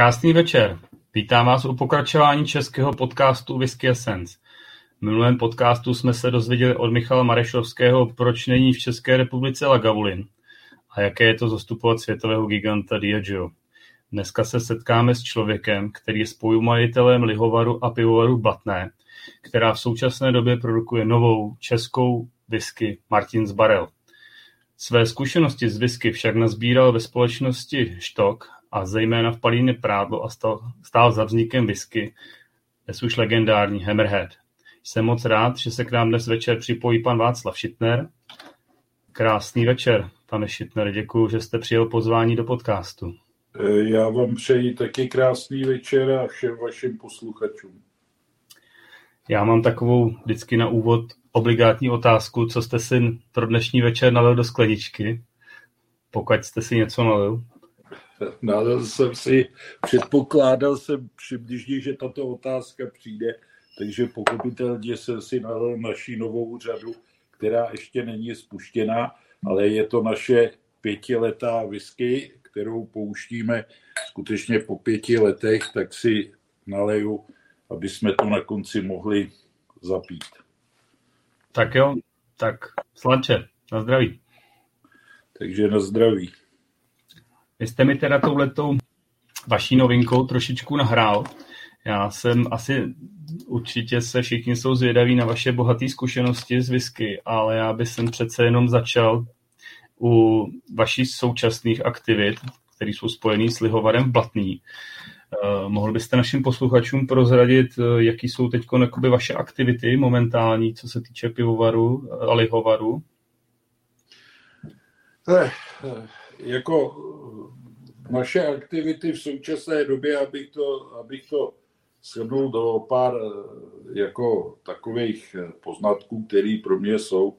Krásný večer. Vítám vás u pokračování českého podcastu Whisky Essence. V minulém podcastu jsme se dozvěděli od Michala Marešovského, proč není v České republice Lagavulin a jaké je to zastupovat světového giganta Diageo. Dneska se setkáme s člověkem, který je spojumajitelem lihovaru a pivovaru Blatné, která v současné době produkuje novou českou whisky Martins Barrel. Své zkušenosti z whisky však nazbíral ve společnosti Štok a zejména v Palíně Prádlo a stál za vznikem whisky, dnes už legendární Hammerhead. Jsem moc rád, že se k nám dnes večer připojí pan Václav Šitner. Krásný večer, pane Šitner, děkuji, že jste přijel pozvání do podcastu. Já vám přeji taky krásný večer a všem vašim posluchačům. Já mám takovou vždycky na úvod obligátní otázku, co jste si pro dnešní večer nalil do skleničky, pokud jste si něco nalil. Nalil jsem si, předpokládal jsem přibližně, že tato otázka přijde, takže pochopitelně jsem si nalil naší novou řadu, která ještě není spuštěná, ale je to naše pětiletá whisky, kterou pouštíme skutečně po pěti letech, tak si naleju, aby jsme to na konci mohli zapít. Tak jo, tak slanče, na zdraví. Takže na zdraví. Vy jste mi teda touhletou vaší novinkou trošičku nahrál. Já jsem asi, určitě se všichni jsou zvědaví na vaše bohaté zkušenosti z whisky, ale já bych jsem přece jenom začal u vašich současných aktivit, které jsou spojené s lihovarem v Blatný. Uh, mohl byste našim posluchačům prozradit, uh, jaký jsou teď vaše aktivity momentální, co se týče pivovaru a lihovaru? Eh, jako naše aktivity v současné době, abych to, abych to shrnul do pár jako takových poznatků, které pro mě jsou.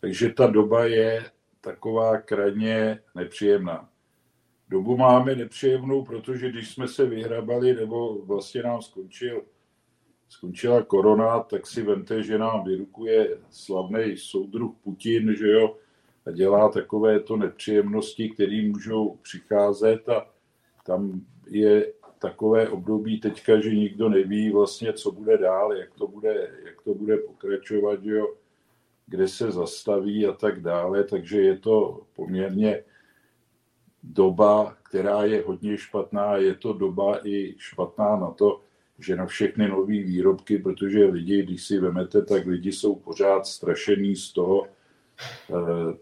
Takže ta doba je taková krajně nepříjemná. Dobu máme nepříjemnou, protože když jsme se vyhrabali, nebo vlastně nám skončil, skončila korona, tak si vemte, že nám vyrukuje slavný soudruh Putin, že jo, a dělá takové to nepříjemnosti, které můžou přicházet a tam je takové období teďka, že nikdo neví vlastně, co bude dál, jak to bude, jak to bude pokračovat, jo kde se zastaví a tak dále, takže je to poměrně doba, která je hodně špatná, je to doba i špatná na to, že na všechny nové výrobky, protože lidi, když si vemete, tak lidi jsou pořád strašení z toho,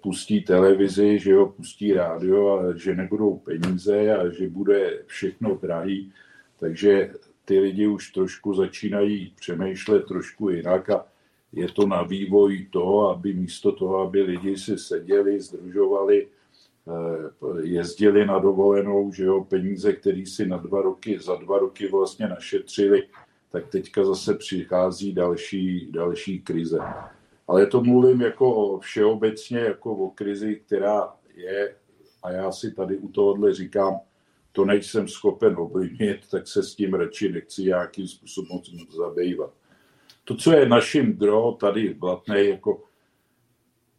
pustí televizi, že jo, pustí rádio a že nebudou peníze a že bude všechno drahý, takže ty lidi už trošku začínají přemýšlet trošku jinak a je to na vývoj toho, aby místo toho, aby lidi si seděli, združovali, eh, jezdili na dovolenou, že jo, peníze, které si na dva roky, za dva roky vlastně našetřili, tak teďka zase přichází další, další krize. Ale to mluvím jako o všeobecně, jako o krizi, která je, a já si tady u tohohle říkám, to nejsem schopen ovlivnit, tak se s tím radši nechci nějakým způsobem zabývat to, co je naším dro tady Blatné jako,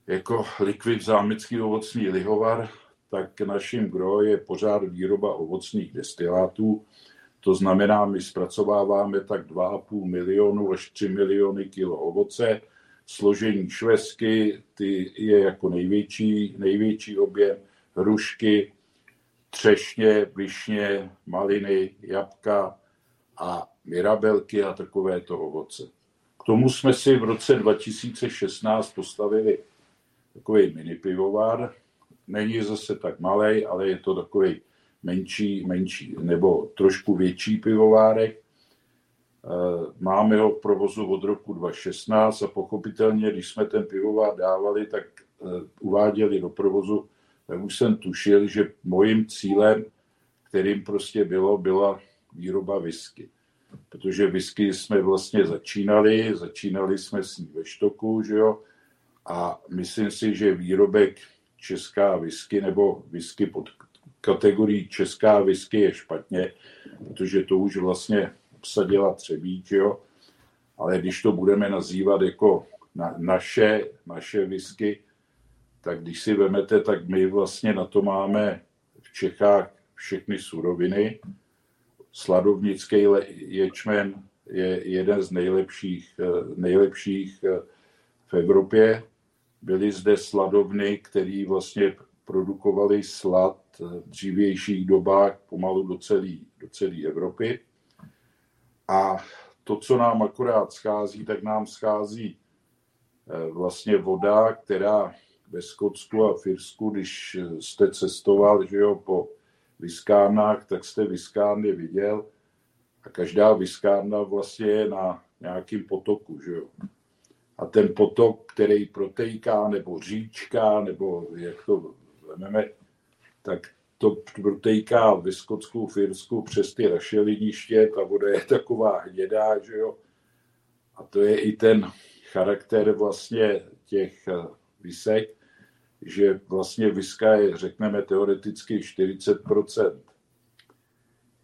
jako likvid zámecký ovocný lihovar, tak naším gro je pořád výroba ovocných destilátů. To znamená, my zpracováváme tak 2,5 milionu až 3 miliony kilo ovoce. Složení švesky, ty je jako největší, největší objem, hrušky, třešně, višně, maliny, jabka a mirabelky a takovéto ovoce tomu jsme si v roce 2016 postavili takový mini pivovar. Není zase tak malý, ale je to takový menší, menší nebo trošku větší pivovárek. Eh, máme ho v provozu od roku 2016 a pochopitelně, když jsme ten pivovár dávali, tak eh, uváděli do provozu, tak už jsem tušil, že mojím cílem, kterým prostě bylo, byla výroba whisky. Protože whisky jsme vlastně začínali, začínali jsme s ní ve štoku, že jo, a myslím si, že výrobek česká whisky nebo whisky pod kategorií česká whisky je špatně, protože to už vlastně obsadila Třebíč, jo, ale když to budeme nazývat jako na, naše, naše whisky, tak když si vemete, tak my vlastně na to máme v Čechách všechny suroviny, sladovnický ječmen je jeden z nejlepších, nejlepších v Evropě. Byly zde sladovny, které vlastně produkovaly slad v dřívějších dobách pomalu do celé do celé Evropy. A to, co nám akorát schází, tak nám schází eh, vlastně voda, která ve Skotsku a Firsku, když jste cestoval že jo, po viskárnách, tak jste viskárny viděl a každá viskárna vlastně je na nějakým potoku. Že jo. A ten potok, který protéká, nebo říčka, nebo jak to vezmeme, tak to protéká ve Skotsku, Firsku přes ty rašeliniště, ta voda je taková hnědá, že jo. A to je i ten charakter vlastně těch eh, visek, že vlastně viska je, řekneme, teoreticky 40%.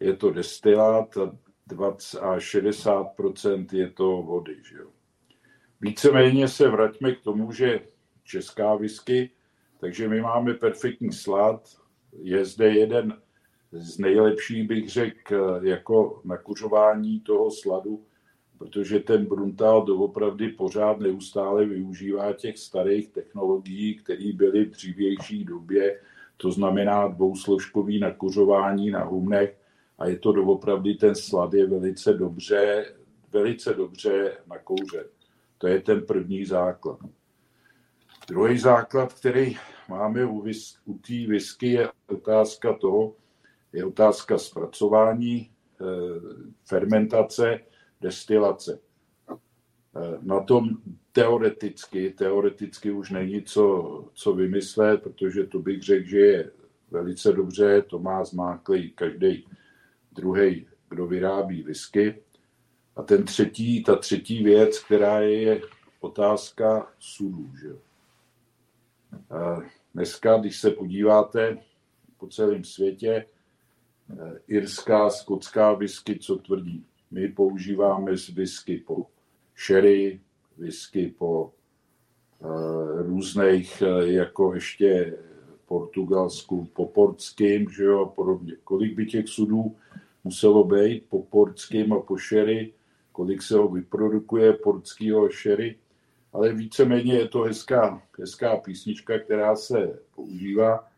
Je to destilát a 20 a 60% je to vody. Že jo. Víceméně se vraťme k tomu, že česká whisky, takže my máme perfektní slad, je zde jeden z nejlepších, bych řekl, jako nakuřování toho sladu, protože ten Bruntal doopravdy pořád neustále využívá těch starých technologií, které byly v dřívější době, to znamená dvousložkový nakuřování na humnech a je to doopravdy, ten slad je velice dobře, velice dobře nakouřen. To je ten první základ. Druhý základ, který máme u, vis, u té whisky, je otázka toho, je otázka zpracování, eh, fermentace, destilace. Eh, na tom teoreticky, teoreticky už není co, co vymyslet, protože to bych řekl, že je velice dobře, to má zmáklý každý druhý, kdo vyrábí whisky. A ten třetí, ta třetí věc, která je, je otázka sudů. Že? Dneska, když se podíváte po celém světě, eh, irská, skotská whisky, co tvrdí? My používáme whisky po sherry, whisky po uh, různých, uh, jako ještě portugalsku, po portským, že jo, a podobně. Kolik by těch sudů muselo být po portským a po sherry, kolik se ho vyprodukuje portského sherry, ale víceméně je to hezká, hezká písnička, která se používá.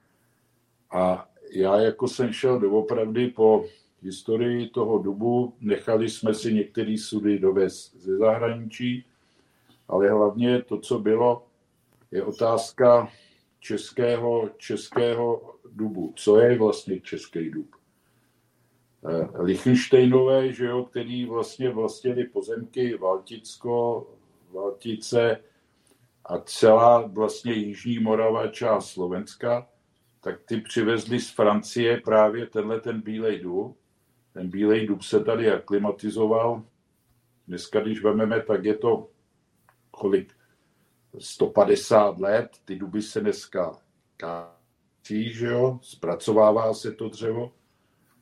A já jako jsem šel doopravdy po historii toho dobu, nechali jsme si některé sudy dovést ze zahraničí, ale hlavně to, co bylo, je otázka českého, českého dubu. Co je vlastně český dub? Eh, Lichtensteinové, že jo, který vlastně vlastnili pozemky Valticko, Valtice a celá vlastně Jižní Morava, část Slovenska, tak ty přivezli z Francie právě tenhle ten bílej dub. Ten bílej dub se tady aklimatizoval. Dneska, když vememe, tak je to kolik? 150 let. Ty duby se dneska kácí, že jo? Zpracovává se to dřevo.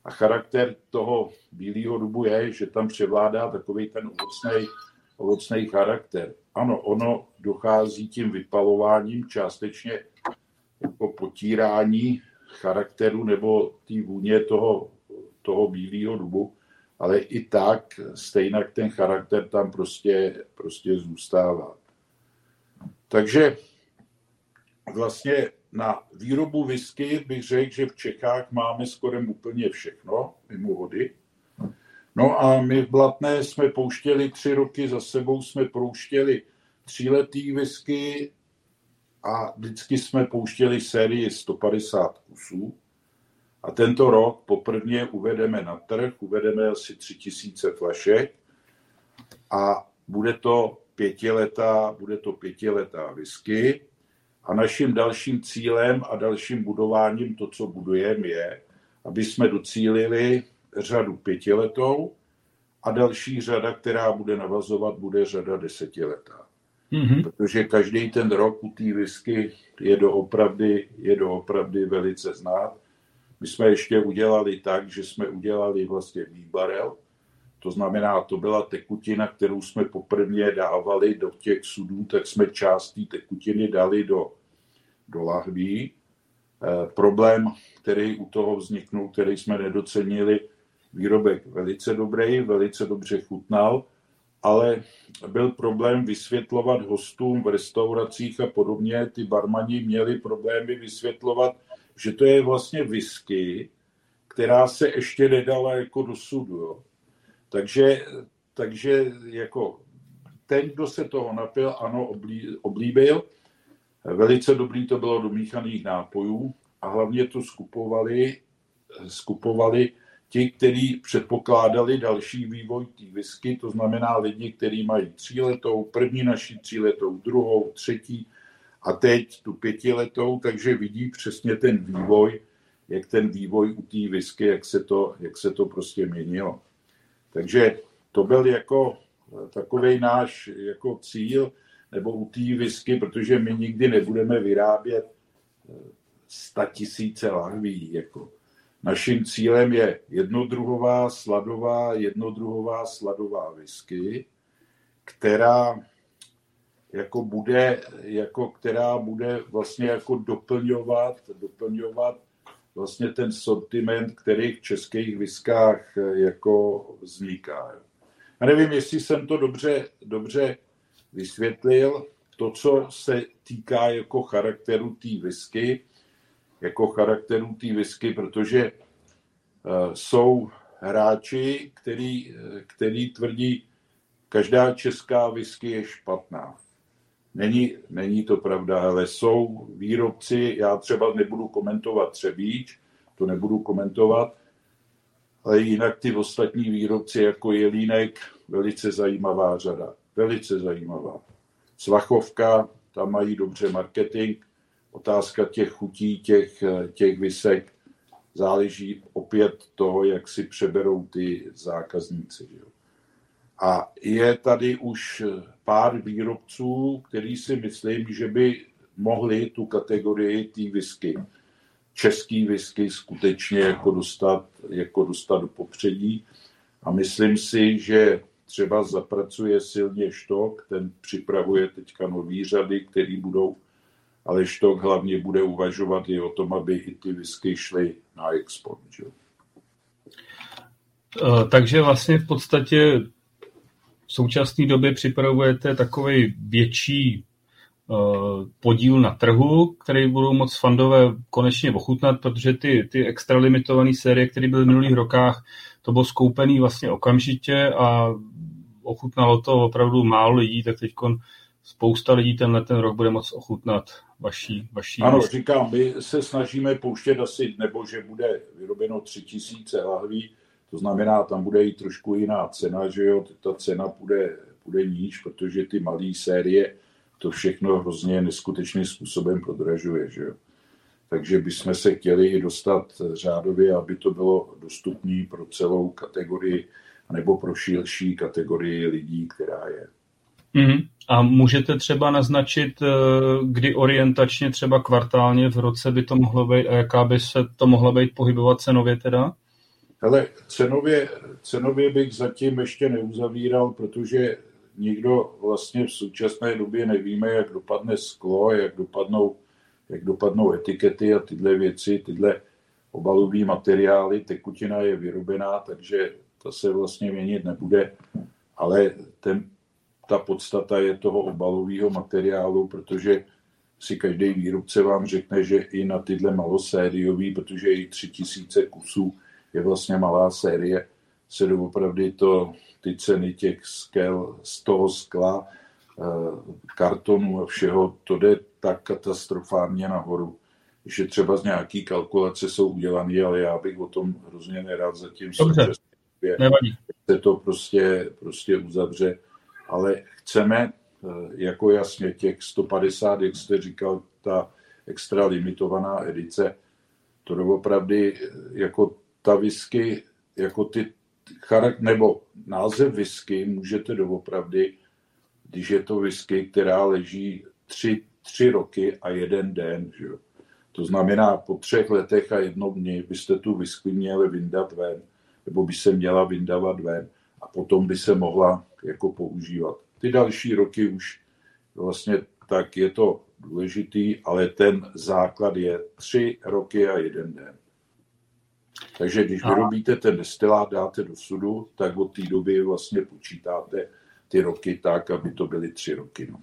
A charakter toho bílého dubu je, že tam převládá takový ten ovocný ovocný charakter. Ano, ono dochází tím vypalováním částečně jako potírání charakteru nebo té vůně toho, toho bílého dubu, ale i tak stejně ten charakter tam prostě, prostě zůstává. Takže vlastně na výrobu whisky bych řekl, že v Čechách máme skoro úplně všechno, mimo vody. No a my v Blatné jsme pouštěli tři roky za sebou, jsme pouštěli tříletý whisky a vždycky jsme pouštěli sérii 150 kusů. A tento rok poprvně uvedeme na trh, uvedeme asi 3000 flašek a bude to pětiletá, bude to pětiletá whisky. A naším dalším cílem a dalším budováním, to, co budujeme, je, aby jsme docílili řadu pětiletou a další řada, která bude navazovat, bude řada desetiletá. Mm-hmm. Protože každý ten rok u té whisky je doopravdy, je doopravdy velice znát. My jsme ještě udělali tak, že jsme udělali vlastně výbarel, to znamená, to byla tekutina, kterou jsme poprvně dávali do těch sudů, tak jsme část té tekutiny dali do, do lahví. E, problém, který u toho vzniknul, který jsme nedocenili, výrobek velice dobrý, velice dobře chutnal, ale byl problém vysvětlovat hostům v restauracích a podobně. Ty barmani měli problémy vysvětlovat, že to je vlastně whisky, která se ještě nedala jako do sudu. Jo. Takže, takže jako ten, kdo se toho napil, ano, oblí, oblíbil. Velice dobrý to bylo do míchaných nápojů a hlavně to skupovali, skupovali ti, kteří předpokládali další vývoj té whisky, to znamená lidi, kteří mají tříletou, první naší tříletou, druhou, třetí a teď tu pětiletou, takže vidí přesně ten vývoj, jak ten vývoj u té whisky, jak se to, jak se to prostě měnilo. Takže to byl jako takový náš jako cíl, nebo u té whisky, protože my nikdy nebudeme vyrábět sta tisíce lahví. Jako. Naším cílem je jednodruhová sladová, jednodruhová sladová whisky, která jako bude, jako která bude vlastně jako doplňovat, doplňovat vlastně ten sortiment, který v českých viskách jako vzniká. Já nevím, jestli jsem to dobře, dobře vysvětlil. To, co se týká jako charakteru té whisky, jako charakteru té whisky, protože uh, jsou hráči, který, který tvrdí, každá česká whisky je špatná. Není, není to pravda, ale jsou výrobci, já třeba nebudu komentovat Třebíč, to nebudu komentovat, ale jinak ty ostatní výrobci jako Jelínek, velice zajímavá řada, velice zajímavá. Svachovka, tam mají dobře marketing, otázka těch chutí, těch, těch vysek, záleží opět toho, jak si přeberou ty zákazníci. Že? A je tady už pár výrobců, který si myslím, že by mohli tu kategorii té whisky, český whisky skutečně jako dostat, jako dostat do popředí. A myslím si, že třeba zapracuje silně Štok, ten připravuje teďka nový řady, který budou, ale Štok hlavně bude uvažovat i o tom, aby i ty whisky šly na export. Že? Eh, takže vlastně v podstatě v současné době připravujete takový větší eh, podíl na trhu, který budou moc fandové konečně ochutnat, protože ty, ty extra limitované série, které byly v minulých rokách, to bylo skoupený vlastně okamžitě a ochutnalo to opravdu málo lidí, tak teď spousta lidí tenhle ten rok bude moc ochutnat vaší, vaší Ano, říkám, my se snažíme pouštět asi, nebo že bude vyrobeno tři tisíce lahví, to znamená, tam bude i trošku jiná cena, že jo, ta cena bude, bude níž, protože ty malé série to všechno hrozně neskutečným způsobem prodražuje, že jo. Takže bychom se chtěli i dostat řádově, aby to bylo dostupné pro celou kategorii nebo pro širší kategorii lidí, která je. Mm-hmm. A můžete třeba naznačit, eh, kdy orientačně třeba kvartálně v roce by to mohlo být a jaká by se to mohla být pohybovat cenově teda? Ale cenově, cenově bych zatím ještě neuzavíral, protože nikdo vlastně v současné době nevíme, jak dopadne sklo, jak dopadnou, jak dopadnou etikety a tyhle věci, tyhle obalové materiály. Tekutina je vyrobená, takže to se vlastně měnit nebude, ale ten, ta podstata je toho obalového materiálu, protože si každý výrobce vám řekne, že i na tyhle malosériový, protože i tři tisíce kusů je vlastně malá série, se doopravdy to, ty ceny těch skel, z toho skla, eh, kartonu a všeho, to jde tak katastrofálně nahoru, že třeba z nějaký kalkulace jsou udělané, ale já bych o tom hrozně nerad zatím Dobře. Se to prostě, prostě uzavře, ale chceme eh, jako jasně těch 150, jak jste říkal, ta extra limitovaná edice, to doopravdy eh, jako ta whisky, jako ty charak, nebo název whisky můžete doopravdy, když je to whisky, která leží tři, tři roky a jeden den, že jo. To znamená, po třech letech a jednom dní byste tu whisky měli vyndat ven, nebo by se měla vyndávat ven a potom by se mohla jako používat. Ty další roky už vlastně tak je to důležitý, ale ten základ je tři roky a jeden den. Takže když vyrobíte ten destilát, dáte do sudu, tak od té doby vlastně počítáte ty roky tak, aby to byly tři roky. No.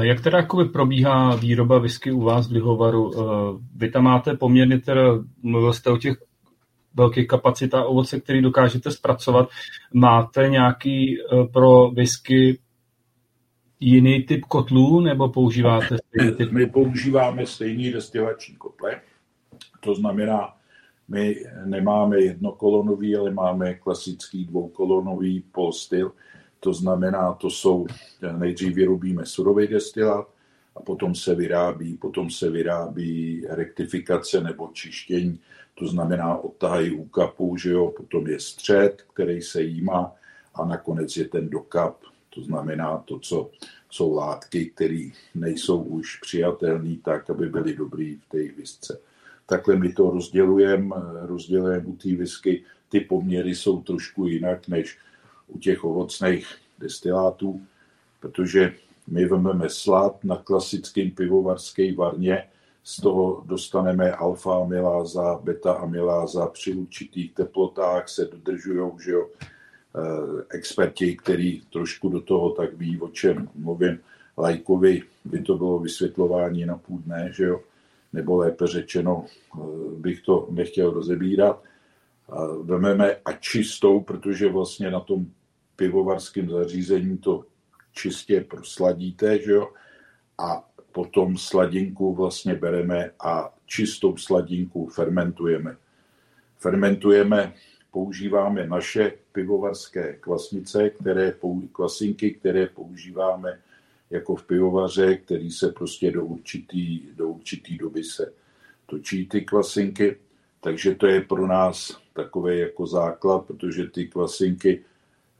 Jak teda jakoby probíhá výroba whisky u vás v Lihovaru? Eh, vy tam máte poměrně, teda, mluvil jste o těch velkých kapacitách ovoce, který dokážete zpracovat. Máte nějaký eh, pro whisky jiný typ kotlů, nebo používáte stejný typ? My používáme stejný destilační kotle, to znamená, my nemáme jednokolonový, ale máme klasický dvoukolonový polstyl, to znamená, to jsou, nejdřív vyrobíme surový destilát a potom se vyrábí, potom se vyrábí rektifikace nebo čištění, to znamená odtahají úkapu, že jo, potom je střed, který se jímá a nakonec je ten dokap, to znamená to, co jsou látky, které nejsou už přijatelné tak, aby byly dobrý v té visce. Takhle my to rozdělujeme, rozdělujeme u té whisky. Ty poměry jsou trošku jinak než u těch ovocných destilátů, protože my vememe slad na klasickém pivovarské varně, z toho dostaneme alfa amyláza, beta amyláza, při určitých teplotách se dodržují, že jo, eh, experti, který trošku do toho tak ví, o čem mluvím, lajkovi by to bylo vysvětlování na půl dne, že jo, nebo lépe řečeno eh, bych to nechtěl rozebírat. Vememe a čistou, protože vlastně na tom pivovarském zařízení to čistě prosladíte, že jo? A potom sladinku vlastně bereme a čistou sladinku fermentujeme. Fermentujeme, používáme naše pivovarské kvasnice, které, kvasinky, které používáme jako v pivovaře, který se prostě do určitý, do určitý doby se točí ty kvasinky. Takže to je pro nás takový jako základ, protože ty kvasinky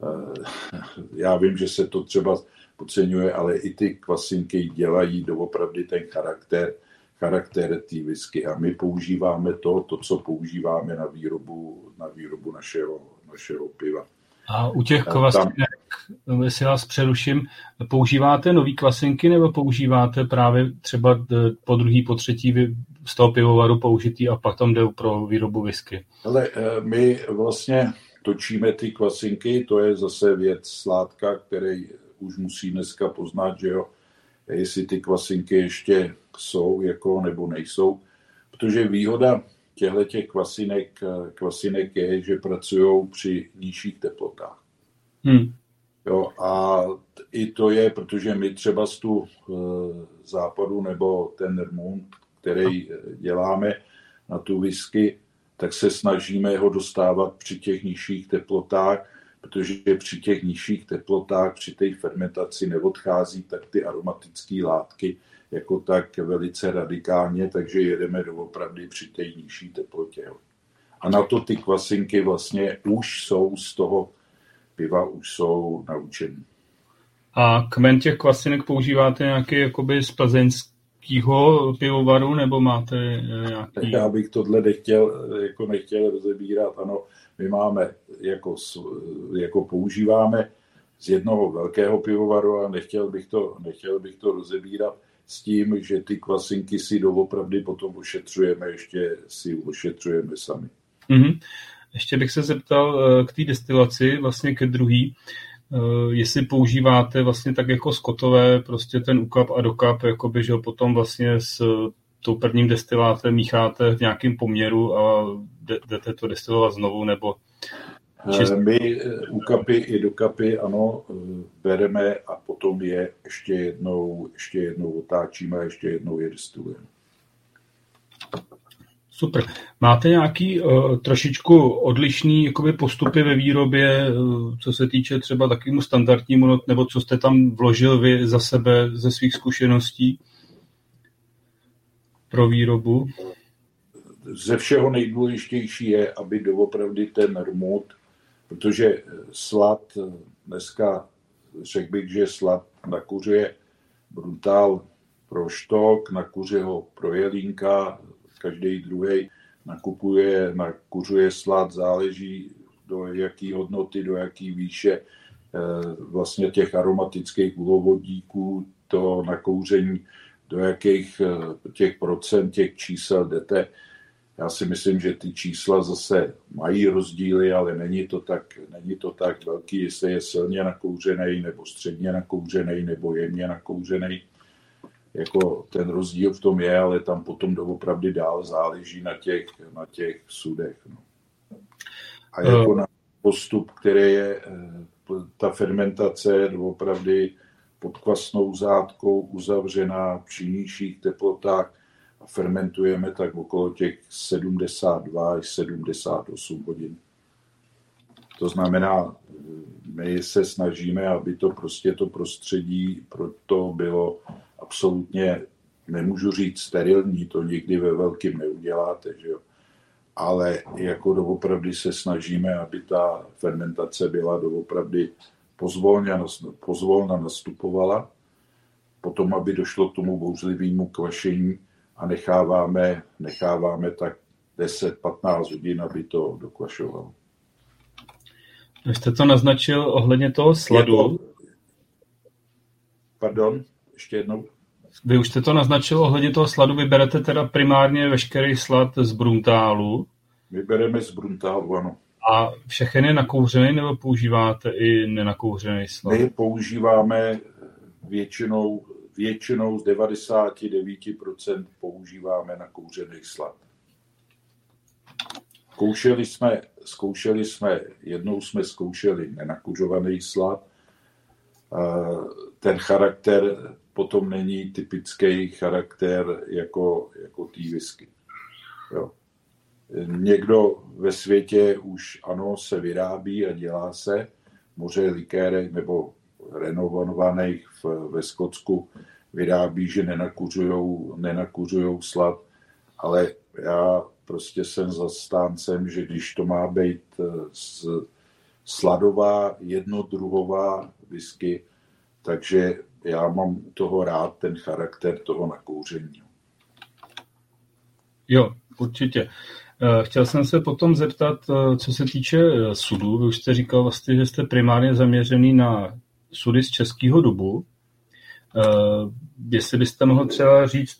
Eh, já vím, že se to třeba podceňuje, ale i ty kvasinky dělají doopravdy ten charakter, charakter té whisky a my používáme to, to, co používáme na výrobu, na výrobu našeho, našeho piva. A u těch kvasinek, Tam... jestli vás přeruším, používáte nový kvasinky nebo používáte právě třeba po druhý, po třetí z toho pivovaru použitý a pak tam jde pro výrobu whisky? Ale eh, my vlastně točíme ty kvasinky, to je zase věc sládka, který už musí dneska poznat, že jo, jestli ty kvasinky ještě jsou jako nebo nejsou, protože výhoda těchto těch kvasinek, kvasinek je, že pracují při nižších teplotách. Hmm. Jo, a i to je, protože my třeba z tu e, západu nebo ten remont, který děláme na tu whisky, tak se snažíme ho dostávat při těch nižších teplotách, protože při těch nižších teplotách, při té fermentaci neodchází tak ty aromatické látky jako tak velice radikálně, takže jedeme doopravdy při té nižší teplotě. A na to ty kvasinky vlastně už jsou z toho piva, už jsou naučený. A kmen těch kvasinek používáte nějaký jakoby z plzeňský jakýho pivovaru, nebo máte eh, nějaký... Já bych tohle nechtěl, jako nechtěl rozebírat, ano, my máme, jako, jako používáme z jednoho velkého pivovaru a nechtěl bych to, nechtěl bych to rozebírat s tím, že ty kvasinky si doopravdy potom ošetřujeme, ještě si ošetřujeme sami. Mm-hmm. Ještě bych se zeptal eh, k té destilaci, vlastně ke druhý. Eh, jestli používáte vlastně tak jako skotové, prostě ten ukap a dokap, jakoby, že potom vlastně s tou prvním destilátem mícháte v nějakém poměru a jdete to destilovat znovu, nebo eh, čist... My ukapy eh, i dokapy, ano, bereme a potom je ještě jednou, ještě jednou otáčíme a ještě jednou je destilujeme. Super. Máte nějaký uh, trošičku odlišný jakoby postupy ve výrobě, uh, co se týče třeba takovému standardnímu, nebo co jste tam vložil vy za sebe ze svých zkušeností pro výrobu? Ze všeho nejdůležitější je, aby doopravdy ten rmut, protože slad dneska, řekl bych, že slad nakuřuje brutál pro štok, nakuřuje ho pro jelínka, každý druhý nakupuje, nakuřuje slad, záleží do jaký hodnoty, do jaký výše eh, vlastně těch aromatických uhlovodíků, to nakouření, do jakých eh, těch procent těch čísel jdete. Já si myslím, že ty čísla zase mají rozdíly, ale není to tak, není to tak velký, jestli je silně nakouřený, nebo středně nakouřený, nebo jemně nakouřený. Jako ten rozdíl v tom je, ale tam potom doopravdy dál záleží na těch, na těch sudech. No. A jako na postup, který je eh, ta fermentace opravdu pod kvasnou zátkou uzavřená při nižších teplotách a fermentujeme tak okolo těch 72 až 78 hodin. To znamená, my se snažíme, aby to prostě to prostředí pro to bylo absolutně, nemůžu říct sterilní, to nikdy ve velkým neuděláte, že jo? ale jako doopravdy se snažíme, aby ta fermentace byla doopravdy pozvolna, pozvolna nastupovala, potom, aby došlo k tomu bouřlivému kvašení a necháváme, necháváme tak 10-15 hodin, aby to dokvašovalo. Vy jste to naznačil ohledně toho sladu. To... Pardon, ještě jednou. Vy už jste to naznačil ohledně toho sladu. Vyberete teda primárně veškerý slad z Bruntálu. Vybereme z Bruntálu, ano. A všechny je nakouřený nebo používáte i nenakouřený slad? My používáme většinou, většinou z 99% používáme nakouřený slad. Zkoušeli jsme, zkoušeli jsme, jednou jsme zkoušeli nenakuřovaný slad. Ten charakter potom není typický charakter jako, jako tý whisky. Jo. Někdo ve světě už ano, se vyrábí a dělá se moře likérek nebo renovovaných v, ve Skotsku vyrábí, že nenakuřujou, nenakuřujou slad, ale já prostě jsem zastáncem, že když to má být z, eh, sladová, jednodruhová whisky, takže já mám u toho rád ten charakter toho nakouření. Jo, určitě. Eh, chtěl jsem se potom zeptat, eh, co se týče eh, sudů. Vy už jste říkal vlastně, že jste primárně zaměřený na sudy z českého dobu. Jestli byste mohl třeba říct,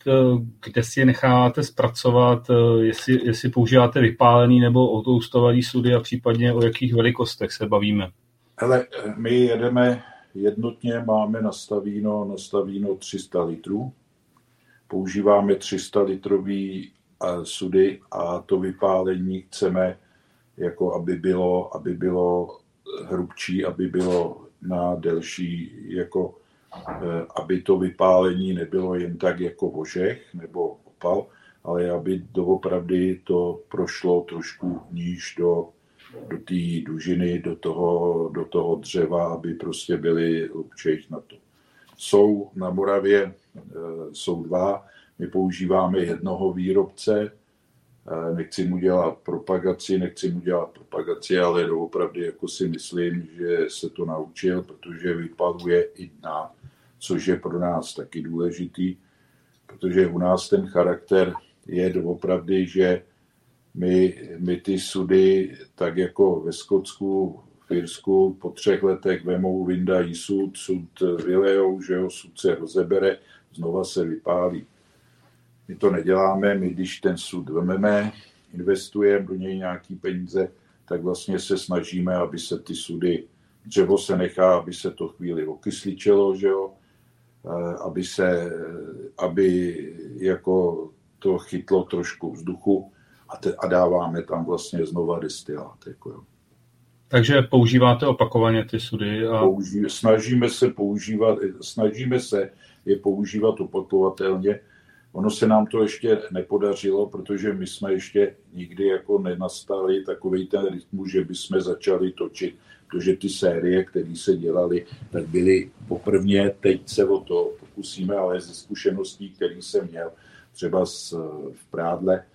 kde si je necháváte zpracovat, jestli, jestli používáte vypálený nebo otoustovaný sudy a případně o jakých velikostech se bavíme. Hele, my jedeme jednotně, máme nastavíno, nastavíno 300 litrů. Používáme 300 litrový sudy a to vypálení chceme, jako aby bylo, aby bylo hrubčí, aby bylo na delší, jako eh, aby to vypálení nebylo jen tak jako ožech nebo opal, ale aby doopravdy to prošlo trošku níž do, do té dužiny, do toho, do toho dřeva, aby prostě byly hlubčejch na to. Jsou na Moravě, eh, jsou dva, my používáme jednoho výrobce, nechci mu dělat propagaci, nechci mu dělat propagaci, ale doopravdy jako si myslím, že se to naučil, protože vypaluje i dna, což je pro nás taky důležitý, protože u nás ten charakter je doopravdy, že my, my ty sudy, tak jako ve Skotsku, v Irsku, po třech letech vemou, vyndají sud, sud vylejou, že jo, sud se rozebere, znova se vypálí. My to neděláme, my když ten sud vememe, investujeme do něj nějaký peníze, tak vlastně se snažíme, aby se ty sudy, dřevo se nechá, aby se to chvíli okysličelo, že jo, eh, aby se, aby jako to chytlo trošku vzduchu a, te, a dáváme tam vlastně znova destilát. Jako jo. Takže používáte opakovaně ty sudy? A... Použí, snažíme se používat, snažíme se je používat opakovatelně, Ono se nám to ještě nepodařilo, protože my jsme ještě nikdy jako nenastali takový ten rytmus, že bychom začali točit, protože ty série, které se dělaly, tak byly poprvně, teď se o to pokusíme, ale ze zkušeností, který jsem měl, třeba z, v Prádle,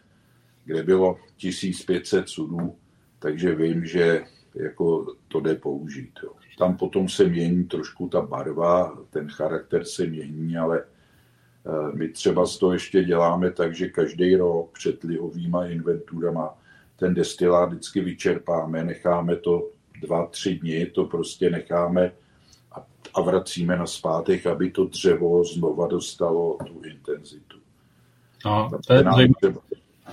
kde bylo 1500 sudů, takže vím, že jako to jde použít. Jo. Tam potom se mění trošku ta barva, ten charakter se mění, ale my třeba z toho ještě děláme tak, že každý rok před lihovýma inventurama ten destilát vždycky vyčerpáme, necháme to dva, tři dny, to prostě necháme a, a vracíme na zpátek, aby to dřevo znova dostalo tu intenzitu. No, to je nám, třeba,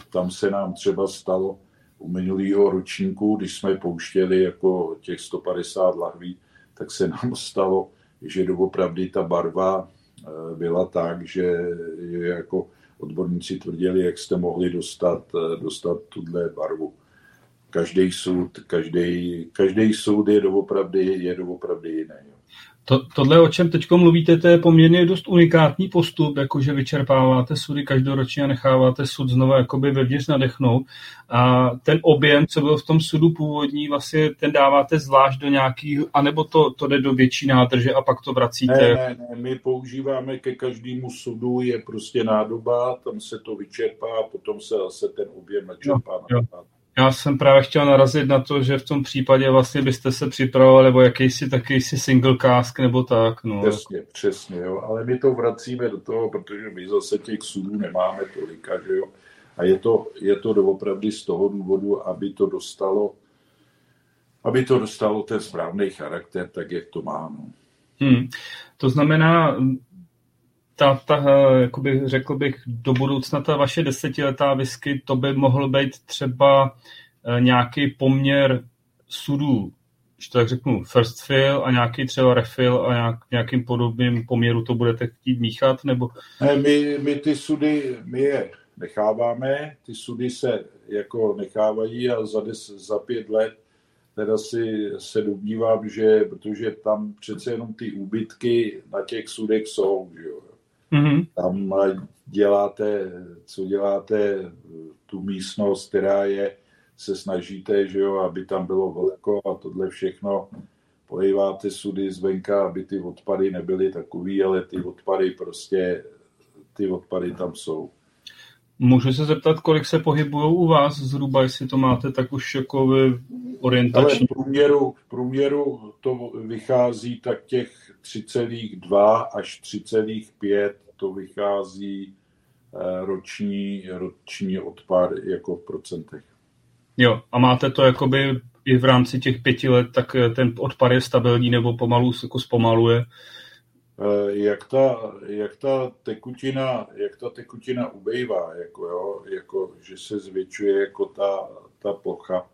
tam se nám třeba stalo u minulého ročníku, když jsme pouštěli jako těch 150 lahví, tak se nám stalo, že doopravdy ta barva eh, byla tak, že jako odborníci tvrdili, jak jste mohli dostat, eh, dostat tuhle barvu. Každý soud, každý, každý soud je doopravdy, je doopravdy jiný. To, tohle, o čem teď mluvíte, to je poměrně dost unikátní postup, jakože vyčerpáváte sudy každoročně a necháváte sud znova jakoby vevnitř nadechnout. A ten objem, co byl v tom sudu původní, vlastně ten dáváte zvlášť do nějakých, anebo to, to jde do větší nádrže a pak to vracíte? Ne, ne, ne, my používáme ke každému sudu, je prostě nádoba, tam se to vyčerpá a potom se zase ten objem načerpá. Jo, jo. Já jsem právě chtěl narazit na to, že v tom případě vlastně byste se připravovali nebo jakýsi takýsi single cask nebo tak. No. Přesně, přesně, jo. Ale my to vracíme do toho, protože my zase těch sudů nemáme tolika, že jo. A je to, je to doopravdy z toho důvodu, aby to dostalo aby to dostalo ten správný charakter, tak jak to má. No. Hmm. To znamená, ta, ta, jakoby, řekl bych, do budoucna ta vaše desetiletá whisky, to by mohl být třeba eh, nějaký poměr sudů, že to tak řeknu, first fill a nějaký třeba refill a nějak, nějakým podobným poměru to budete chtít míchat, nebo? Ne, my, my ty sudy, my je necháváme, ty sudy se jako nechávají a za, des, za pět let teda si se domnívám, že protože tam přece jenom ty úbytky na těch sudech jsou, že jo. Mm-hmm. Tam děláte, co děláte, tu místnost, která je, se snažíte, že jo, aby tam bylo velko a tohle všechno. Polejváte sudy zvenka, aby ty odpady nebyly takový, ale ty odpady prostě, ty odpady tam jsou. Můžu se zeptat, kolik se pohybují u vás zhruba, jestli to máte tak už jako orientační? Ale v průměru, v průměru to vychází tak těch 3,2 až 3,5 to vychází eh, roční, roční odpad jako v procentech. Jo, a máte to jakoby i v rámci těch pěti let, tak eh, ten odpad je stabilní nebo pomalu jako zpomaluje? Eh, jak ta, jak ta tekutina, jak ta tekutina ubejvá, jako, jo, jako, že se zvětšuje jako ta, ta plocha,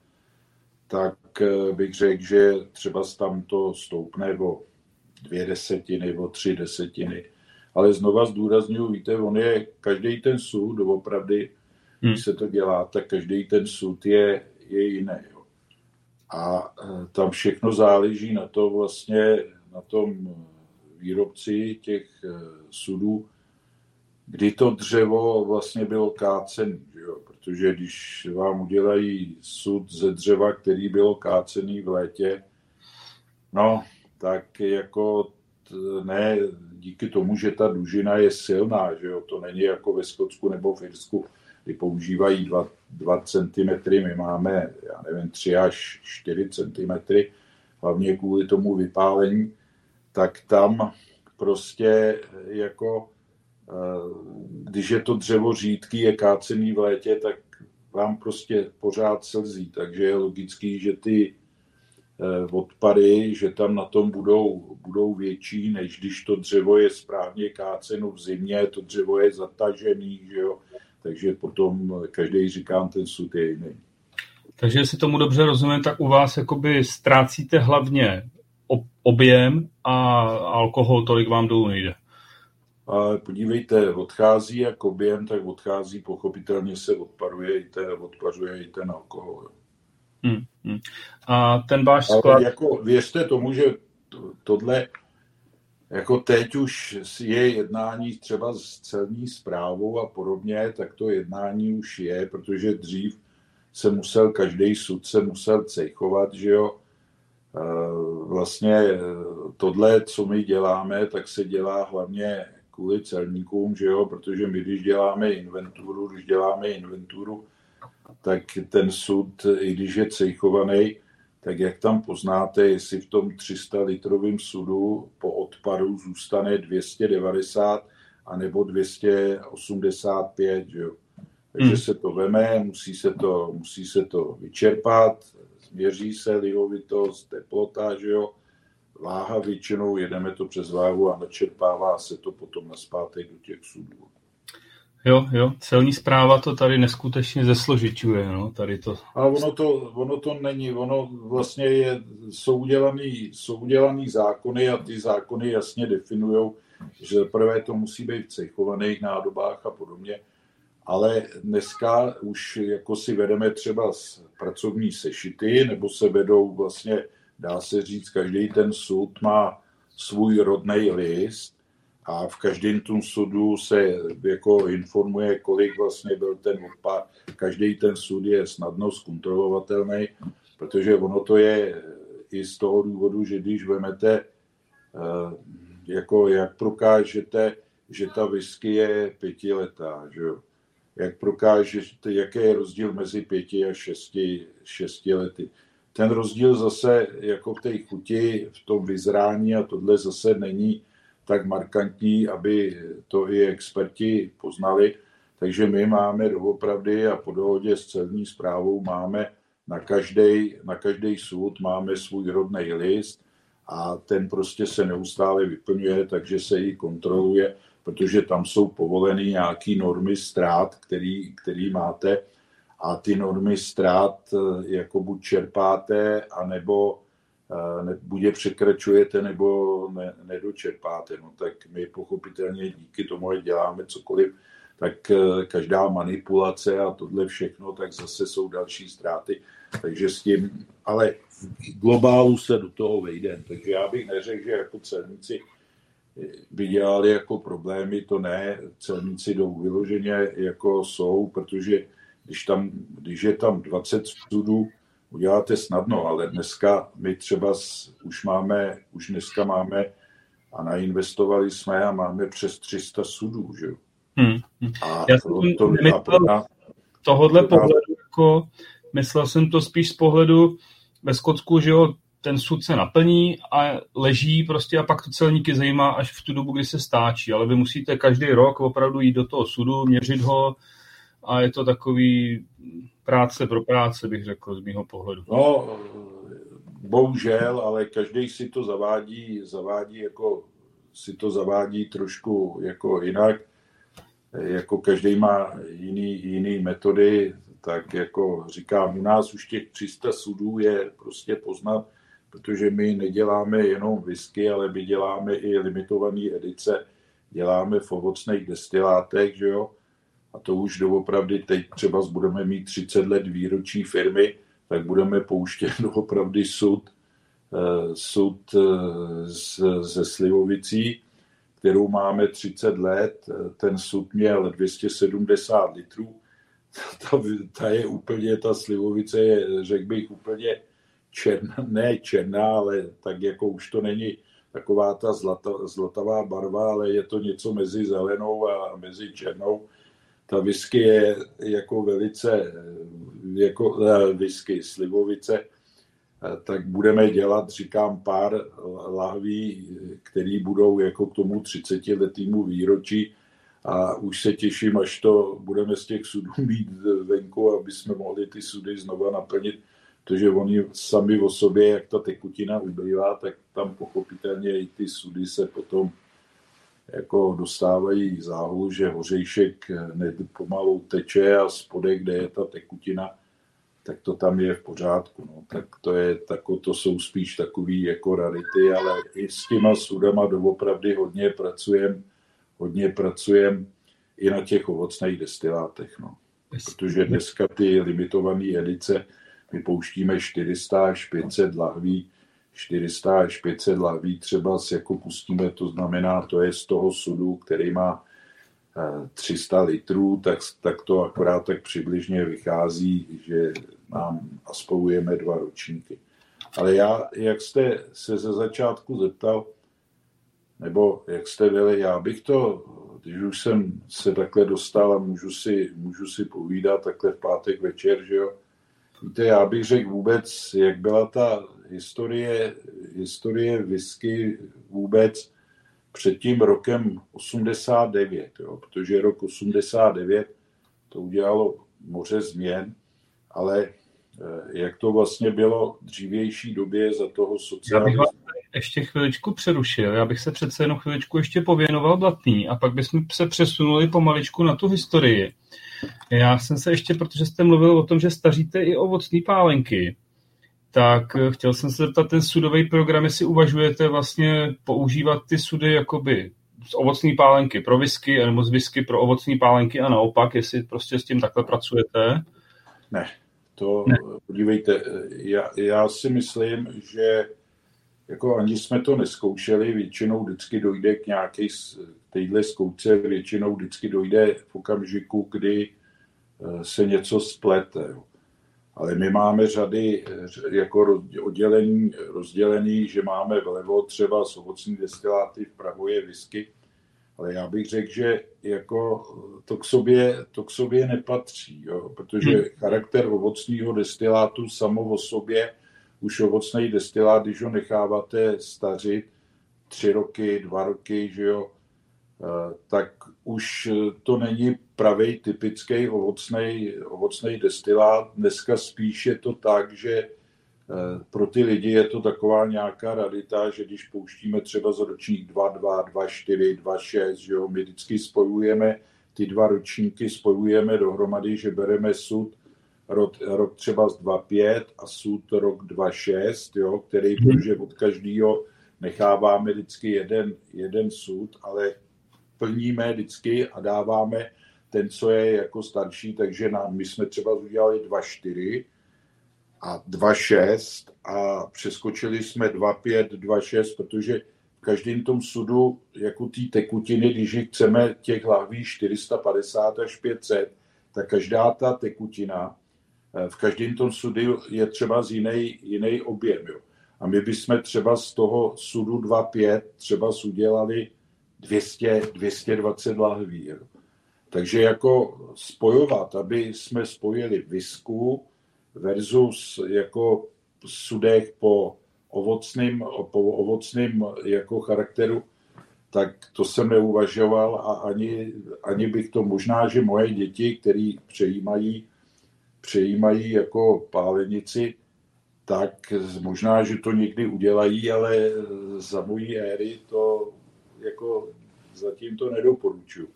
tak bych řekl, že třeba tam to stoupne o dvě desetiny, o tři desetiny ale znova zdůraznuju, víte, on je, každý ten sud, opravdy, hmm. když se to dělá, tak každý ten sud je, je jiný. Jo. A e, tam všechno záleží na to vlastně, na tom výrobci těch e, sudů, kdy to dřevo vlastně bylo kácený, jo? protože když vám udělají sud ze dřeva, který bylo kácený v létě, no, tak jako ne díky tomu, že ta dužina je silná, že jo, to není jako ve Skotsku nebo v Irsku, kdy používají 2, 2 cm, my máme, já nevím, 3 až 4 cm, hlavně kvůli tomu vypálení, tak tam prostě jako, eh, když je to dřevo řídký, je kácený v létě, tak vám prostě pořád slzí, takže je logický, že ty odpady, že tam na tom budou, budou větší, než když to dřevo je správně káceno v zimě, to dřevo je zatažený, že jo? takže potom každý říkám, ten sud je jiný. Takže jestli tomu dobře rozumím, tak u vás jakoby ztrácíte hlavně objem a alkohol tolik vám dolů nejde. A podívejte, odchází jak objem, tak odchází, pochopitelně se odparuje i ten, odpařuje i ten alkohol. Jo. Hmm, hmm. A ten váš sklad... Ale jako věřte tomu, že tohle jako teď už je jednání třeba s celní zprávou a podobně, tak to jednání už je, protože dřív se musel, každý sud se musel cejchovat, že jo. Vlastně tohle, co my děláme, tak se dělá hlavně kvůli celníkům, že jo, protože my, když děláme inventuru, když děláme inventuru, tak ten sud, i když je cejchovaný, tak jak tam poznáte, jestli v tom 300 litrovém sudu po odpadu zůstane 290 a nebo 285, že jo. Takže hmm. se to veme, musí se to, musí se to vyčerpat, změří se lihovitost, teplota, že jo. Váha většinou, jedeme to přes váhu a načerpává se to potom na zpátek do těch sudů. Jo, jo, celní zpráva to tady neskutečně zesložičuje, no, tady to. A ono to, ono to není, ono vlastně je, jsou udělaný, jsou udělaný zákony a ty zákony jasně definují, že prvé to musí být v cechovaných nádobách a podobně, ale dneska už jako si vedeme třeba z pracovní sešity, nebo se vedou vlastně, dá se říct, každý ten soud má svůj rodný list a v každém tom sudu se jako informuje, kolik vlastně byl ten odpad. Každý ten sud je snadno zkontrolovatelný, protože ono to je i z toho důvodu, že když vemete, eh, jako jak prokážete, že ta whisky je pětiletá, že jo? jak prokážete, jaký je rozdíl mezi pěti a šesti, šesti lety. Ten rozdíl zase jako v té chuti, v tom vyzrání a tohle zase není tak markantní, aby to i experti poznali. Takže my máme doopravdy a po dohodě s celní zprávou máme na každý, na každý soud máme svůj rodný list a ten prostě se neustále vyplňuje, takže se i kontroluje, protože tam jsou povoleny nějaké normy ztrát, který, který máte a ty normy ztrát jako buď čerpáte, anebo Eh, buď je překračujete, nebo ne, nedočerpáte. No, tak my pochopitelně díky tomu, že děláme cokoliv, tak eh, každá manipulace a tohle všechno, tak zase jsou další ztráty. Takže s tím, ale v globálu se do toho vejde. Takže já bych neřekl, že jako celníci by dělali jako problémy, to ne, celníci jdou vyloženě jako jsou, protože když, tam, když je tam 20 studů, uděláte snadno, ale dneska my třeba už máme, už dneska máme a nainvestovali jsme a máme přes 300 sudů, že Hmm. A Já jsem to, to na, tohodle to pohledu, jako, myslel jsem to spíš z pohledu ve Skotsku, že jo, ten sud se naplní a leží prostě a pak to celníky zajímá až v tu dobu, kdy se stáčí, ale vy musíte každý rok opravdu jít do toho sudu, měřit ho a je to takový práce pro práce, bych řekl, z mého pohledu. No, bohužel, ale každý si to zavádí, zavádí jako, si to zavádí trošku jako jinak. Jako každý má jiný, jiný metody, tak jako říkám, u nás už těch 300 sudů je prostě poznat, protože my neděláme jenom whisky, ale my děláme i limitované edice, děláme v ovocných destilátech, že jo, a to už doopravdy teď třeba budeme mít 30 let výročí firmy, tak budeme pouštět doopravdy sud, eh, sud eh, ze Slivovicí, kterou máme 30 let. Ten sud měl 270 litrů. Ta, ta je úplně, ta slivovice je, řekl bych, úplně černá, ne černá, ale tak jako už to není taková ta zlata, zlatavá barva, ale je to něco mezi zelenou a mezi černou ta whisky je jako velice, jako eh, whisky, slivovice, eh, tak budeme dělat, říkám, pár lahví, které budou jako k tomu 30 letýmu výročí. A už se těším, až to budeme z těch sudů mít venku, aby jsme mohli ty sudy znova naplnit, protože oni sami o sobě, jak ta tekutina ubývá, tak tam pochopitelně i ty sudy se potom jako dostávají záhu, že hořejšek pomalu teče a spodek, kde je ta tekutina, tak to tam je v pořádku. No. Tak to, je, tako, to jsou spíš takové jako rarity, ale i s těma sudama doopravdy hodně pracujem, hodně pracujem i na těch ovocných destilátech. No. Protože dneska ty limitované edice, my pouštíme 400 až 500 lahví 400 až 500 lahví třeba jako pustíme, to znamená, to je z toho sudu, který má 300 eh, litrů, tak, tak to akorát tak přibližně vychází, že nám aspolujeme dva ročníky. Ale já, jak jste se ze začátku zeptal, nebo jak jste byli, já bych to, když už jsem se takhle dostal a můžu si, můžu si povídat takhle v pátek večer, že jo, víte, já bych řekl vůbec, jak byla ta historie, historie whisky vůbec před tím rokem 89, jo, protože rok 89 to udělalo moře změn, ale eh, jak to vlastně bylo v dřívější době za toho socialismu. ještě chviličku přerušil. Já bych se přece jenom chviličku ještě pověnoval Blatný a pak bychom se přesunuli pomaličku na tu historii. Já jsem se ještě, protože jste mluvil o tom, že staříte i ovocné pálenky, tak eh, chtěl jsem se zeptat, ten sudový program, jestli uvažujete vlastně používat ty sudy jakoby z ovocné pálenky pro whisky, nebo z whisky pro ovocné pálenky a naopak, jestli prostě s tím takhle pracujete? Ne, to ne. podívejte, já, já si myslím, že jako ani jsme to neskoušeli, většinou vždycky dojde k nějaké téhle zkouce, většinou vždycky dojde v okamžiku, kdy eh, se něco splete. Jo. Ale my máme řady jako oddělení, rozdělený, že máme vlevo třeba z ovocní destiláty, vpravo je whisky, ale já bych řekl, že jako to, k sobě, to k sobě nepatří, jo? protože hmm. charakter ovocního destilátu samo o sobě, už ovocný destilát, když ho necháváte stařit tři roky, dva roky, že jo, eh, tak už to není pravý typický ovocný, ovocný destilát. Dneska spíš je to tak, že Eh, pro ty lidi je to taková nějaká radita, že když pouštíme třeba za ročník 2.2, 2.4, 2.6, že jo, my vždycky spojujeme ty dva ročníky, spojujeme dohromady, že bereme sud rok, rok třeba z 2.5 a sud rok 2.6, jo, který, mhm. protože od každého necháváme vždycky jeden, jeden sud, ale plníme vždycky a dáváme ten, co je jako starší, takže nám, my jsme třeba udělali 2.4, a 2,6 a přeskočili jsme 2,5, 2,6, protože v každém tom sudu, jako té tekutiny, když chceme těch lahví 450 až 500, tak každá ta tekutina eh, v každém tom sudu je třeba z jiný, jiný objem. Jo. A my bychom třeba z toho sudu 2,5 třeba udělali 200, 220 lahví. Takže jako spojovat, aby jsme spojili visku, versus jako sudech po ovocným, po ovocným jako charakteru, tak to jsem neuvažoval a ani, ani bych to možná, že moje děti, které přejímají, přejímají jako pálenici, tak možná, že to někdy udělají, ale za mojí éry to jako zatím to nedoporučuji.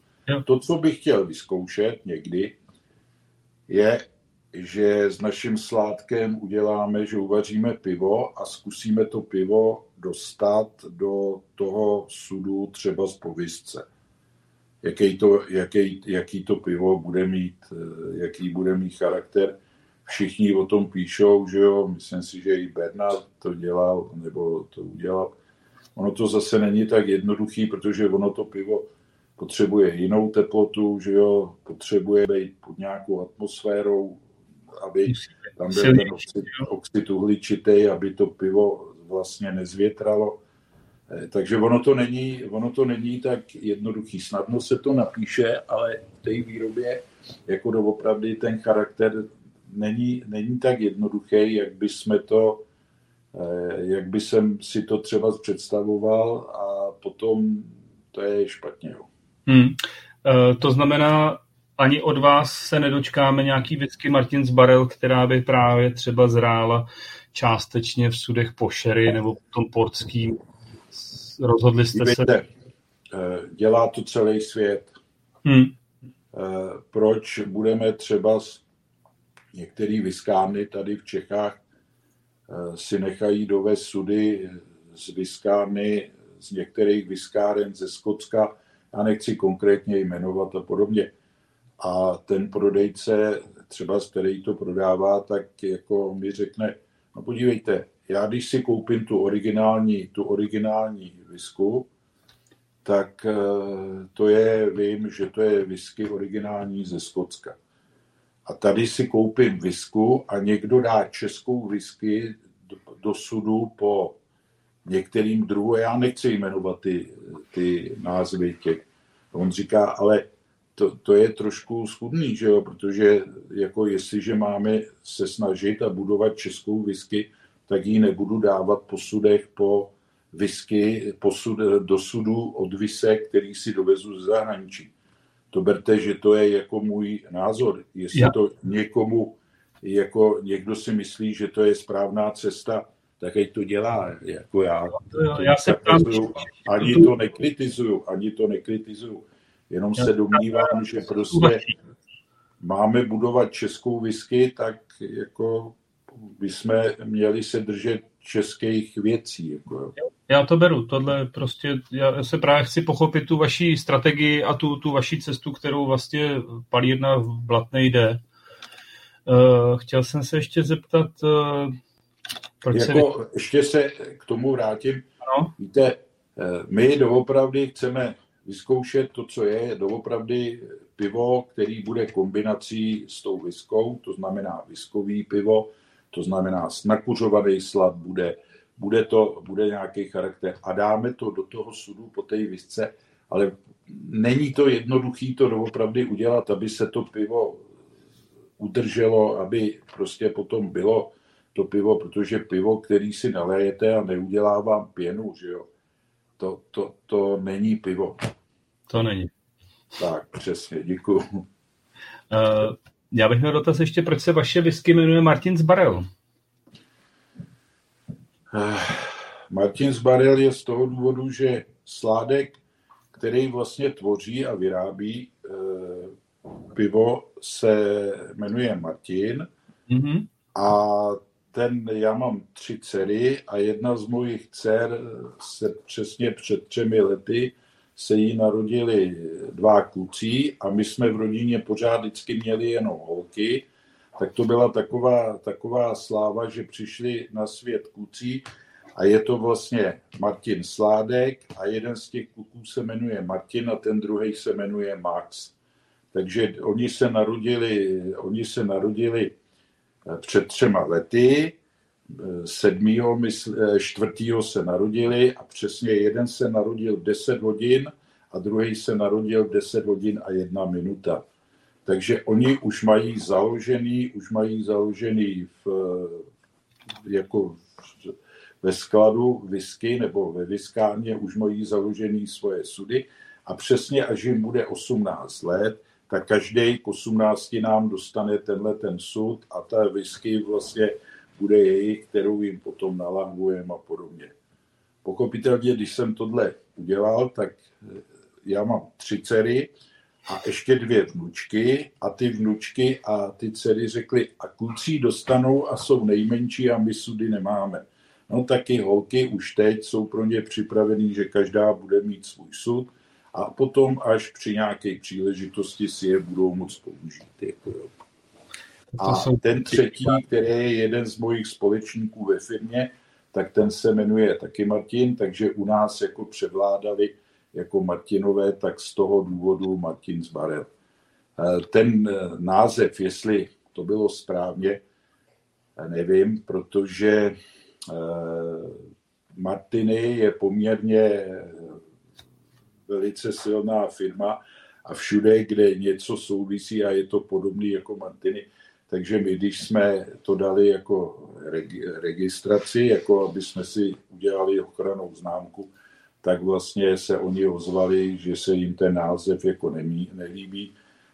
To, co bych chtěl vyzkoušet někdy, je že s naším sládkem uděláme, že uvaříme pivo a zkusíme to pivo dostat do toho sudu třeba z povisce. Jaký to, jaký, jaký to pivo bude mít, eh, jaký bude mít charakter. Všichni o tom píšou, že jo, myslím si, že i Bernard to dělal, nebo to udělal. Ono to zase není tak jednoduchý, protože ono to pivo potřebuje jinou teplotu, že jo, potřebuje být pod nějakou atmosférou, aby tam byl ten oxid, oxid uhličitý, aby to pivo vlastně nezvětralo. Eh, takže ono to, není, ono to není tak jednoduchý. Snadno se to napíše, ale v té výrobě jako doopravdy ten charakter není, není tak jednoduchý, jak by jsme to, jak by jsem si to třeba představoval a potom to je špatně. Hmm. E, to znamená, ani od vás se nedočkáme nějaký whisky Martin Barel, která by právě třeba zrála částečně v sudech po sherry nebo v tom portským. Rozhodli jste Víte, se... Eh, dělá to celý svět. Hmm. Eh, proč budeme třeba některý viskárny tady v Čechách eh, si nechají dovést sudy z viskárny, z některých viskáren ze Skotska, já nechci konkrétně jmenovat a podobně a ten prodejce, třeba z který to prodává, tak jako mi řekne, no podívejte, já když si koupím tu originální, tu originální visku, tak eh, to je, vím, že to je whisky originální ze Skotska. A tady si koupím visku a někdo dá českou whisky do, sudu po některým druhu, já nechci jmenovat ty, ty názvy těch. On říká, ale to, to je trošku schudný, že jo? protože jako jestliže máme se snažit a budovat českou whisky, tak ji nebudu dávat po sudech po whisky posud, do sudu od visek, který si dovezu ze zahraničí. To berte, že to je jako můj názor. Jestli to někomu, jako někdo si myslí, že to je správná cesta, tak ať to dělá, jako já. já se ptám, ani to nekritizuju, ani to nekritizuju. Jenom se domnívám, že prostě máme budovat českou whisky, tak jako bychom měli se držet českých věcí. Jako. Já to beru, tohle prostě, já se právě chci pochopit tu vaši strategii a tu, tu vaši cestu, kterou vlastně palírna v Blatné jde. Uh, chtěl jsem se ještě zeptat, uh, proč jako, se... Ještě se k tomu vrátím. Ano? Víte, uh, my doopravdy chceme vyzkoušet to, co je, doopravdy pivo, který bude kombinací s tou viskou, to znamená viskový pivo, to znamená snakuřovaný slad bude, bude to, bude nějaký charakter a dáme to do toho sudu po té visce, ale není to jednoduchý to doopravdy udělat, aby se to pivo udrželo, aby prostě potom bylo to pivo, protože pivo, který si nalejete a neudělá vám pěnu, že jo, to, to, to není pivo. To není. Tak, přesně, děkuju. Uh, já bych měl dotaz ještě, proč se vaše whisky jmenuje Martin's Barrel? Uh, Martin's Barrel je z toho důvodu, že sládek, který vlastně tvoří a vyrábí uh, pivo, se jmenuje Martin. Mm-hmm. A ten, já mám tři dcery a jedna z mojich dcer se přesně před třemi lety se jí narodili dva kluci a my jsme v rodině pořád vždycky měli jenom holky, tak to byla taková, taková sláva, že přišli na svět kluci a je to vlastně Martin Sládek a jeden z těch kluků se jmenuje Martin a ten druhý se jmenuje Max. Takže oni se narodili, oni se narodili eh, před třema lety, sedmýho, eh, čtvrtýho se narodili a přesně jeden se narodil v 10 hodin a druhý se narodil v 10 hodin a jedna minuta. Takže oni už mají založený, už mají založený v, jako ve skladu whisky nebo ve viskárně už mají založený svoje sudy a přesně až jim bude 18 let, tak každý k 18 nám dostane tenhle ten sud a ta whisky vlastně bude jejich, kterou jim potom nalangujeme a podobně. Pochopitelně, když jsem tohle udělal, tak já mám tři dcery a ještě dvě vnučky a ty vnučky a ty dcery řekly, a kluci dostanou a jsou nejmenší a my sudy nemáme. No taky holky už teď jsou pro ně připravený, že každá bude mít svůj sud a potom až při nějaké příležitosti si je budou moct použít. Jako A ten třetí, který je jeden z mojich společníků ve firmě, tak ten se jmenuje taky Martin, takže u nás jako převládali jako Martinové, tak z toho důvodu Martin Zbarel. Eh, ten eh, název, jestli to bylo správně, eh, nevím, protože Martiny je poměrně velice silná firma a všude, kde něco souvisí a je to podobný jako Martiny, takže my, když jsme to dali jako registraci, jako aby jsme si udělali ochranou známku, tak vlastně se oni ozvali, že se jim ten název jako nemí, nelíbí.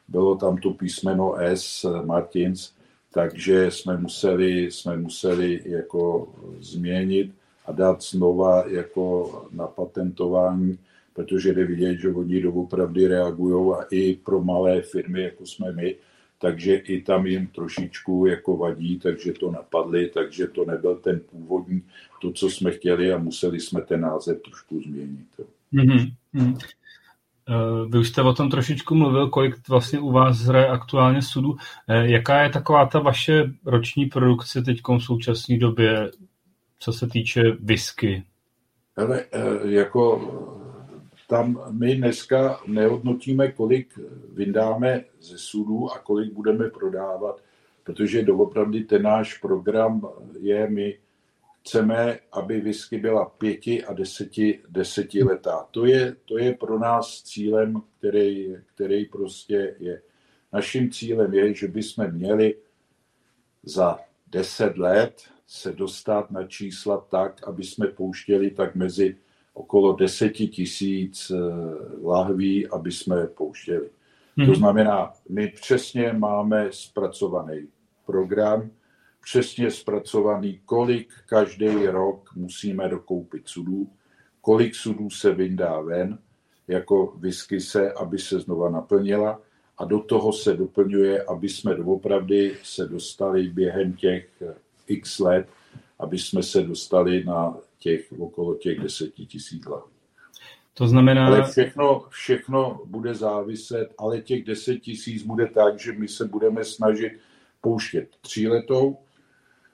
Bylo tam to písmeno S, Martins, takže jsme museli, jsme museli jako změnit a dát znova jako na patentování, protože jde vidět, že oni doopravdy reagují a i pro malé firmy, jako jsme my, takže i tam jim trošičku jako vadí, takže to napadli, takže to nebyl ten původní, to, co jsme chtěli a museli jsme ten název trošku změnit. Mm-hmm. Vy už jste o tom trošičku mluvil, kolik vlastně u vás hraje aktuálně sudu. Eh, jaká je taková ta vaše roční produkce teď v současné době, co se týče whisky? Ale eh, jako tam my dneska nehodnotíme, kolik vydáme ze sudů a kolik budeme prodávat, protože doopravdy ten náš program je, my chceme, aby whisky byla pěti a deseti, deseti letá. To je, to je pro nás cílem, který, který prostě je. Naším cílem je, že bychom měli za deset let se dostat na čísla tak, aby jsme pouštěli tak mezi okolo deseti tisíc eh, lahví, aby jsme pouštěli. Hmm. To mhm. znamená, my přesně máme zpracovaný program, přesně zpracovaný, kolik každý rok musíme dokoupit sudů, kolik sudů se vyndá ven, jako whisky se, aby se znova naplnila a do toho se doplňuje, aby jsme doopravdy se dostali během těch x let, aby jsme se dostali na těch okolo těch deseti tisíc lahví. To znamená... Ale všechno, všechno bude záviset, ale těch deset tisíc bude tak, že my se budeme snažit pouštět tříletou,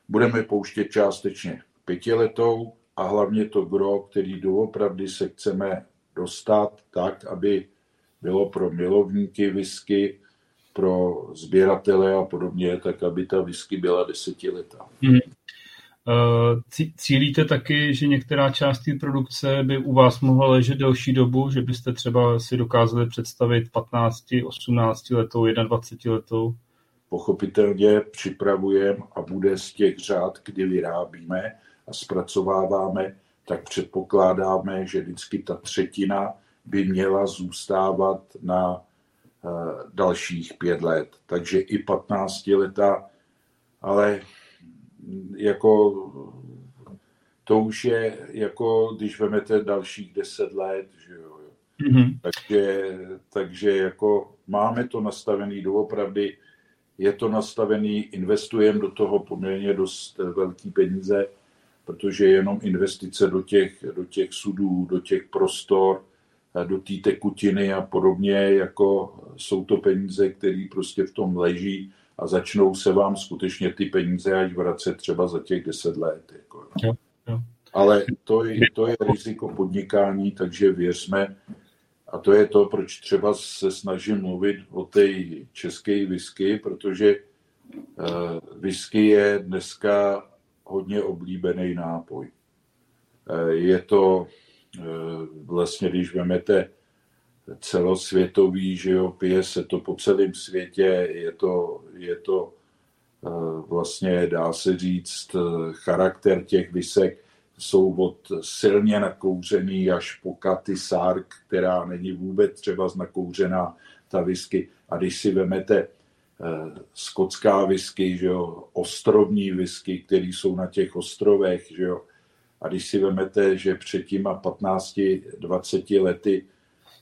budeme pouštět částečně pětiletou a hlavně to gro, který doopravdy se chceme dostat tak, aby bylo pro milovníky whisky, pro sběratele a podobně, tak aby ta whisky byla desetiletá. Hmm. Cílíte taky, že některá část té produkce by u vás mohla ležet delší dobu, že byste třeba si dokázali představit 15, 18 letou, 21 letou? Pochopitelně připravujeme a bude z těch řád, kdy vyrábíme a zpracováváme, tak předpokládáme, že vždycky ta třetina by měla zůstávat na uh, dalších pět let. Takže i 15 leta, ale jako to už je jako, když vemete dalších deset let, že jo. Mm-hmm. Takže, takže jako máme to nastavený doopravdy, je to nastavený, investujeme do toho poměrně dost velký peníze, protože jenom investice do těch, do těch sudů, do těch prostor, do té tekutiny a podobně, jako jsou to peníze, které prostě v tom leží a začnou se vám skutečně ty peníze až vracet třeba za těch deset let. Jako. Jo, jo. Ale to je, to je riziko podnikání, takže věřme, a to je to, proč třeba se snažím mluvit o té české whisky, protože uh, whisky je dneska hodně oblíbený nápoj. Uh, je to uh, vlastně, když vezmete celosvětový, že jo, pije se to po celém světě, je to, je to vlastně, dá se říct, charakter těch visek jsou od silně nakouřený až po Katy Sark, která není vůbec třeba znakouřená ta whisky. A když si vemete eh, skotská whisky, že jo, ostrovní whisky, které jsou na těch ostrovech, že jo, a když si vemete, že před těma 15-20 lety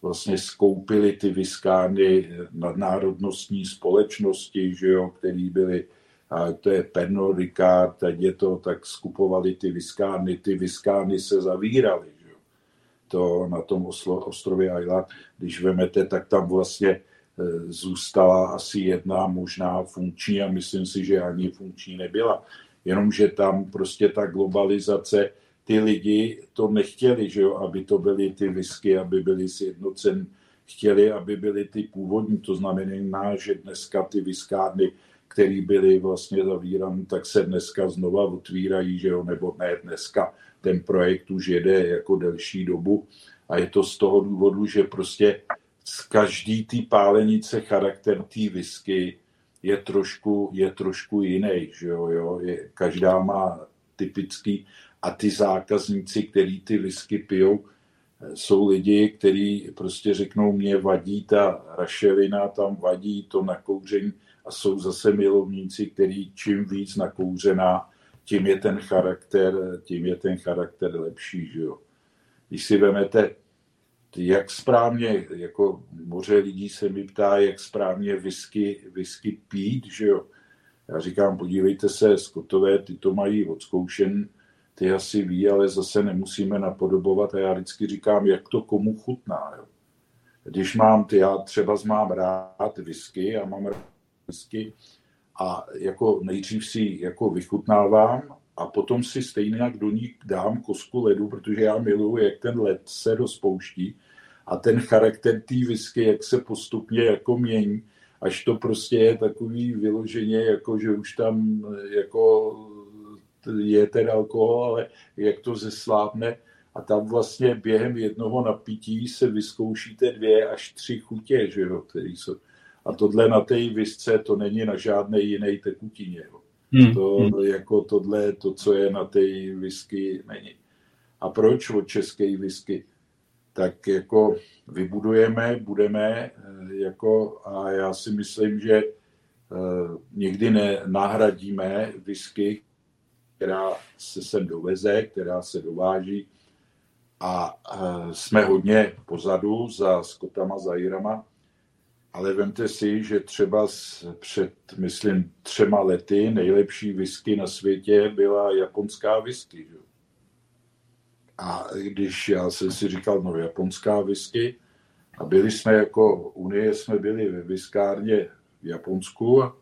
vlastně skoupili ty viskárny nadnárodnostní společnosti, že jo, které byly a to je Pernod Ricard, teď je to, tak skupovali ty viskárny, ty viskárny se zavíraly. Že? To na tom ostrově Island, když vemete, tak tam vlastně e, zůstala asi jedna možná funkční a myslím si, že ani funkční nebyla. Jenomže tam prostě ta globalizace, ty lidi to nechtěli, že jo, aby to byly ty whisky, aby byly sjednocen, chtěli, aby byly ty původní, to znamená, že dneska ty viskárny který byly vlastně zavírané, tak se dneska znova otvírají, že jo, nebo ne dneska. Ten projekt už jede jako delší dobu a je to z toho důvodu, že prostě z každý té pálenice charakter té whisky je trošku, je trošku jiný, že jo, jo? Je, každá má typický a ty zákazníci, který ty whisky pijou, jsou lidi, kteří prostě řeknou, mě vadí ta rašelina, tam vadí to nakouření, a jsou zase milovníci, který čím víc nakouřená, tím je ten charakter, tím je ten charakter lepší, že jo. Když si vemete, jak správně, jako moře lidí se mi ptá, jak správně whisky, whisky pít, že jo. Já říkám, podívejte se, skotové, ty to mají odzkoušen, ty asi ví, ale zase nemusíme napodobovat a já vždycky říkám, jak to komu chutná, jo. Když mám, ty já třeba mám rád whisky a mám rád hezky a jako nejdřív si jako vychutnávám a potom si stejně jak do ní dám kosku ledu, protože já miluji, jak ten led se rozpouští a ten charakter té whisky, jak se postupně jako mění, až to prostě je takový vyloženě, jako že už tam jako je ten alkohol, ale jak to zeslábne a tam vlastně během jednoho napití se vyzkoušíte dvě až tři chutě, že jo, který jsou. A tohle na té visce, to není na žádné jiné tekutině. Hmm. To hmm. jako tohle, to, co je na té whisky, není. A proč od české whisky? Tak jako vybudujeme, budeme, eh, jako, a já si myslím, že někdy ne, nahradíme whisky, která se sem doveze, která se dováží a jsme hodně pozadu za Skotama, za Jirama, ale vemte si, že třeba před, myslím, třema lety nejlepší whisky na světě byla japonská whisky. A když já jsem si říkal, no japonská whisky, a byli jsme jako Unie, jsme byli ve viskárně v Japonsku a,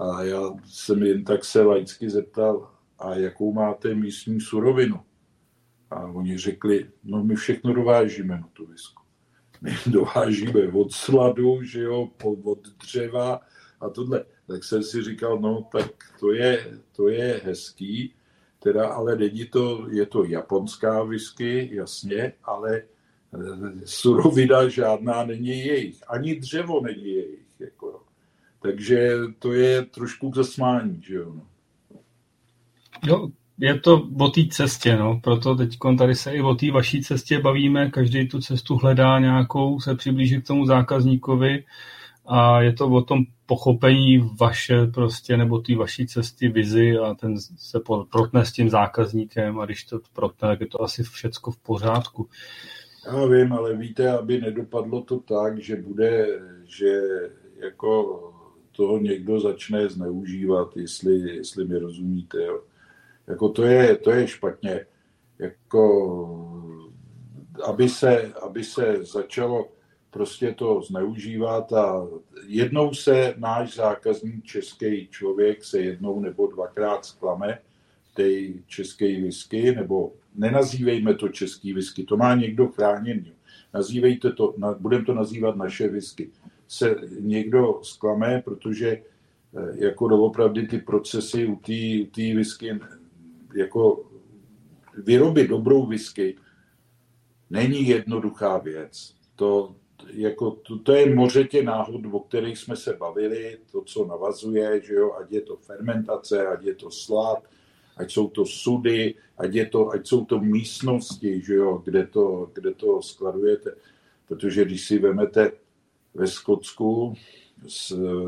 a já jsem jen tak se laicky zeptal, a jakou máte místní surovinu. A oni řekli, no my všechno dovážíme na tu visku. My dovážíme od sladu, že jo, od dřeva a tohle. Tak jsem si říkal, no tak to je, to je hezký, teda ale není to, je to japonská whisky, jasně, ale eh, surovina žádná není jejich. Ani dřevo není jejich. Jako. Takže to je trošku k zasmání, že jo. No. Jo, je to o té cestě, no. proto teď tady se i o té vaší cestě bavíme, každý tu cestu hledá nějakou, se přiblíží k tomu zákazníkovi a je to o tom pochopení vaše prostě, nebo té vaší cesty, vizi a ten se protne s tím zákazníkem a když to protne, tak je to asi všecko v pořádku. Já vím, ale víte, aby nedopadlo to tak, že bude, že jako toho někdo začne zneužívat, jestli, jestli mi rozumíte. Jo. Jako to je, to je špatně. Jako, aby se, aby se začalo prostě to zneužívat a jednou se náš zákazník, český člověk, se jednou nebo dvakrát zklame té české whisky, nebo nenazývejme to český whisky, to má někdo chráněný. Nazývejte to, budeme to nazývat naše whisky. Se někdo zklame, protože eh, jako doopravdy ty procesy u té whisky jako vyrobit dobrou whisky není jednoduchá věc. To, jako, to, to je moře tě náhod, o kterých jsme se bavili, to, co navazuje, že jo, ať je to fermentace, ať je to slad, ať jsou to sudy, ať, je to, ať jsou to místnosti, že jo, kde, to, kde to skladujete. Protože když si vemete ve Skotsku,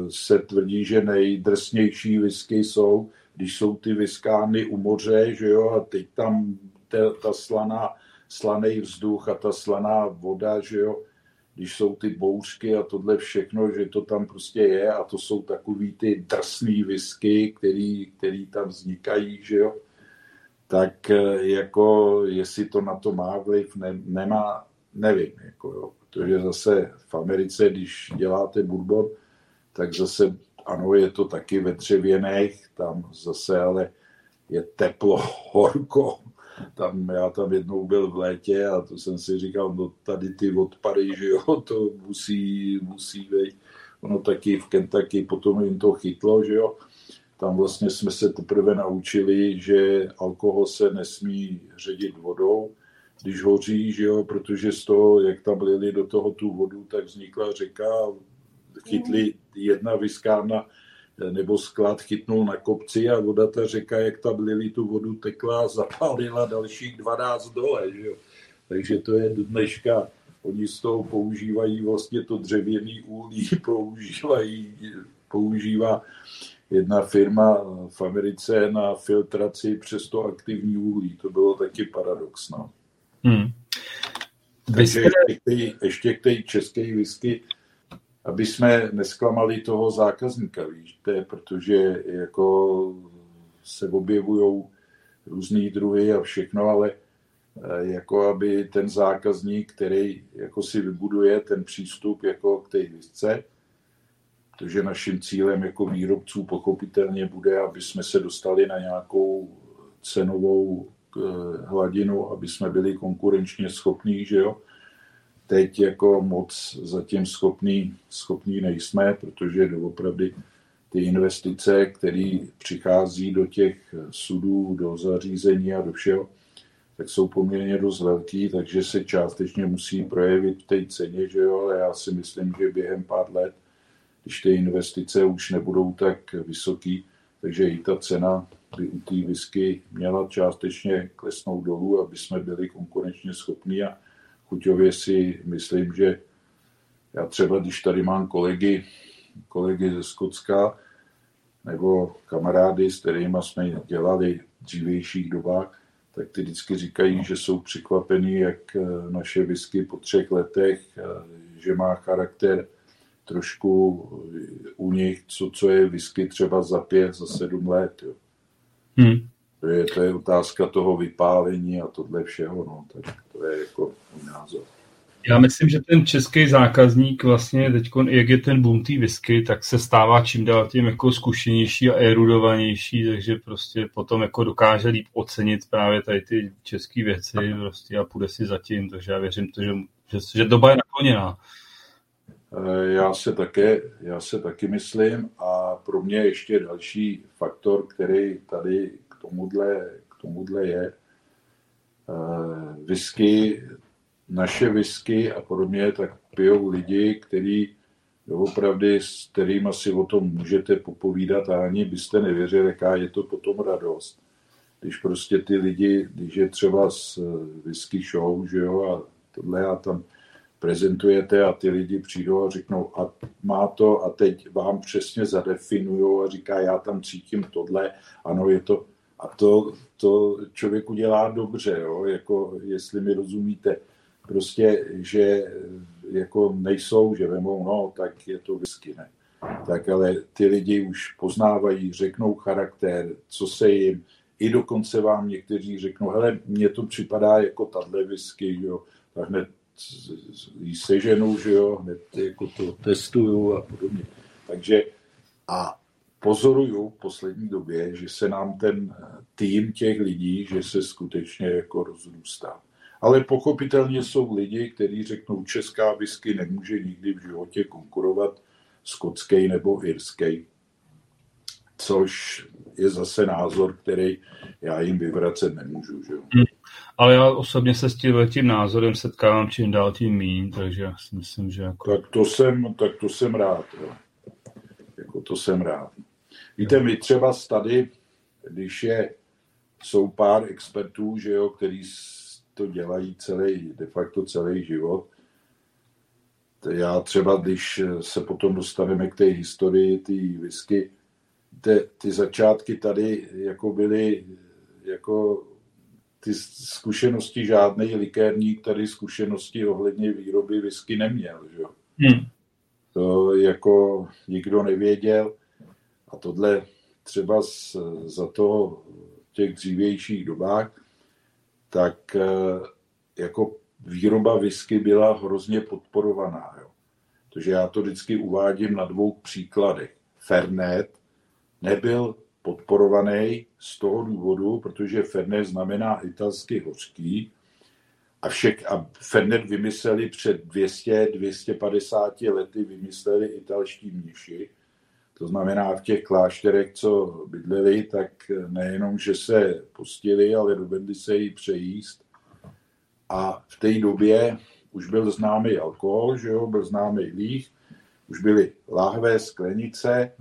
se tvrdí, že nejdrsnější whisky jsou když jsou ty viskány u moře, že jo, a teď tam ta, ta slaná, slaný vzduch a ta slaná voda, že jo, když jsou ty bouřky a tohle všechno, že to tam prostě je a to jsou takový ty drsný visky, který, který tam vznikají, že jo, tak eh, jako jestli to na to má vliv, ne, nemá, nevím, jako jo, protože zase v Americe, když děláte bourbon, tak zase ano, je to taky ve dřevěnech, tam zase ale je teplo, horko. Tam, já tam jednou byl v létě a to jsem si říkal, no tady ty odpady, že jo, to musí, musí být. Ono taky v Kentucky potom jim to chytlo, že jo. Tam vlastně jsme se teprve naučili, že alkohol se nesmí ředit vodou, když hoří, že jo, protože z toho, jak tam lili do toho tu vodu, tak vznikla řeka chytli jedna vyskárna eh, nebo sklad chytnul na kopci a voda ta řeka, jak tam lili tu vodu tekla, zapálila dalších 12 dole. Že jo? Takže to je do dneška. Oni z toho používají vlastně to dřevěný úlí, používají, používá jedna firma v Americe na filtraci přes to aktivní uhlí. To bylo taky paradox. No. Hmm. Takže ještě k té české whisky aby jsme nesklamali toho zákazníka, víte, protože jako se objevují různý druhy a všechno, ale eh, jako aby ten zákazník, který jako si vybuduje ten přístup jako k té visce, protože naším cílem jako výrobců pochopitelně bude, aby jsme se dostali na nějakou cenovou eh, hladinu, aby jsme byli konkurenčně schopní, že jo, teď jako moc zatím schopný, schopný nejsme, protože doopravdy ty investice, které přichází do těch sudů, do zařízení a do všeho, tak jsou poměrně dost velký, takže se částečně musí projevit v té ceně, že jo, ale já si myslím, že během pár let, když ty investice už nebudou tak vysoký, takže i ta cena by u té whisky měla částečně klesnout dolů, aby jsme byli konkurenčně schopní a chuťově si myslím, že já třeba, když tady mám kolegy, kolegy ze Skotska, nebo kamarády, s kterými jsme dělali v dřívějších dobách, tak ty vždycky říkají, že jsou překvapení, jak eh, naše whisky po třech letech, eh, že má charakter trošku u nich, co, co je whisky třeba za pět, za sedm let. Jo. Hmm. To, je, to je otázka toho vypálení a tohle všeho. No. Tak to je jako můj názor. Já myslím, že ten český zákazník vlastně teď, jak je ten boom té whisky, tak se stává čím dál tím jako zkušenější a erudovanější, takže prostě potom jako dokáže líp ocenit právě tady ty české věci prostě a půjde si zatím, takže já věřím, to, že, že, že doba je nakloněná. Eh, já se, také, já se taky myslím a pro mě ještě další faktor, který tady tomuhle, k tomuhle je, eh, whisky naše whisky a podobně, tak pijou lidi, který opravdu, s kterým asi o tom můžete popovídat a ani byste nevěřili, jaká je to potom radost. Když prostě ty lidi, když je třeba z whisky show, že jo, a tohle a tam prezentujete a ty lidi přijdou a řeknou, a má to a teď vám přesně zadefinují a říká, já tam cítím tohle, ano, je to, a to, to člověk udělá dobře, jo, jako jestli mi rozumíte prostě, že jako nejsou, že vemou, no, tak je to whisky, ne. Tak ale ty lidi už poznávají, řeknou charakter, co se jim, i dokonce vám někteří řeknou, hele, mně to připadá jako tahle whisky, jo, tak hned ji seženu, že jo, hned jako to testuju a podobně. Takže a pozoruju v poslední době, že se nám ten tým těch lidí, že se skutečně jako rozrůstá. Ale pochopitelně jsou lidi, kteří řeknou, česká whisky nemůže nikdy v životě konkurovat skotský nebo irský, což je zase názor, který já jim vyvracet nemůžu. Že? Hmm. Ale já osobně se s tím názorem setkávám čím dál tím mín, takže já si myslím, že... Jako... Tak to jsem, tak to jsem rád. Jo. Jako to jsem rád. Víte, my třeba tady, když je, jsou pár expertů, že jo, který to dělají celý, de facto celý život. Já třeba, když se potom dostaneme k té historii, ty whisky, ty, ty začátky tady jako byly jako ty zkušenosti žádný likérník tady zkušenosti ohledně výroby whisky neměl. Že? Hmm. To jako nikdo nevěděl a tohle třeba z, za to v těch dřívějších dobách tak eh, jako výroba whisky byla hrozně podporovaná. Jo. Takže já to vždycky uvádím na dvou příkladech. Fernet nebyl podporovaný z toho důvodu, protože Fernet znamená italsky hořký a, však, a Fernet vymysleli před 200-250 lety, vymysleli italští mniši, to znamená, v těch klášterech, co bydleli, tak nejenom, že se postili, ale dovedli se jí přejíst. A v té době už byl známý alkohol, že jo, byl známý líh, už byly láhvé sklenice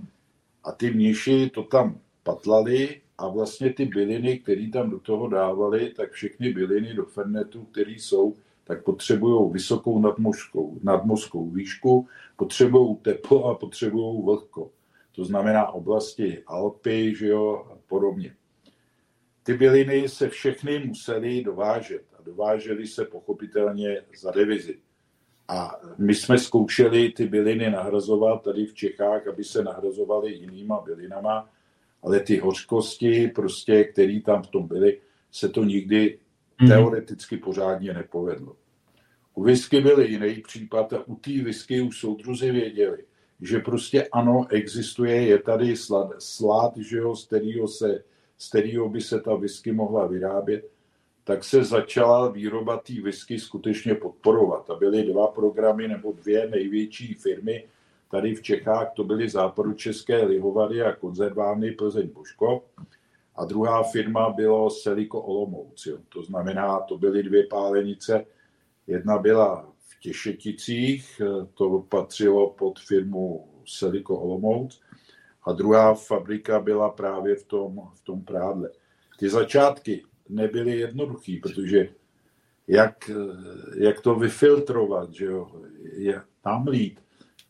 a ty mniši to tam patlali a vlastně ty byliny, které tam do toho dávali, tak všechny byliny do fernetu, které jsou, tak potřebují vysokou nadmořskou, nadmořskou výšku, potřebují teplo a potřebují vlhko to znamená oblasti Alpy, že jo, a podobně. Ty byliny se všechny museli dovážet a dovážely se pochopitelně za devizi. A my jsme zkoušeli ty byliny nahrazovat tady v Čechách, aby se nahrazovaly jinýma bylinama, ale ty hořkosti, prostě, které tam v tom byly, se to nikdy mm-hmm. teoreticky pořádně nepovedlo. U whisky byl jiný případ a u té whisky už soudruzi věděli, že prostě ano, existuje, je tady slad, slad že jo, z, kterého se, z kterého by se ta whisky mohla vyrábět, tak se začala výroba té whisky skutečně podporovat. A byly dva programy nebo dvě největší firmy tady v Čechách, to byly západočeské livovary a konzervárny Plzeň Božko. A druhá firma bylo Seliko Olomouc. Jo. To znamená, to byly dvě pálenice. Jedna byla Těšeticích, eh, to patřilo pod firmu Seliko Olomouc a druhá fabrika byla právě v tom, v tom prádle. Ty začátky nebyly jednoduché, protože jak, eh, jak to vyfiltrovat, že jo, je namlít,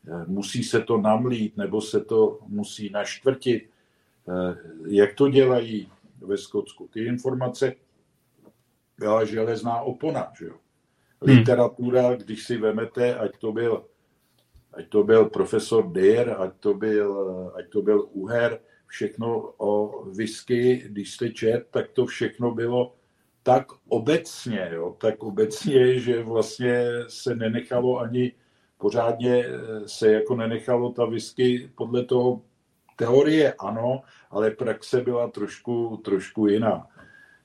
eh, musí se to namlít, nebo se to musí naštvrtit, jak to dělají ve Skotsku. Ty informace byla železná opona, že jo. Hmm. Literatura, když si vemete, ať to byl, ať to byl profesor Deer, ať to byl, ať to byl Uher, všechno o whisky, když jste čet, tak to všechno bylo tak obecně, jo, tak obecně, že vlastně se nenechalo ani pořádně se jako nenechalo ta whisky podle toho teorie ano, ale praxe byla trošku, trošku jiná.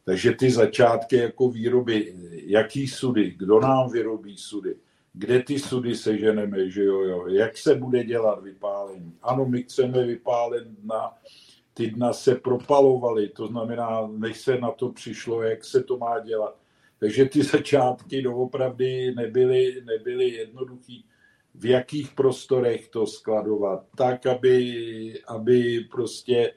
Takže ty začátky jako výroby, jaký sudy, kdo nám vyrobí sudy, kde ty sudy seženeme, že jo, jo, jak se bude dělat vypálení. Ano, my chceme vypálen na ty dna se propalovaly, to znamená, než se na to přišlo, jak se to má dělat. Takže ty začátky doopravdy nebyly, nebyly jednoduchý. V jakých prostorech to skladovat, tak, aby, aby prostě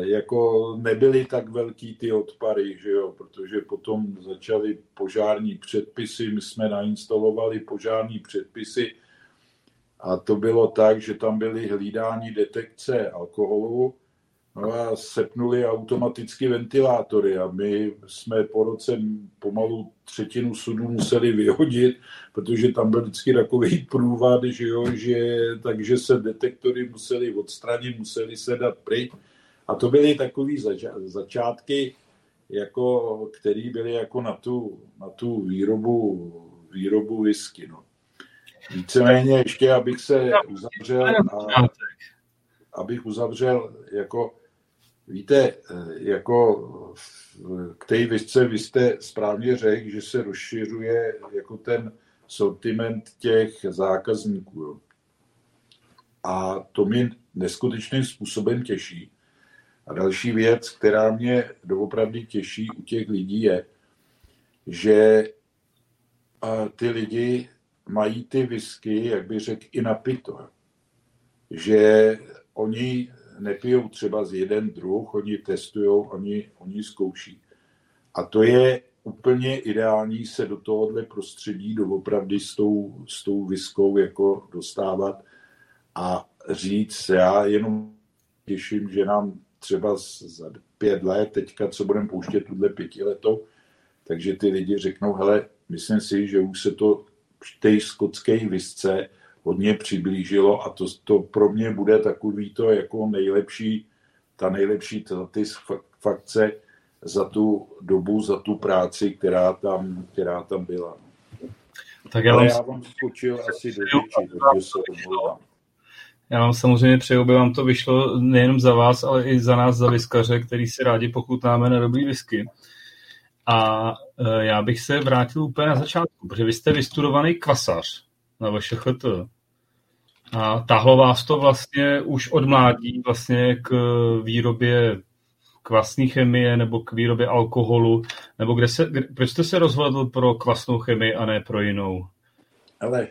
jako nebyly tak velký ty odpary, že jo? protože potom začaly požární předpisy, my jsme nainstalovali požární předpisy a to bylo tak, že tam byly hlídání detekce alkoholu No a sepnuli automaticky ventilátory a my jsme po roce pomalu třetinu sudu museli vyhodit, protože tam byl vždycky takový průvad, že jo, že, takže se detektory museli odstranit, museli se dát pryč. A to byly takové začátky, jako, které byly jako na tu, na tu výrobu, výrobu whisky. No. Víceméně ještě, abych se uzavřel a, abych uzavřel jako Víte, jako k té visce vy jste správně řekl, že se rozšiřuje jako ten sortiment těch zákazníků. Jo. A to mě neskutečným způsobem těší. A další věc, která mě doopravdy těší u těch lidí, je, že ty lidi mají ty whisky, jak by řekl, i napito. Že oni nepijou třeba z jeden druh, oni testují, oni, oni zkouší. A to je úplně ideální se do tohohle prostředí doopravdy s tou, s tou viskou jako dostávat a říct, já jenom těším, že nám třeba za pět let, teďka, co budeme pouštět tuhle pětiletou, takže ty lidi řeknou, hele, myslím si, že už se to v té skotské visce hodně přiblížilo a to, to pro mě bude takový to jako nejlepší, ta nejlepší fakce za tu dobu, za tu práci, která tam, která tam byla. Tak já, Ale já vám skočil asi do řeči, takže se omlouvám. Já vám samozřejmě přeju, aby vám to vyšlo nejenom za vás, ale i za nás, za viskaře, který si rádi pochutnáme na dobrý whisky. A e, já bych se vrátil úplně na začátku, protože vy jste vystudovaný kvasař na VŠHT. A tahlo vás to vlastně už od mládí vlastně k výrobě kvasné chemie nebo k výrobě alkoholu, nebo kde se, kde, proč jste se rozhodl pro kvasnou chemii a ne pro jinou? Ale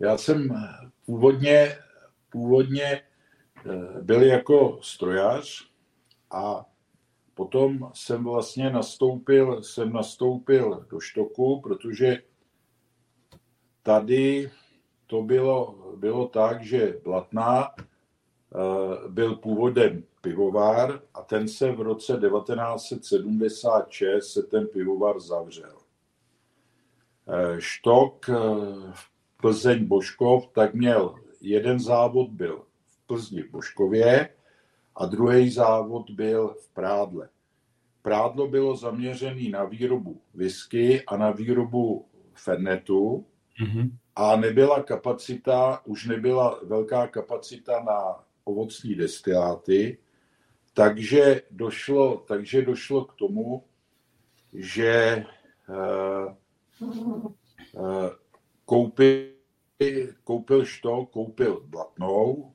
já jsem původně, původně eh, byl jako strojař a potom jsem vlastně nastoupil, jsem nastoupil do štoku, protože tady to bylo, bylo tak, že Blatná eh, byl původem pivovár a ten se v roce 1976 se ten pivovar zavřel. Eh, Štok v Plzeň Boškov tak měl jeden závod byl v Plzni v Boškově a druhý závod byl v Prádle. Prádlo bylo zaměřené na výrobu whisky a na výrobu fernetu. Mm-hmm a nebyla kapacita, už nebyla velká kapacita na ovocní destiláty, takže došlo, takže došlo k tomu, že uh, uh, koupil, koupil što, koupil Blatnou,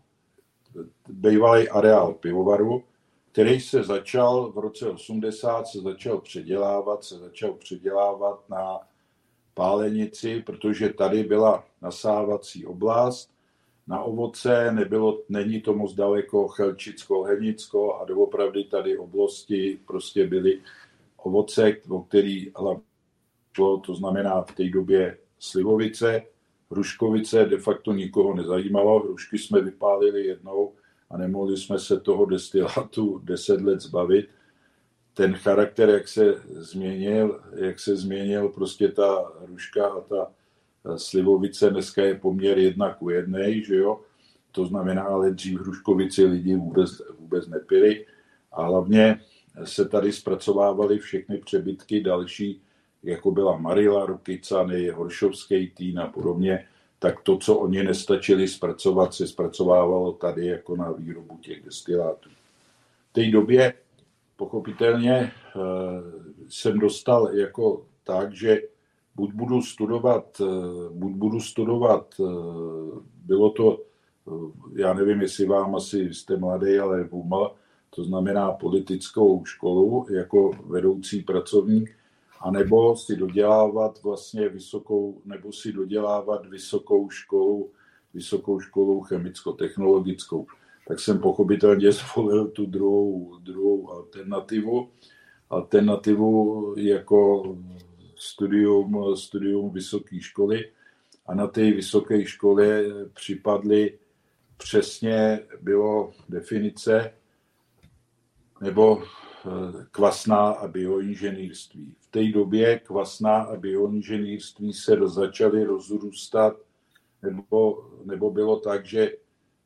bývalý areál pivovaru, který se začal v roce 80 se začal předělávat, se začal předělávat na pálenici, protože tady byla nasávací oblast. Na ovoce nebylo, není to moc daleko Chelčicko, Henicko a doopravdy tady oblasti prostě byly ovoce, o který šlo, to znamená v té době slivovice, hruškovice de facto nikoho nezajímalo, hrušky jsme vypálili jednou a nemohli jsme se toho destilátu deset let zbavit. Ten charakter, jak se změnil, jak se změnil prostě ta hruška a ta slivovice, dneska je poměr jedna ku jednej, že jo, to znamená, ale dřív hruškovici lidi vůbec, vůbec nepili a hlavně se tady zpracovávaly všechny přebytky další, jako byla Marila, Rukicany, Horšovský tým a podobně, tak to, co oni nestačili zpracovat, se zpracovávalo tady jako na výrobu těch destilátů. V té době pochopitelně eh, jsem dostal jako tak, že buď budu studovat, eh, buď budu studovat, eh, bylo to, já nevím, jestli vám asi jste mladý, ale VUMA, to znamená politickou školu jako vedoucí pracovník, anebo si dodělávat vlastně vysokou, nebo si dodělávat vysokou školu, vysokou školu chemicko-technologickou. Tak jsem pochopitelně zvolil tu druhou, druhou alternativu. Alternativu jako studium, studium vysoké školy. A na té vysoké škole připadly přesně bylo definice nebo kvasná a bioinženýrství. V té době kvasná a bioinženýrství se začaly rozrůstat, nebo, nebo bylo tak, že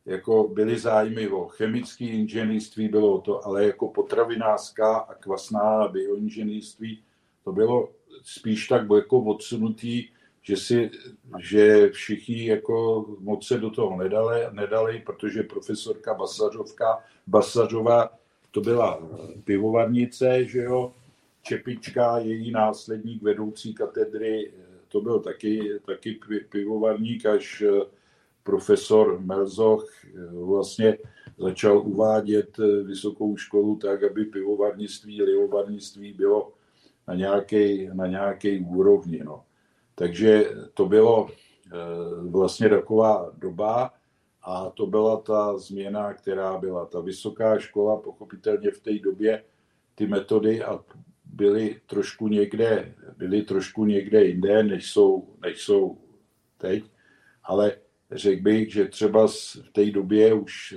jako byly zájmy o chemické inženýrství, bylo to, ale jako potravinářská a kvasná a bioinženýrství, to bylo spíš tak jako odsunutý, že, si, že všichni jako moc se do toho nedali, nedali protože profesorka Basařovka, Basařová to byla pivovarnice, že jo, Čepička, její následník, vedoucí katedry, to byl taky, taky pivovarník, až eh, profesor Melzoch eh, vlastně začal uvádět eh, vysokou školu tak, aby pivovarnictví, lihovarnictví bylo na nějaké na nějaký úrovni. No. Takže to bylo vlastně taková doba, a to byla ta změna, která byla. Ta vysoká škola, pochopitelně v té době ty metody a byly trošku někde, byly trošku někde jinde, než jsou, než jsou teď. Ale řekl bych, že třeba v té době už,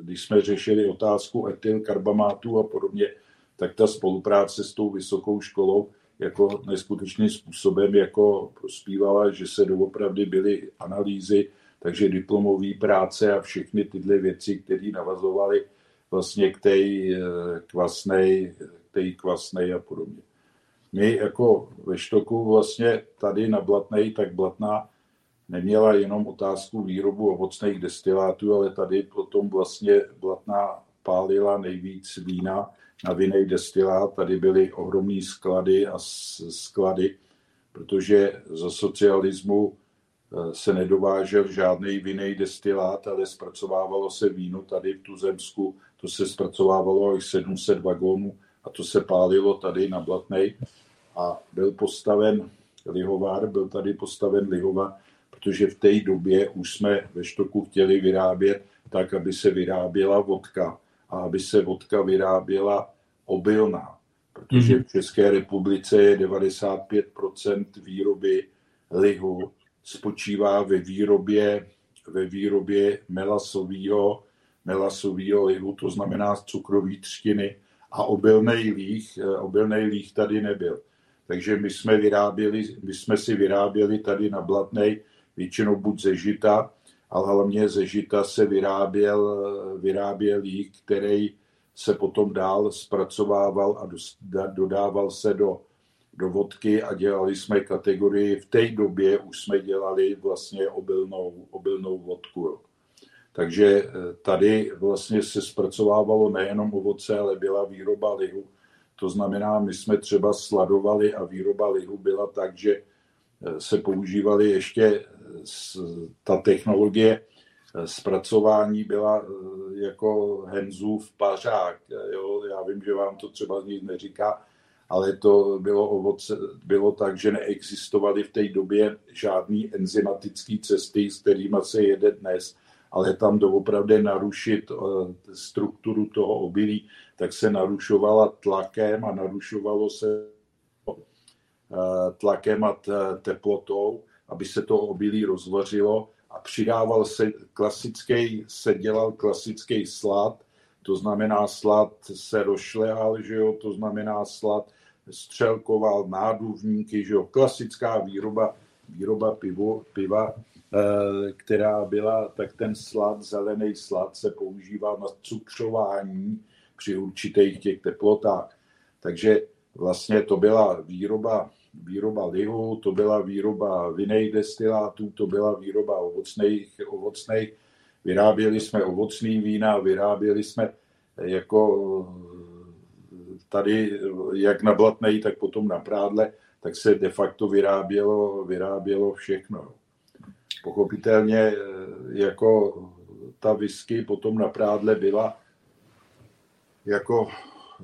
když jsme řešili otázku etylkarbamátu a podobně, tak ta spolupráce s tou vysokou školou jako neskutečným způsobem jako prospívala, že se doopravdy byly analýzy takže diplomové práce a všechny tyhle věci, které navazovaly vlastně k té kvasnej, k té kvasnej a podobně. My jako ve Štoku vlastně tady na Blatnej, tak Blatná neměla jenom otázku výrobu ovocných destilátů, ale tady potom vlastně Blatná pálila nejvíc vína na vinej destilát. Tady byly ohromné sklady a sklady, protože za socialismu Eh, se nedovážel žádný vinej destilát, ale zpracovávalo se víno tady v Tuzemsku, to se zpracovávalo i 700 vagónů a to se pálilo tady na Blatnej a byl postaven lihovár, byl tady postaven lihovár, protože v té době už jsme ve Štoku chtěli vyrábět tak, aby se vyráběla vodka a aby se vodka vyráběla obilná, protože mhm. v České republice je 95% výroby lihu spočívá ve výrobě, ve výrobě melasového, melasového lihu, to znamená cukrový třtiny a obilný líh, obilný líh tady nebyl. Takže my jsme, vyráběli, my jsme si vyráběli tady na Blatnej většinou buď ze žita, ale hlavně ze žita se vyráběl, vyráběl líh, který se potom dál zpracovával a dodával se do do vodky a dělali jsme kategorii, v té době už jsme dělali vlastně obilnou, obilnou vodku. Takže eh, tady vlastně se zpracovávalo nejenom ovoce, ale byla výroba lihu. To znamená, my jsme třeba sladovali a výroba lihu byla tak, že eh, se používaly ještě eh, ta technologie zpracování byla jako Henzův pařák. Jo? Já vím, že vám to třeba nic neříká, ale to bylo, ovoce, bylo tak, že neexistovaly v té době žádné enzymatické cesty, s kterými se jede dnes, ale tam doopravdy narušit eh, strukturu toho obilí, tak se narušovala tlakem a narušovalo se eh, tlakem a teplotou, aby se to obilí rozvařilo. A přidával se klasický, se dělal klasický slad, to znamená slad se rošlehal, že jo, to znamená slad střelkoval náduvníky, že jo, klasická výroba, výroba pivo, piva, eh, která byla, tak ten slad, zelený slad se používal na cukřování při určitých těch teplotách. Takže vlastně to byla výroba, výroba lihu, to byla výroba vinných destilátů, to byla výroba ovocných, ovocných. Vyráběli jsme ovocný vína, vyráběli jsme jako tady, jak na Blatnej, tak potom na Prádle, tak se de facto vyrábělo, vyrábělo všechno. Pochopitelně jako ta whisky potom na Prádle byla jako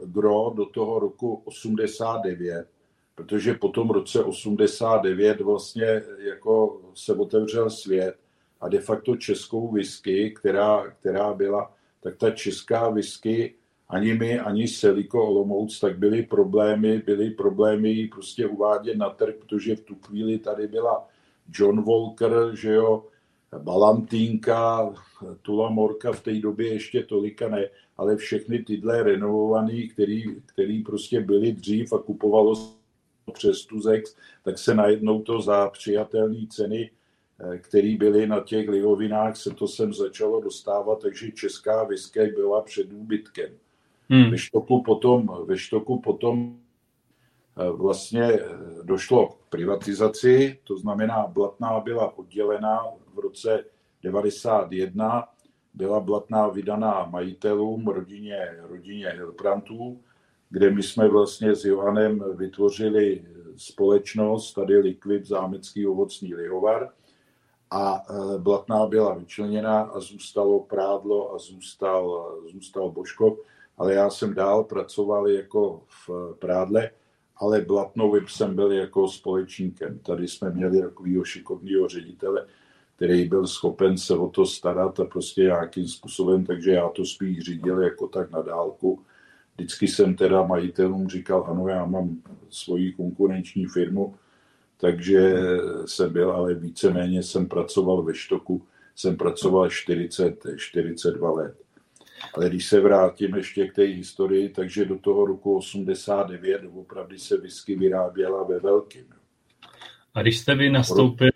gro do toho roku 89, protože po tom roce 89 vlastně jako se otevřel svět a de facto českou whisky, která, která byla, tak ta česká whisky ani my, ani Seliko Olomouc, tak byly problémy, byly problémy prostě uvádět na trh, protože v tu chvíli tady byla John Walker, že jo, Balantínka, Tula Morka v té době ještě tolika ne, ale všechny tyhle renovovaný, který, který prostě byly dřív a kupovalo přes Tuzex, tak se najednou to za přijatelné ceny, eh, které byly na těch lihovinách, se to sem začalo dostávat, takže česká whisky byla před úbytkem. Hmm. Ve, štoku potom, ve štoku potom eh, vlastně eh, došlo k privatizaci, to znamená, Blatná byla oddělena v roce 91, byla Blatná vydaná majitelům, rodině, rodině Hilprantů, kde my jsme vlastně s Johanem vytvořili společnost, tady Liquid Zámecký ovocný lihovar a eh, Blatná byla vyčleněna a zůstalo Prádlo a zůstal, zůstal Božkov ale já jsem dál pracoval jako v Prádle, ale Blatnou jsem byl jako společníkem. Tady jsme měli takového šikovného ředitele, který byl schopen se o to starat a prostě nějakým způsobem, takže já to spíš řídil jako tak na dálku. Vždycky jsem teda majitelům říkal, ano, já mám svoji konkurenční firmu, takže jsem byl, ale víceméně jsem pracoval ve Štoku, jsem pracoval 40, 42 let. Ale když se vrátím ještě k té historii, takže do toho roku 89 opravdu se whisky vyráběla ve velkým. A když jste vy nastoupil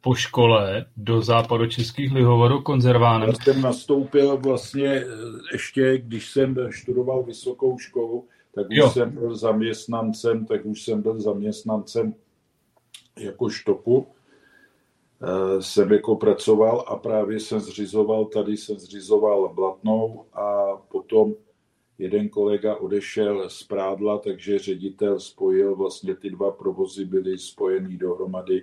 po škole do západočeských lihovarů konzervánem? Já jsem nastoupil vlastně eh, ještě, když jsem študoval vysokou školu, tak už jo. jsem byl zaměstnancem, tak už jsem byl zaměstnancem jako štoku jsem jako pracoval a právě jsem zřizoval, tady jsem zřizoval Blatnou a potom jeden kolega odešel z Prádla, takže ředitel spojil, vlastně ty dva provozy byly spojený dohromady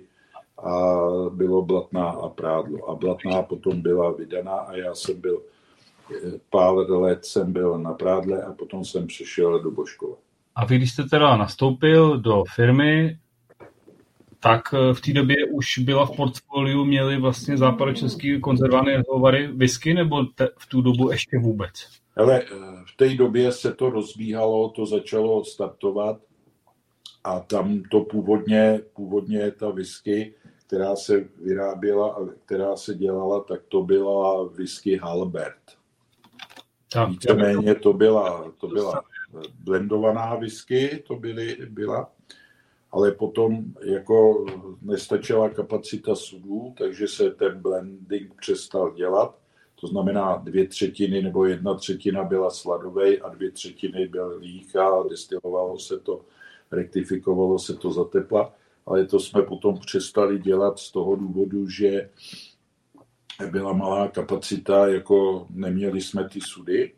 a bylo Blatná a Prádlo. A Blatná potom byla vydaná a já jsem byl eh, pár let jsem byl na Prádle a potom jsem přešel do Božkova. A vy, když jste teda nastoupil do firmy, tak eh, v té době už byla v portfoliu, měli vlastně západočeský konzervované hovary whisky, nebo te, v tu dobu ještě vůbec? Ale eh, v té době se to rozbíhalo, to začalo startovat a tam to původně, původně ta whisky, která se vyráběla a která se dělala, tak to byla whisky Halbert. Víceméně to byla, to byla blendovaná whisky, to byly, byla ale potom jako nestačila kapacita sudů, takže se ten blending přestal dělat. To znamená, dvě třetiny nebo jedna třetina byla sladovej a dvě třetiny byl líh a destilovalo se to, rektifikovalo se to za tepla. Ale to jsme potom přestali dělat z toho důvodu, že byla malá kapacita, jako neměli jsme ty sudy,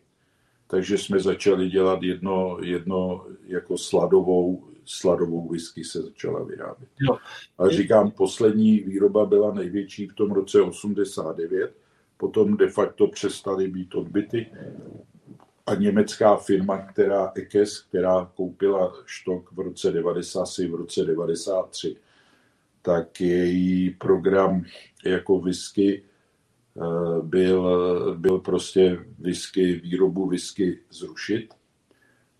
takže jsme začali dělat jedno, jedno jako sladovou sladovou whisky se začala vyrábět. Jo. A říkám, poslední výroba byla největší v tom roce 89, potom de facto přestaly být odbyty a německá firma, která Ekes, která koupila štok v roce 90, v roce 93, tak její program jako whisky eh, byl, byl prostě whisky, výrobu whisky zrušit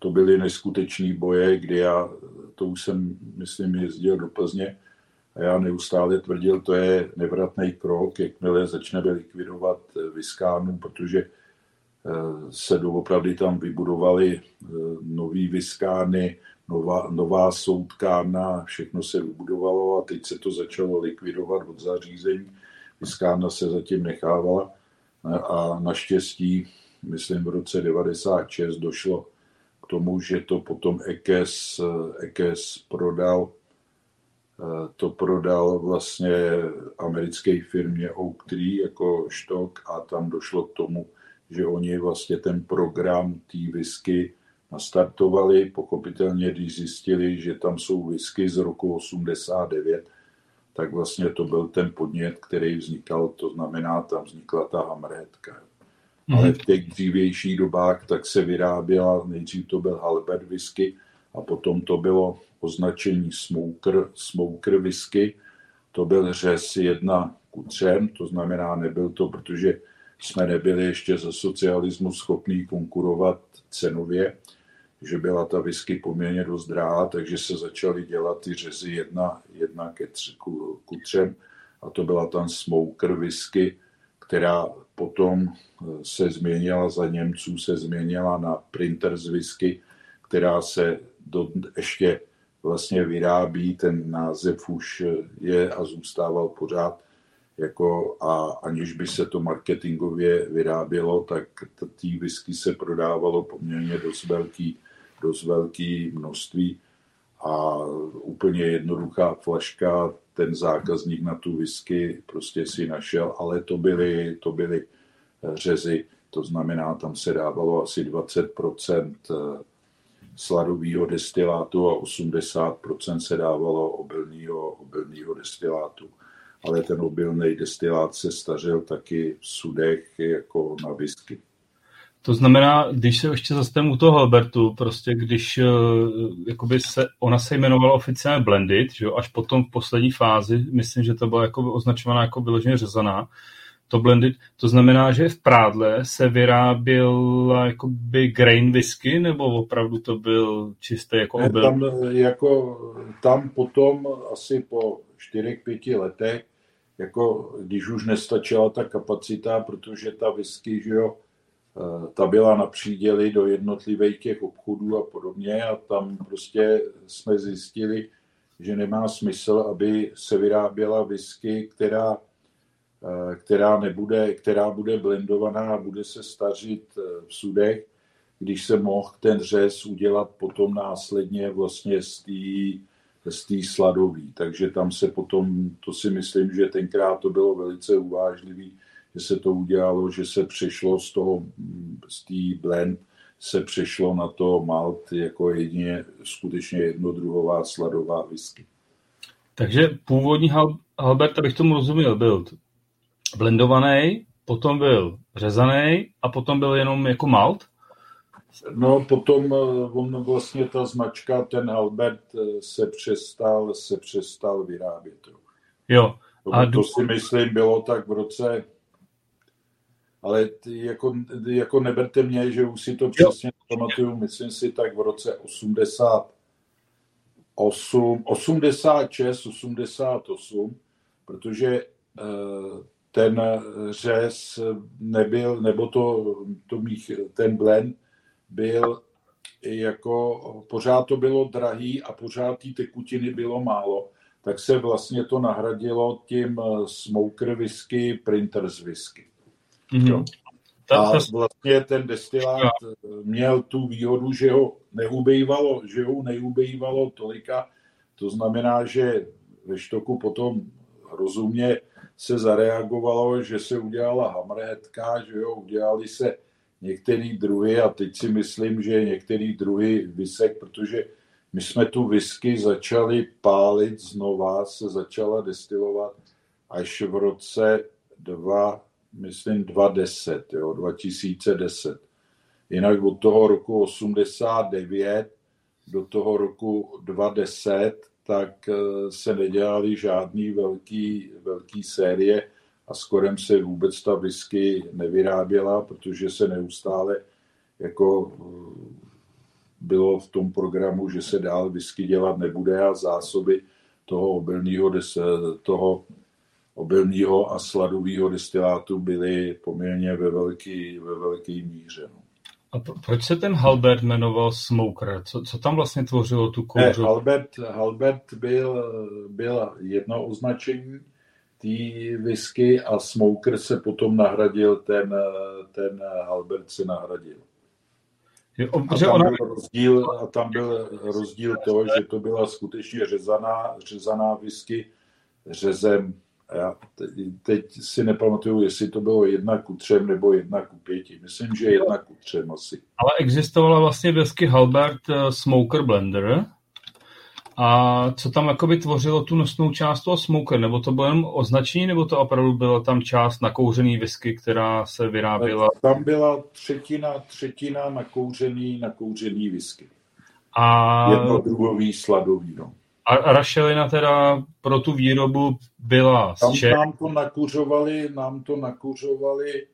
to byly neskutečné boje, kdy já, to už jsem, myslím, jezdil do Plzně A já neustále tvrdil, to je nevratný krok, jakmile začneme likvidovat viskánu, protože se doopravdy tam vybudovaly nový viskány, nová, nová soudkárna, všechno se vybudovalo a teď se to začalo likvidovat od zařízení. Viskárna se zatím nechávala a naštěstí, myslím v roce 96 došlo tomu, že to potom EKES, EKES prodal to prodal vlastně americké firmě Oak Tree jako štok a tam došlo k tomu, že oni vlastně ten program té whisky nastartovali. Pochopitelně, když zjistili, že tam jsou whisky z roku 89, tak vlastně to byl ten podnět, který vznikal, to znamená, tam vznikla ta hamretka. Mm. Ale v těch dřívějších dobách tak se vyráběla, nejdřív to byl Halbert whisky a potom to bylo označení smoker, smoker whisky. To byl řez jedna ku třem, to znamená, nebyl to, protože jsme nebyli ještě za socialismu schopní konkurovat cenově, že byla ta whisky poměrně dost drahá, takže se začaly dělat ty řezy jedna, jedna ke tři, ku, ku třem a to byla tam smoker whisky, která potom eh, se změnila za Němců, se změnila na printers whisky, která se do, ještě vlastně vyrábí, ten název už je a zůstával pořád jako a aniž by se to marketingově vyrábělo, tak tý whisky se prodávalo poměrně dost velký dost velké množství a úplně jednoduchá flaška, ten zákazník na tu whisky prostě si našel, ale to byly, to byly eh, řezy, to znamená, tam se dávalo asi 20% eh, sladového destilátu a 80% se dávalo obilného, obilného destilátu. Ale ten obilný destilát se stařil taky v sudech jako na whisky. To znamená, když se ještě zastavím u toho Albertu, prostě když uh, jakoby se, ona se jmenovala oficiálně Blended, že jo, až potom v poslední fázi, myslím, že to byla jako označovaná jako vyloženě řezaná, to blended, to znamená, že v prádle se vyráběla jakoby grain whisky, nebo opravdu to byl čistý jako obil? Tam, jako, tam potom asi po 4-5 letech, jako když už nestačila ta kapacita, protože ta whisky, že jo, Eh, ta byla na příděli do jednotlivých těch obchodů a podobně a tam prostě jsme zjistili, že nemá smysl, aby se vyráběla whisky, která, eh, která, nebude, která bude blendovaná a bude se stařit eh, v sudech, když se mohl ten řez udělat potom následně vlastně z té z té sladový. Takže tam se potom, to si myslím, že tenkrát to bylo velice uvážlivý, že se to udělalo, že se přešlo z toho, z té blend, se přešlo na to malt jako jedině skutečně jednodruhová sladová whisky. Takže původní Albert, abych tomu rozuměl, byl blendovaný, potom byl řezaný a potom byl jenom jako malt? No potom eh, on vlastně ta značka, ten Albert eh, se přestal, se přestal vyrábět. Jo. A to, to si myslím bylo tak v roce ale jako, jako neberte mě, že už si to přesně pamatuju, myslím si tak v roce 88, 86, 88, protože eh, ten řez nebyl, nebo to, to mých, ten blend byl jako, pořád to bylo drahý a pořád té tekutiny bylo málo, tak se vlastně to nahradilo tím smoker whisky, printers whisky. Mm-hmm. A vlastně ten destilát měl tu výhodu, že ho neubejvalo, že ho neubejvalo tolika. To znamená, že ve štoku potom rozumně se zareagovalo, že se udělala hamrhetka, že jo, udělali se některý druhy a teď si myslím, že některý druhy vysek, protože my jsme tu whisky začali pálit znova, se začala destilovat až v roce 2 myslím 2010, jo, 2010. Jinak od toho roku 89 do toho roku 2010 tak eh, se nedělali žádný velký, velký série a skorem se vůbec ta whisky nevyráběla, protože se neustále jako eh, bylo v tom programu, že se dál whisky dělat nebude a zásoby toho obilního, toho obilního a sladového destilátu byly poměrně ve velké ve velký míře. No. A proč se ten Halbert jmenoval Smoker? Co, co tam vlastně tvořilo tu kouřu? Ne, Halbert, Halbert byl, byl jedno označení té whisky a Smoker se potom nahradil, ten, ten Halbert se nahradil. Je, a, tam ona... byl rozdíl, a tam byl rozdíl to, že to byla skutečně řezaná, řezaná whisky řezem já teď si nepamatuju, jestli to bylo jedna ku třem nebo jedna ku pěti. Myslím, že jedna ku třem asi. Ale existovala vlastně whisky Halbert uh, Smoker Blender. A co tam jakoby tvořilo tu nosnou část toho smoker? Nebo to bylo jenom označení, nebo to opravdu byla tam část nakouřený whisky, která se vyráběla? Tam byla třetina, třetina nakouřený, nakouřený whisky. A... Jednodruhový sladový, no. A rašelina teda pro tu výrobu byla tam, z Nám to nakuřovali, nám to nakuřovali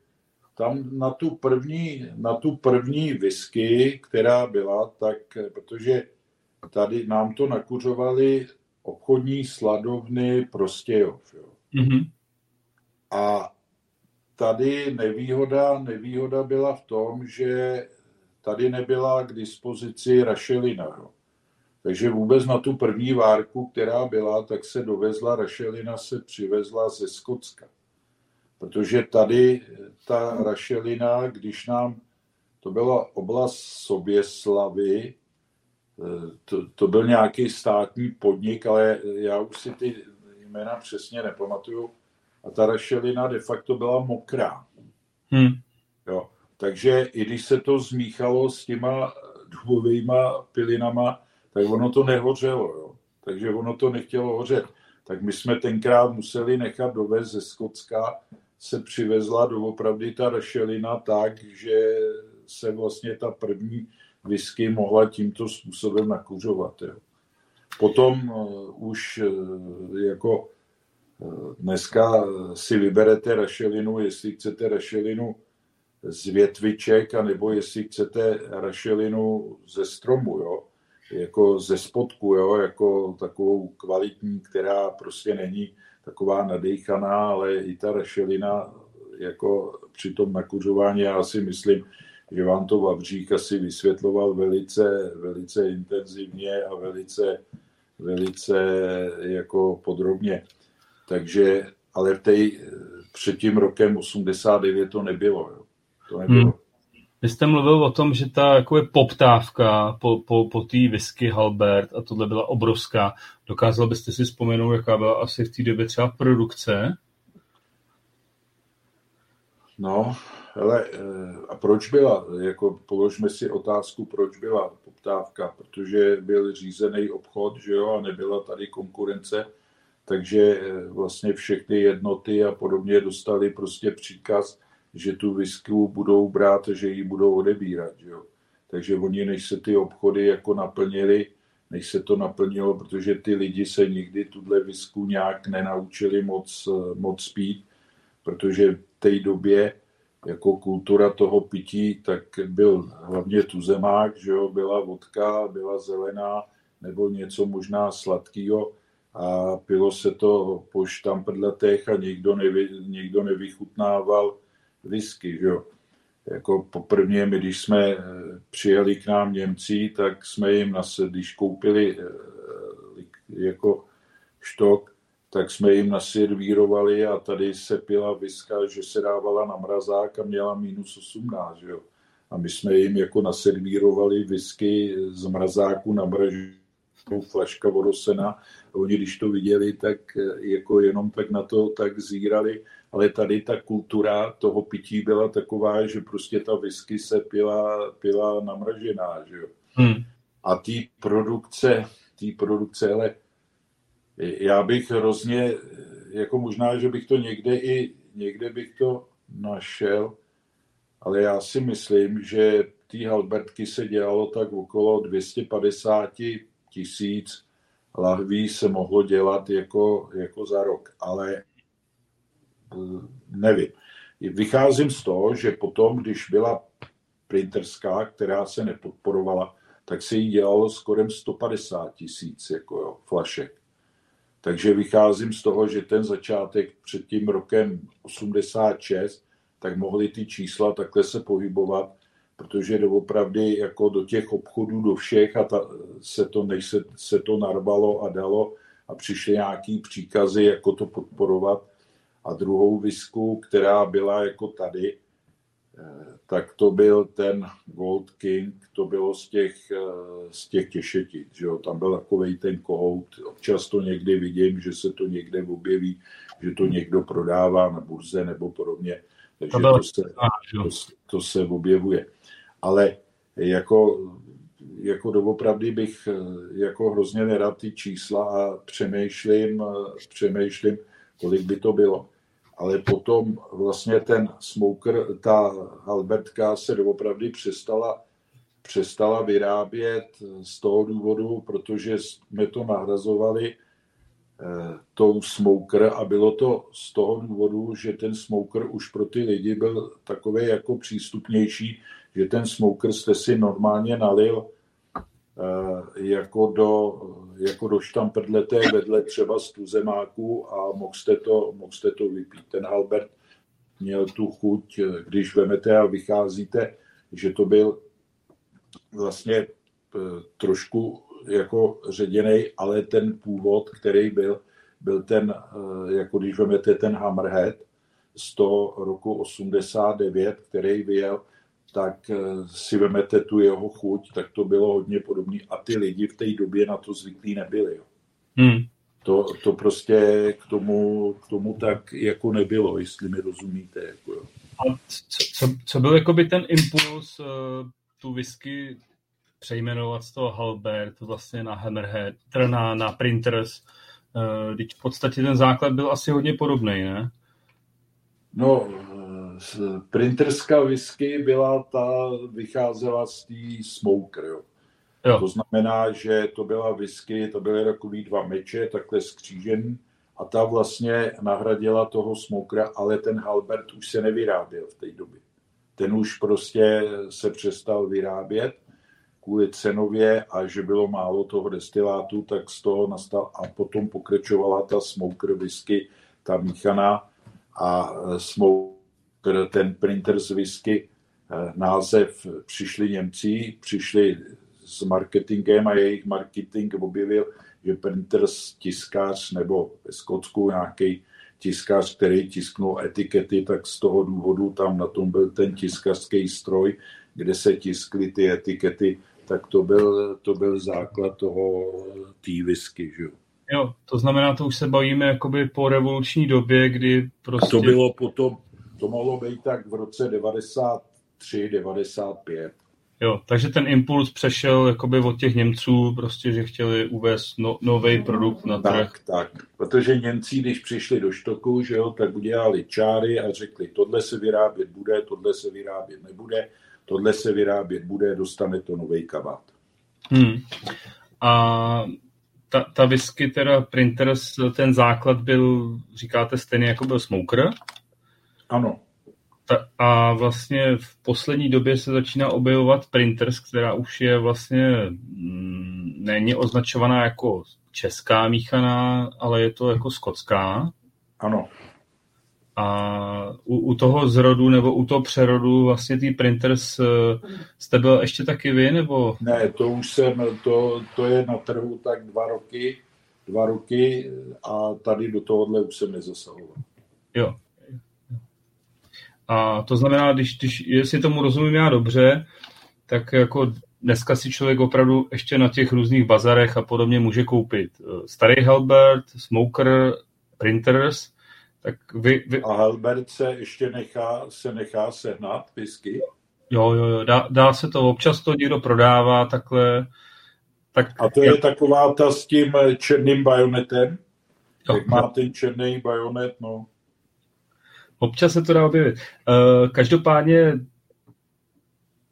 tam na tu první, na tu první whisky, která byla, tak protože tady nám to nakuřovali obchodní sladovny Prostějov. Jo. Mm-hmm. A tady nevýhoda, nevýhoda byla v tom, že tady nebyla k dispozici rašelina. Jo. Takže vůbec na tu první várku, která byla, tak se dovezla, rašelina se přivezla ze Skotska. Protože tady ta rašelina, když nám, to byla oblast Soběslavy, to, to byl nějaký státní podnik, ale já už si ty jména přesně nepamatuju. A ta rašelina de facto byla mokrá. Hmm. Jo. Takže i když se to zmíchalo s těma dubovými pilinama, tak ono to nehořelo. Jo. Takže ono to nechtělo hořet. Tak my jsme tenkrát museli nechat dovést ze Skotska, se přivezla doopravdy ta rašelina tak, že se vlastně ta první whisky mohla tímto způsobem nakuřovat. Jo. Potom uh, už uh, jako uh, dneska si vyberete rašelinu, jestli chcete rašelinu z větviček, anebo jestli chcete rašelinu ze stromu. Jo jako ze spodku, jo, jako takovou kvalitní, která prostě není taková nadejchaná, ale i ta rašelina jako při tom nakuřování, já si myslím, že vám to Vavřík asi vysvětloval velice, velice intenzivně a velice, velice jako podrobně. Takže, ale v té před tím rokem 89 to nebylo. Jo. To nebylo. Hmm. Vy jste mluvil o tom, že ta jako je poptávka po, po, po té whisky Halbert a tohle byla obrovská. Dokázal byste si vzpomenout, jaká byla asi v té době třeba produkce? No, ale eh, a proč byla? Jako položme si otázku, proč byla poptávka, protože byl řízený obchod, že jo, a nebyla tady konkurence, takže eh, vlastně všechny jednoty a podobně dostali prostě příkaz, že tu visku budou brát a že ji budou odebírat. Že jo? Takže oni, než se ty obchody jako naplnili, než se to naplnilo, protože ty lidi se nikdy tuhle visku nějak nenaučili moc, moc pít, protože v té době jako kultura toho pití, tak byl hlavně tuzemák, že jo, byla vodka, byla zelená, nebo něco možná sladkého a pilo se to po štamprdletech a nikdo, nevy, nikdo nevychutnával whisky, že jo. Jako poprvně, my když jsme eh, přijeli k nám Němci, tak jsme jim, nas, když koupili eh, jako štok, tak jsme jim naservírovali a tady se pila viska, že se dávala na mrazák a měla minus 18, že jo. A my jsme jim jako naservírovali whisky z mrazáku na mražu, flaška vodosena. A oni, když to viděli, tak eh, jako jenom tak na to tak zírali ale tady ta kultura toho pití byla taková, že prostě ta whisky se pila, pila namražená, že jo. Hmm. A té produkce, té produkce, ale já bych hrozně, jako možná, že bych to někde i, někde bych to našel, ale já si myslím, že té Halbertky se dělalo tak okolo 250 tisíc lahví se mohlo dělat jako, jako za rok, ale nevím. Vycházím z toho, že potom, když byla printerská, která se nepodporovala, tak se jí dělalo skoro 150 tisíc jako jo, flašek. Takže vycházím z toho, že ten začátek před tím rokem 86, tak mohly ty čísla takhle se pohybovat, protože doopravdy jako do těch obchodů, do všech a ta, se, to, než se, se to narvalo a dalo a přišly nějaký příkazy, jako to podporovat. A druhou visku, která byla jako tady, eh, tak to byl ten Gold King, to bylo z těch, eh, z těch těšetit, že jo? tam byl takový ten kohout, občas to někdy vidím, že se to někde objeví, že to někdo prodává na burze nebo podobně, takže to, to, se, to, to se objevuje. Ale jako jako doopravdy bych eh, jako hrozně nerad ty čísla a přemýšlím, eh, přemýšlím, kolik by to bylo. Ale potom vlastně ten smoker, ta Albertka se doopravdy přestala, přestala vyrábět z toho důvodu, protože jsme to nahrazovali tou smoker a bylo to z toho důvodu, že ten smoker už pro ty lidi byl takový jako přístupnější, že ten smoker jste si normálně nalil Eh, jako do, jako do štamprdleté vedle třeba z tuzemáku a mohl jste, to, mohl jste to vypít. Ten Albert měl tu chuť, eh, když vemete a vycházíte, že to byl vlastně eh, trošku jako ředěný, ale ten původ, který byl, byl ten, jako když vemete ten Hammerhead z toho roku 89, který vyjel tak eh, si vemete tu jeho chuť, tak to bylo hodně podobné. A ty lidi v té době na to zvyklí nebyli. Jo. Hmm. To, to prostě k tomu, k tomu tak jako nebylo, jestli mi rozumíte. Jako jo. A co, co, co byl jakoby ten impuls uh, tu whisky přejmenovat z toho Halbert vlastně na Hammerhead, na, na Printers, když v podstatě ten základ byl asi hodně podobný, ne? No, printerská whisky byla ta, vycházela z té smoker, jo. Jo. To znamená, že to byla whisky, to byly takový dva meče, takhle skřížený, a ta vlastně nahradila toho smokera, ale ten Halbert už se nevyráběl v té době. Ten už prostě se přestal vyrábět kvůli cenově a že bylo málo toho destilátu, tak z toho nastal a potom pokračovala ta smoker whisky, ta míchaná a smoker ten printer z whisky eh, název přišli Němci, přišli s marketingem a jejich marketing objevil, že printers tiskář nebo ve Skotsku nějaký tiskář, který tisknul etikety, tak z toho důvodu tam na tom byl ten tiskařský stroj, kde se tiskly ty etikety, tak to byl, to byl základ toho té whisky. Že? Jo, to znamená, to už se bavíme jakoby po revoluční době, kdy prostě... A to bylo potom, to mohlo být tak v roce 93, 95. Jo, takže ten impuls přešel jakoby od těch Němců, prostě, že chtěli uvést no, nový produkt na trh. Tak, tak, protože Němci, když přišli do Štoku, že jo, tak udělali čáry a řekli, tohle se vyrábět bude, tohle se vyrábět nebude, tohle se vyrábět bude, dostane to nový kabát. Hmm. A ta, ta whisky, teda Printers, ten základ byl, říkáte, stejný jako byl Smoker? Ano. Ta, a vlastně v poslední době se začíná objevovat printers, která už je vlastně mm, není označovaná jako česká míchaná, ale je to jako skotská. Ano. A u, u toho zrodu nebo u toho přerodu vlastně ty printers jste byl ještě taky vy, nebo? Ne, to už jsem, to, to je na trhu tak dva roky, dva roky a tady do tohohle už jsem nezasahoval. Jo, a to znamená, když, když jestli tomu rozumím já dobře, tak jako dneska si člověk opravdu ještě na těch různých bazarech a podobně může koupit eh, starý Halbert, Smoker, Printers, tak vy, vy... A Halbert se ještě nechá, se nechá sehnat whisky? Jo, jo, jo, dá, dá se to, občas to někdo prodává takhle. Tak, a to je taková ta s tím černým bajonetem? Jo, Jak má ten černý bajonet, no. Občas se to dá objevit. Uh, každopádně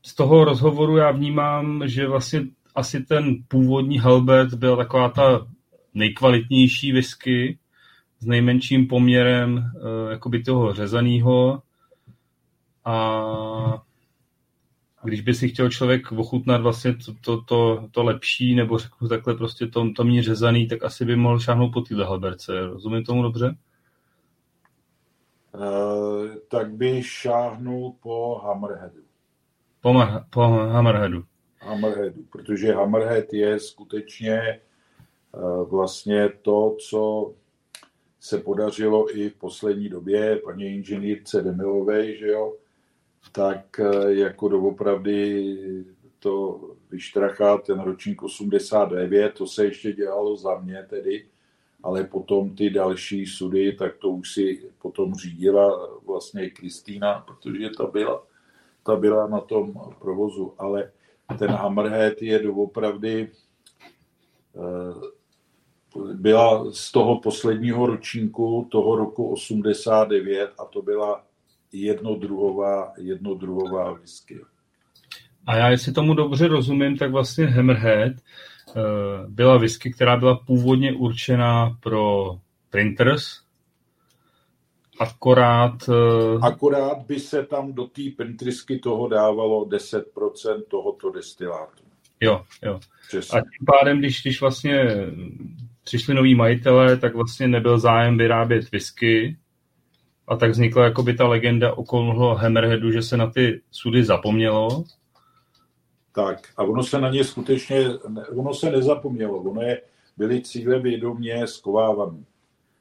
z toho rozhovoru já vnímám, že vlastně asi ten původní Halbert byl taková ta nejkvalitnější whisky s nejmenším poměrem uh, jakoby toho řezaného a když by si chtěl člověk ochutnat vlastně to, to, to, to lepší, nebo řeknu takhle prostě to, to mí řezaný, tak asi by mohl šáhnout po téhle halberce. Rozumím tomu dobře? Uh, tak by šáhnul po Hammerheadu. Po, mar, po Hammerheadu. Hammerheadu, protože Hammerhead je skutečně uh, vlastně to, co se podařilo i v poslední době paní inženýrce Demilové, že jo, tak eh, jako doopravdy to vyštrachá ten ročník 89, to se ještě dělalo za mě tedy, ale potom ty další sudy, tak to už si potom řídila vlastně Kristýna, protože ta byla, ta byla na tom provozu, ale ten Hammerhead je doopravdy eh, byla z toho posledního ročníku, toho roku 89 a to byla jednodruhová, jednodruhová whisky. A já, jestli tomu dobře rozumím, tak vlastně Hammerhead uh, byla whisky, která byla původně určená pro printers, akorát... Uh... Akorát by se tam do té printrisky toho dávalo 10% tohoto destilátu. Jo, jo. Přesně. A tím pádem, když, když vlastně přišli noví majitelé, tak vlastně nebyl zájem vyrábět whisky a tak vznikla jakoby ta legenda okolo Hammerheadu, že se na ty sudy zapomnělo. Tak a ono se na ně skutečně, ono se nezapomnělo, ono je, byly cíle vědomě skovávaný.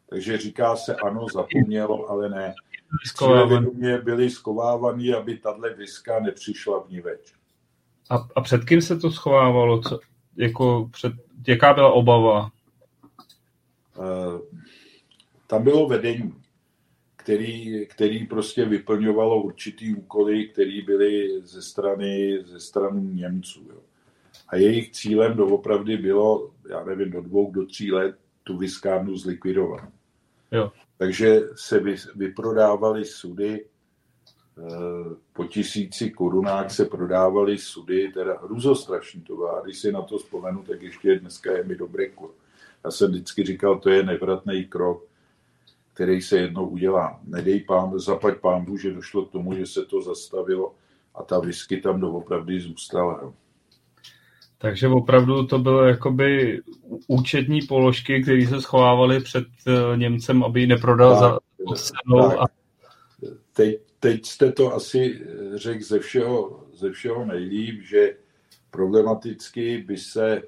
Takže říká se ano, zapomnělo, ale ne. Cíle vědomě byly skovávaný, aby tahle viska nepřišla v ní več. A, a před kým se to schovávalo? Co, jako před, jaká byla obava? Uh, tam bylo vedení který, který prostě vyplňovalo určitý úkoly, které byly ze strany, ze strany Němců. Jo. A jejich cílem doopravdy bylo, já nevím, do dvou, do tří let tu viskárnu zlikvidovat. Jo. Takže se vy, vyprodávaly sudy, eh, po tisíci korunách se prodávaly sudy, teda hruzostrašný to bylo. A když si na to vzpomenu, tak ještě dneska je mi dobré kur. Já jsem vždycky říkal, to je nevratný krok který se jednou udělá. Nedej pán, zaplať pán že došlo k tomu, že se to zastavilo a ta whisky tam doopravdy zůstala. Jo. Takže opravdu to byly jakoby účetní položky, které se schovávaly před eh, Němcem, aby ji neprodal tak, za cenou. A... Teď, teď jste to asi řekl ze všeho, ze všeho nejlíp, že problematicky by se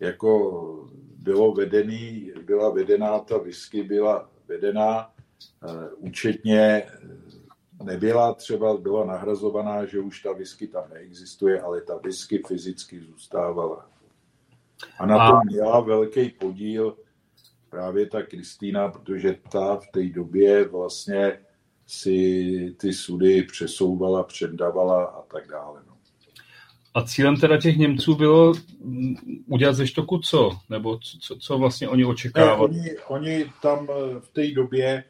jako bylo vedený, byla vedená, ta whisky byla vedená eh, účetně, eh, nebyla třeba, byla nahrazovaná, že už ta whisky tam neexistuje, ale ta whisky fyzicky zůstávala. A na tom měla velký podíl právě ta Kristýna, protože ta v té době vlastně si ty sudy přesouvala, předávala a tak dále. A cílem teda těch Němců bylo udělat ze štoku co? Nebo co, co vlastně oni očekávali? Ne, oni, oni tam eh, v té době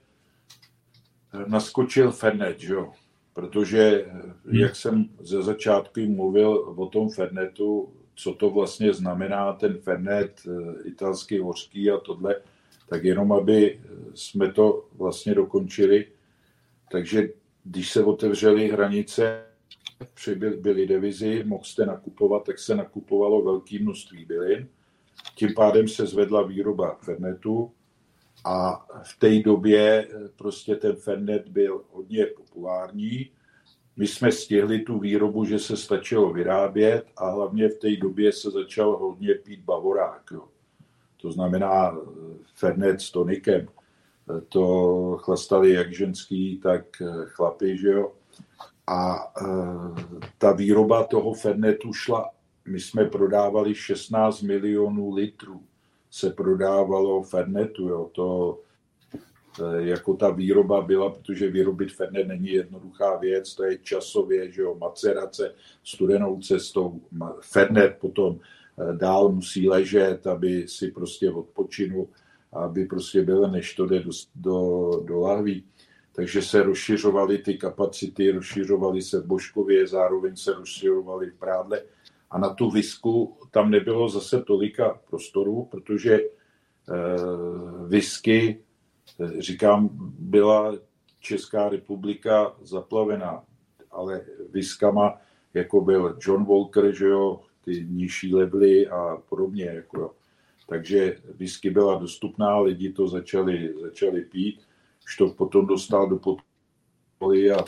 eh, naskočil Fernet, že jo? Protože, eh, hmm. jak jsem ze začátku mluvil o tom Fernetu, co to vlastně znamená ten Fernet italský hořký a tohle, tak jenom aby jsme to vlastně dokončili. Takže když se otevřely hranice byly, byly mohl jste nakupovat, tak se nakupovalo velké množství bylin. Tím pádem se zvedla výroba Fernetu a v té době eh, prostě ten Fernet byl hodně populární. My jsme stihli tu výrobu, že se stačilo vyrábět a hlavně v té době se začal hodně pít bavorák. Jo. To znamená eh, Fernet s tonikem. Eh, to chlastali jak ženský, tak chlapi, že jo. A e, ta výroba toho Fernetu šla, my jsme prodávali 16 milionů litrů, se prodávalo Fernetu, jo, to e, jako ta výroba byla, protože vyrobit Fernet není jednoduchá věc, to je časově, že jo, macerace studenou cestou, Fernet potom e, dál musí ležet, aby si prostě odpočinul, aby prostě byl, než to jde do, do, do lahví takže se rozšiřovaly ty kapacity, rozšiřovaly se v Božkově, zároveň se rozšiřovaly v Prádle. A na tu visku tam nebylo zase tolika prostoru, protože e, visky, eh, říkám, byla Česká republika zaplavená, ale viskama jako byl John Walker, že jo, ty nižší levely a podobně. Jako, takže whisky byla dostupná, lidi to začali, začali pít, to potom dostal do podpory a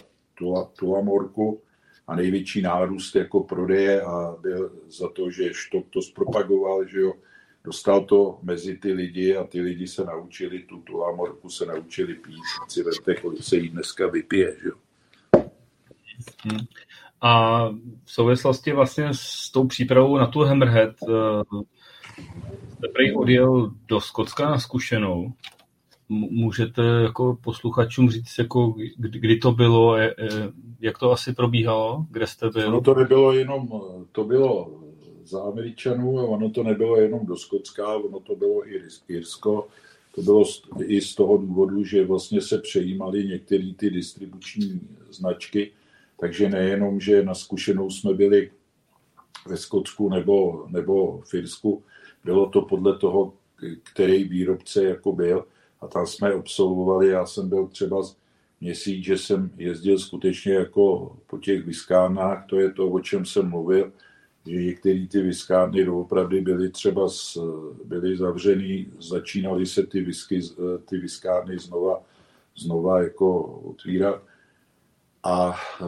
Tulamorku a největší nárůst jako prodeje a byl za to, že Štok to zpropagoval, že jo, dostal to mezi ty lidi a ty lidi se naučili, tu Tulamorku se naučili pít, si vemte, kolik se jí dneska vypije, že jo. Hmm. A v souvislosti vlastně s tou přípravou na tu Hammerhead eh, jste prej odjel do Skotska na zkušenou. Můžete jako posluchačům říct, jako kdy to bylo, jak to asi probíhalo, kde jste byl? No to nebylo jenom, to bylo za Američanů ono to nebylo jenom do Skotska, ono to bylo i Irsko. To bylo i z toho důvodu, že vlastně se přejímaly některé ty distribuční značky, takže nejenom, že na zkušenou jsme byli ve Skotsku nebo, nebo v Irsku, bylo to podle toho, který výrobce jako byl a tam jsme absolvovali, já jsem byl třeba měsíc, že jsem jezdil skutečně jako po těch vyskánách, to je to, o čem jsem mluvil, že některé ty vyskárny doopravdy byly třeba z, byly zavřený, začínaly se ty, whisky, ty vyskárny znova, znova jako otvírat. A e,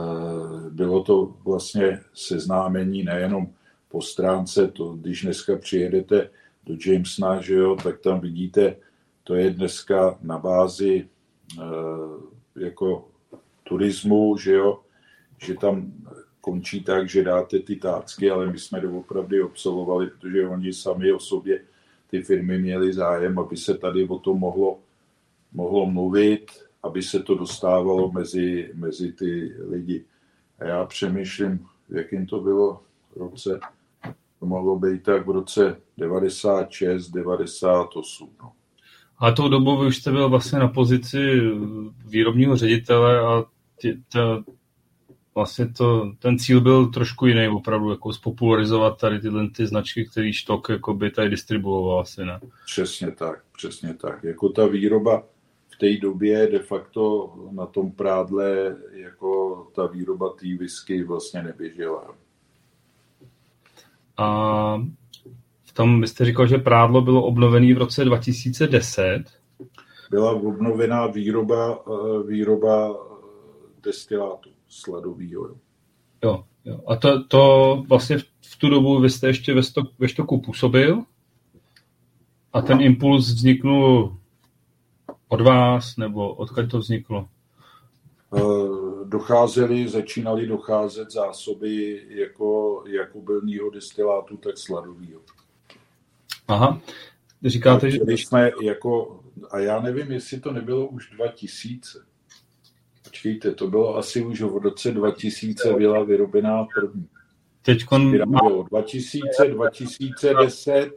bylo to vlastně seznámení nejenom po stránce, to, když dneska přijedete do Jamesona, že jo, tak tam vidíte, to je dneska na bázi e, jako turismu, že jo, že tam končí tak, že dáte ty tácky, ale my jsme doopravdy absolvovali, protože oni sami o sobě ty firmy měli zájem, aby se tady o tom mohlo, mohlo mluvit, aby se to dostávalo mezi, mezi ty lidi. A já přemýšlím, v jakým to bylo roce. To mohlo být tak v roce 96, 98. No. A tou dobou vy už jste byl vlastně na pozici výrobního ředitele a tě, ta, vlastně to, ten cíl byl trošku jiný, opravdu jako spopularizovat tady tyhle ty značky, který Štok jako by tady distribuoval asi, ne? Přesně tak, přesně tak. Jako ta výroba v té době de facto na tom prádle jako ta výroba té whisky vlastně neběžela. A v tom byste říkal, že prádlo bylo obnovené v roce 2010. Byla obnovená výroba, eh, výroba eh, destilátu sladovýho. Jo. Jo, jo. A to, to vlastně v, v tu dobu vy jste ještě ve, stok, ve Štoku působil a ten impuls vzniknul od vás, nebo odkud to vzniklo? Eh, docházely, začínaly docházet zásoby jako, jako bylního destilátu, tak sladovýho. Aha. Říkáte, že... jsme jako, a já nevím, jestli to nebylo už 2000. Počkejte, to bylo asi už v roce 2000 byla vyrobená první. Teď 2000, 2010,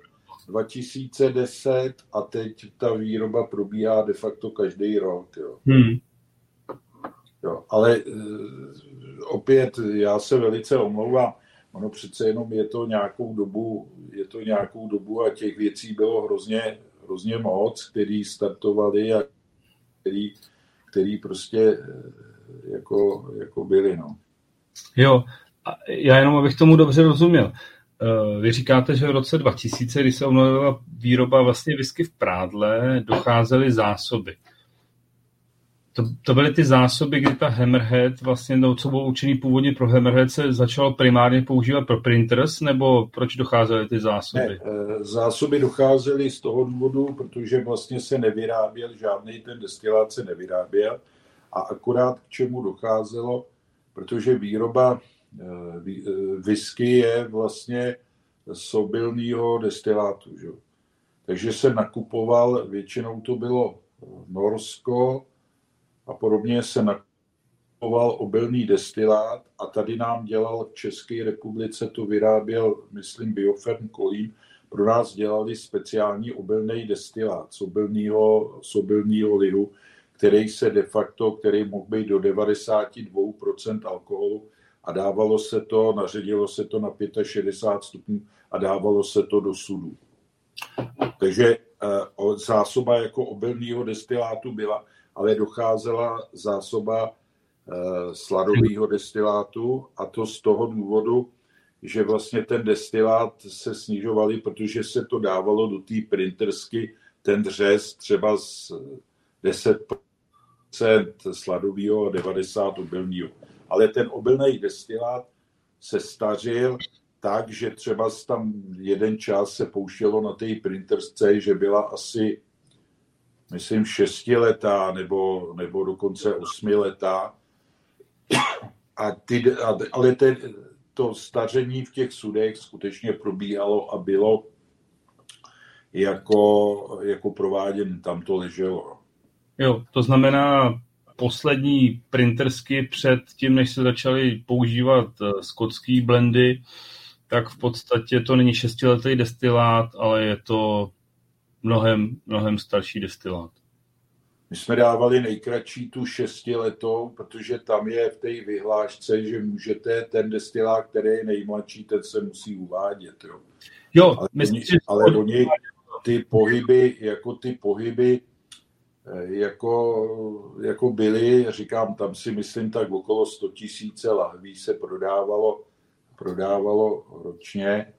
2010 a teď ta výroba probíhá de facto každý rok. Jo. Hmm. Jo, ale e, opět já se velice omlouvám. Ono přece jenom je to nějakou dobu, je to nějakou dobu a těch věcí bylo hrozně, hrozně moc, který startovali a který, který prostě e, jako, jako byli. No. Jo, a já jenom abych tomu dobře rozuměl. Eh, vy říkáte, že v roce 2000, kdy se obnovila výroba vlastně whisky v prádle, docházely zásoby. To, to byly ty zásoby, kdy ta Hammerhead, vlastně, no, co bylo učený původně pro Hammerhead, se začalo primárně používat pro printers, nebo proč docházely ty zásoby? Ne, eh, zásoby docházely z toho důvodu, protože vlastně se nevyráběl, žádný ten destilát se nevyráběl a akorát k čemu docházelo, protože výroba eh, eh, whisky je vlastně z obilného destilátu. Že? Takže se nakupoval, většinou to bylo Norsko a podobně se nakupoval obilný destilát a tady nám dělal v České republice, to vyráběl, myslím, Bioferm Kolín, pro nás dělali speciální obilný destilát z obilného, z obilného lihu, který se de facto, který mohl být do 92% alkoholu a dávalo se to, naředilo se to na 65 stupňů a dávalo se to do sudu. Takže uh, zásoba jako obilného destilátu byla, ale docházela zásoba sladového destilátu a to z toho důvodu, že vlastně ten destilát se snižovaly, protože se to dávalo do té printersky, ten dřez třeba z 10% sladového a 90 obilného. Ale ten obilný destilát se stařil tak, že třeba tam jeden čas se pouštělo na té printersce, že byla asi, myslím, šestiletá nebo, nebo dokonce osmiletá. A ty, ale ten, to staření v těch sudech skutečně probíhalo a bylo jako, jako prováděn, tam to leželo. Jo, to znamená poslední printersky před tím, než se začaly používat eh, skotský blendy, tak v podstatě to není šestiletý destilát, ale je to mnohem, mnohem starší destilát. My jsme dávali nejkratší tu šestiletou, protože tam je v té vyhlášce, že můžete ten destilát, který je nejmladší, ten se musí uvádět. Jo, jo ale, myslím, oni, ale oni ty pohyby, jako ty pohyby, eh, jako, jako byly, říkám, tam si myslím tak okolo 100 tisíce lahví se prodávalo, prodávalo ročně,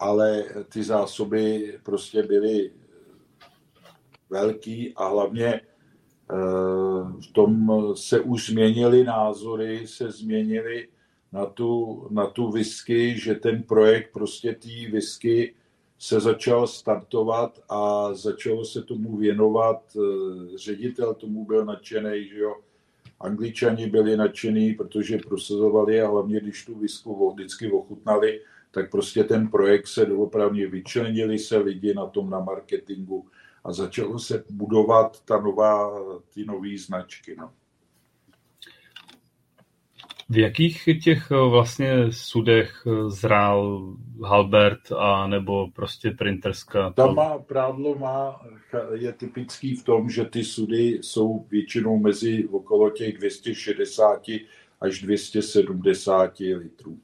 ale ty zásoby prostě byly velký a hlavně eh, v tom se už změnily názory, se změnily na tu, na tu whisky, že ten projekt prostě té whisky se začal startovat a začalo se tomu věnovat. Eh, ředitel tomu byl nadšený, že jo. Angličani byli nadšení, protože prosazovali a hlavně, když tu visku vždycky ochutnali, tak prostě ten projekt se doopravně vyčlenili se lidi na tom na marketingu a začalo se budovat ta nová, ty nové značky. No. V jakých těch eh, vlastně sudech eh, zrál Halbert a nebo prostě printerská? Tam má, prádlo má, je typický v tom, že ty sudy jsou většinou mezi okolo těch 260 až 270 litrů.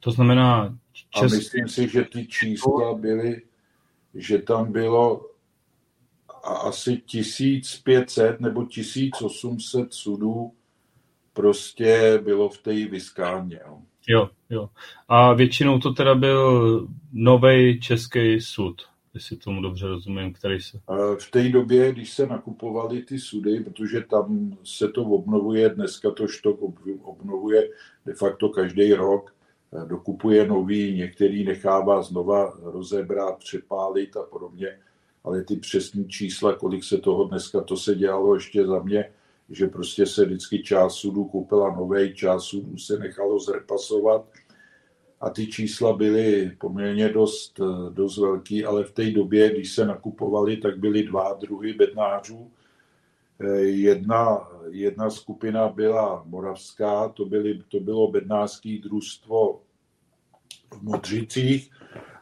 To znamená... A myslím si, že ty čísla byly, že tam bylo asi 1500 nebo 1800 sudů prostě bylo v té vyskáně. Jo. jo, jo. A většinou to teda byl nový český sud, jestli tomu dobře rozumím, který se... V té době, když se nakupovaly ty sudy, protože tam se to obnovuje, dneska to štok obnovuje de facto každý rok, dokupuje nový, některý nechává znova rozebrat, přepálit a podobně, ale ty přesní čísla, kolik se toho dneska, to se dělalo ještě za mě, že prostě se vždycky část sudu koupila nový, část sudu se nechalo zrepasovat a ty čísla byly poměrně dost, dost velký, ale v té době, když se nakupovali, tak byly dva druhy bednářů. Jedna, jedna skupina byla moravská, to, byly, to bylo bednářské družstvo v Modřicích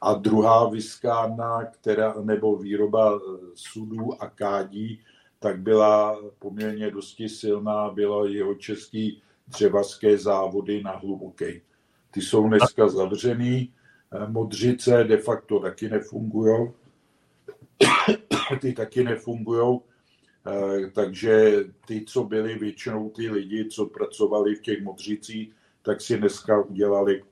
a druhá vyskárna, která, nebo výroba sudů a kádí, tak byla poměrně dosti silná, byla jeho český dřevařské závody na hluboké. Ty jsou dneska zavřený, modřice de facto taky nefungují, ty taky nefungují, takže ty, co byli většinou ty lidi, co pracovali v těch modřicích, tak si dneska udělali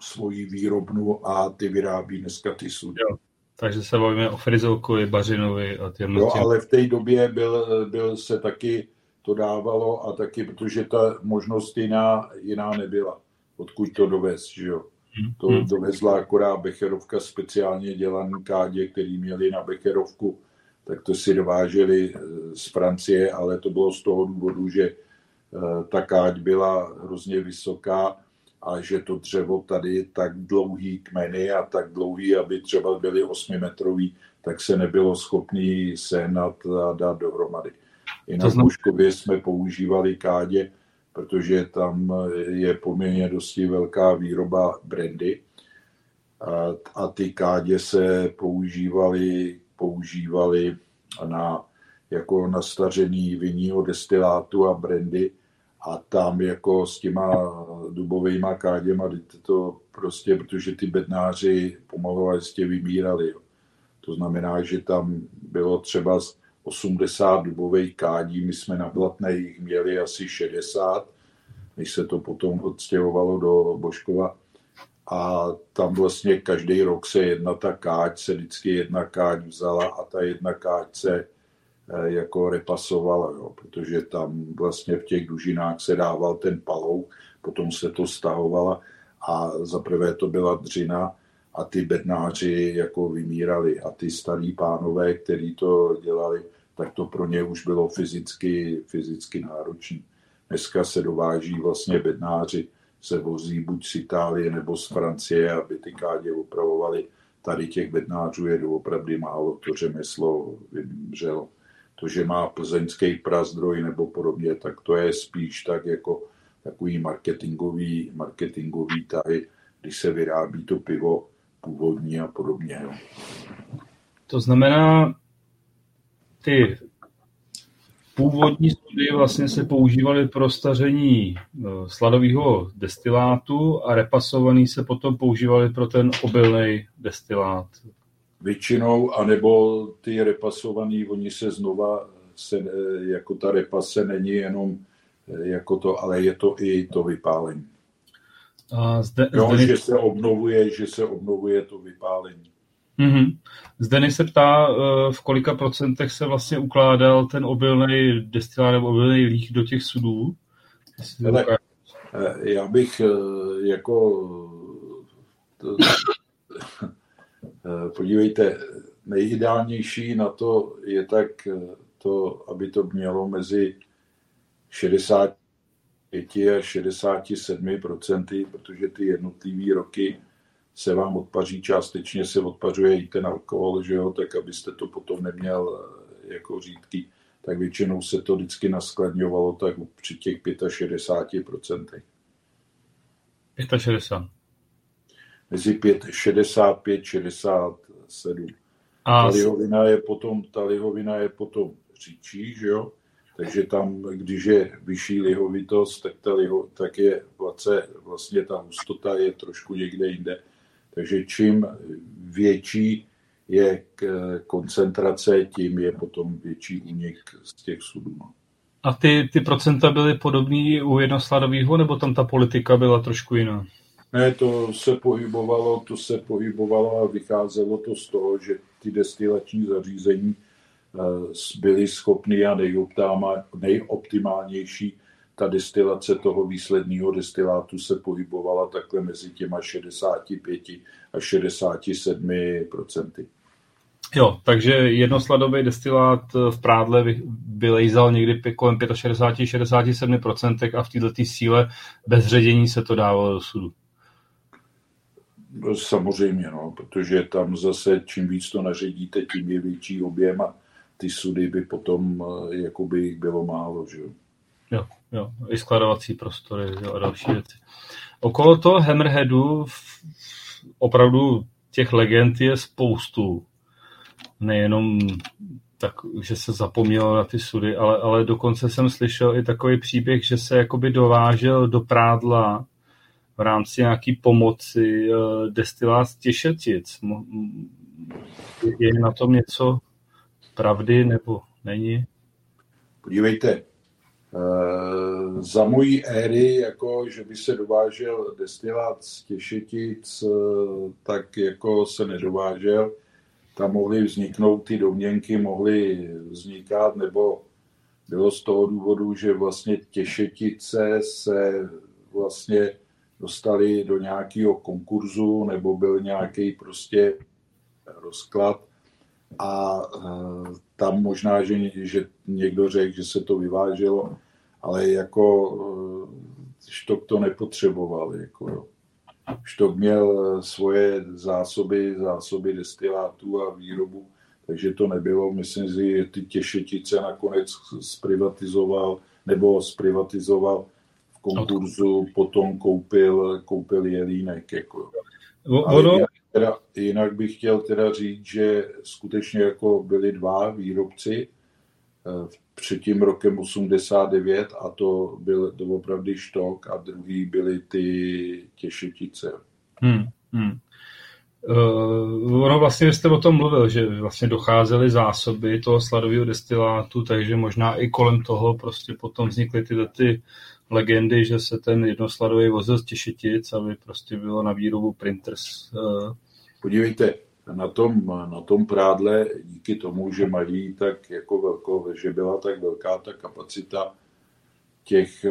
svoji výrobnu a ty vyrábí dneska ty sudy. Jo. Takže se bavíme o Frizolkovi, Bařinovi a těm. Jo, ale v té době byl, byl se taky to dávalo a taky, protože ta možnost jiná, jiná nebyla, odkud to dovez, že jo. Hmm. To dovezla akorát Becherovka speciálně dělaný kádě, který měli na Becherovku, tak to si dováželi eh, z Francie, ale to bylo z toho důvodu, že eh, ta káď byla hrozně vysoká a že to dřevo tady tak dlouhý kmeny a tak dlouhý, aby třeba byly 8 metrový, tak se nebylo schopný sehnat a dát dohromady. I na Puškově jsme používali kádě, protože tam je poměrně dosti velká výroba brandy a, a ty kádě se používaly, používaly na, jako nastařený vinního destilátu a brandy, a tam jako s těma dubovými káděma, to prostě, protože ty bednáři pomalu a jistě vymírali. Jo. To znamená, že tam bylo třeba 80 dubových kádí, my jsme na Blatné jich měli asi 60, než se to potom odstěhovalo do Božkova. A tam vlastně každý rok se jedna ta káť, se vždycky jedna káť vzala a ta jedna káť se eh, jako repasovala, jo, protože tam vlastně v těch dužinách se dával ten palou, potom se to stahovala a zaprvé to byla dřina a ty bednáři jako vymírali a ty starý pánové, kteří to dělali, tak to pro ně už bylo fyzicky, fyzicky náročné. Dneska se dováží vlastně bednáři, se vozí buď z Itálie nebo z Francie, aby ty kádě opravovali. Tady těch bednářů je doopravdy málo, to řemeslo vymřelo. To, že má plzeňský prazdroj nebo podobně, tak to je spíš tak jako takový marketingový, marketingový tahy, když se vyrábí to pivo původní a podobně. To znamená, ty původní studie vlastně se používaly pro staření eh, sladového destilátu a repasovaný se potom používaly pro ten obilný destilát. Většinou, anebo ty repasovaný, oni se znova, se, eh, jako ta repase není jenom eh, jako to, ale je to i to vypálení. A zde, jo, zde... že se obnovuje, že se obnovuje to vypálení. Mm-hmm. Zdeny se ptá, eh, v kolika procentech se vlastně ukládal ten obilný destilát nebo obilný líh do těch sudů? Ale, eh, já bych eh, jako podívejte, nejideálnější na to je tak to, aby to mělo mezi 65 a 67 procenty, protože ty jednotlivé roky se vám odpaří, částečně se odpařuje i ten alkohol, že jo, tak abyste to potom neměl eh, jako řídký, tak většinou se to vždycky naskladňovalo tak při těch 65%. 65. Mezi 65, 67. A... Ta lihovina je potom, ta lihovina je potom říčí, že jo? Takže tam, když je vyšší lihovitost, tak, ta liho, tak je vlastně, vlastně ta hustota je trošku někde jinde. Takže čím větší je koncentrace, tím je potom větší únik z těch sudů. No. A ty, ty procenta byly podobné u jednosladového, nebo tam ta politika byla trošku jiná? Ne, to se pohybovalo, to se pohybovalo a vycházelo to z toho, že ty destilační zařízení eh, byly schopny a nejoptimálnější ta destilace toho výsledného destilátu se pohybovala takhle mezi těma 65 a 67 procenty. Jo, takže jednosladový destilát v prádle vylejzal někdy kolem 65-67% a v této síle bez ředění se to dávalo do sudu. Samozřejmě, no, protože tam zase čím víc to naředíte, tím je větší objem a ty sudy by potom eh, jakoby jich bylo málo, že jo. Jo, jo, i skladovací prostory jo, a další věci. Okolo toho Hammerheadu opravdu těch legend je spoustu. Nejenom tak, že se zapomnělo na ty sudy, ale, ale dokonce jsem slyšel i takový příběh, že se jakoby dovážel do prádla v rámci nějaký pomoci uh, destilát Těšetic. Je na tom něco pravdy nebo není? Podívejte, Eh, za mojí éry, jako že by se dovážel destilát z Těšetic, eh, tak jako se nedovážel. Tam mohly vzniknout ty domněnky, mohly vznikat, nebo bylo z toho důvodu, že vlastně Těšetice se vlastně dostali do nějakého konkurzu, nebo byl nějaký prostě rozklad a eh, tam možná, že, že někdo řekl, že se to vyváželo, ale jako eh, Štok to nepotřeboval. Jako, jo. Štok měl svoje zásoby, zásoby destilátů a výrobu, takže to nebylo. Myslím si, že ty těšetice nakonec zprivatizoval, nebo zprivatizoval v konkurzu, potom koupil, koupil Jelínek. Jako. Ale jinak, teda, jinak bych chtěl teda říct, že skutečně jako byli dva výrobci, Eh, před tím rokem 89 a to byl doopravdy štok a druhý byly ty těšetice. Hmm, hmm. Uh, ono vlastně jste o tom mluvil, že vlastně docházely zásoby toho sladového destilátu, takže možná i kolem toho prostě potom vznikly tyhle ty legendy, že se ten jednosladový vozil z Těšetic, aby prostě bylo na výrobu printers. Uh. Podívejte, na tom, na tom prádle díky tomu, že mají tak jako velkou, že byla tak velká ta kapacita těch,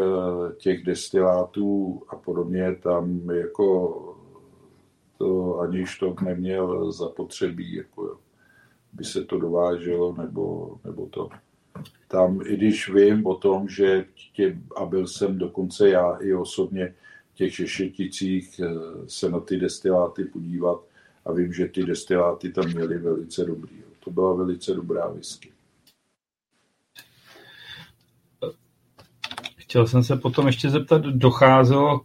těch destilátů a podobně, tam jako to ani štok neměl zapotřebí, jako by se to dováželo, nebo, nebo to. Tam, i když vím o tom, že tě, a byl jsem dokonce já i osobně v těch šešeticích eh, se na ty destiláty podívat a vím, že ty destiláty tam měly velice dobrý. To byla velice dobrá whisky. Chtěl jsem se potom ještě zeptat, docházelo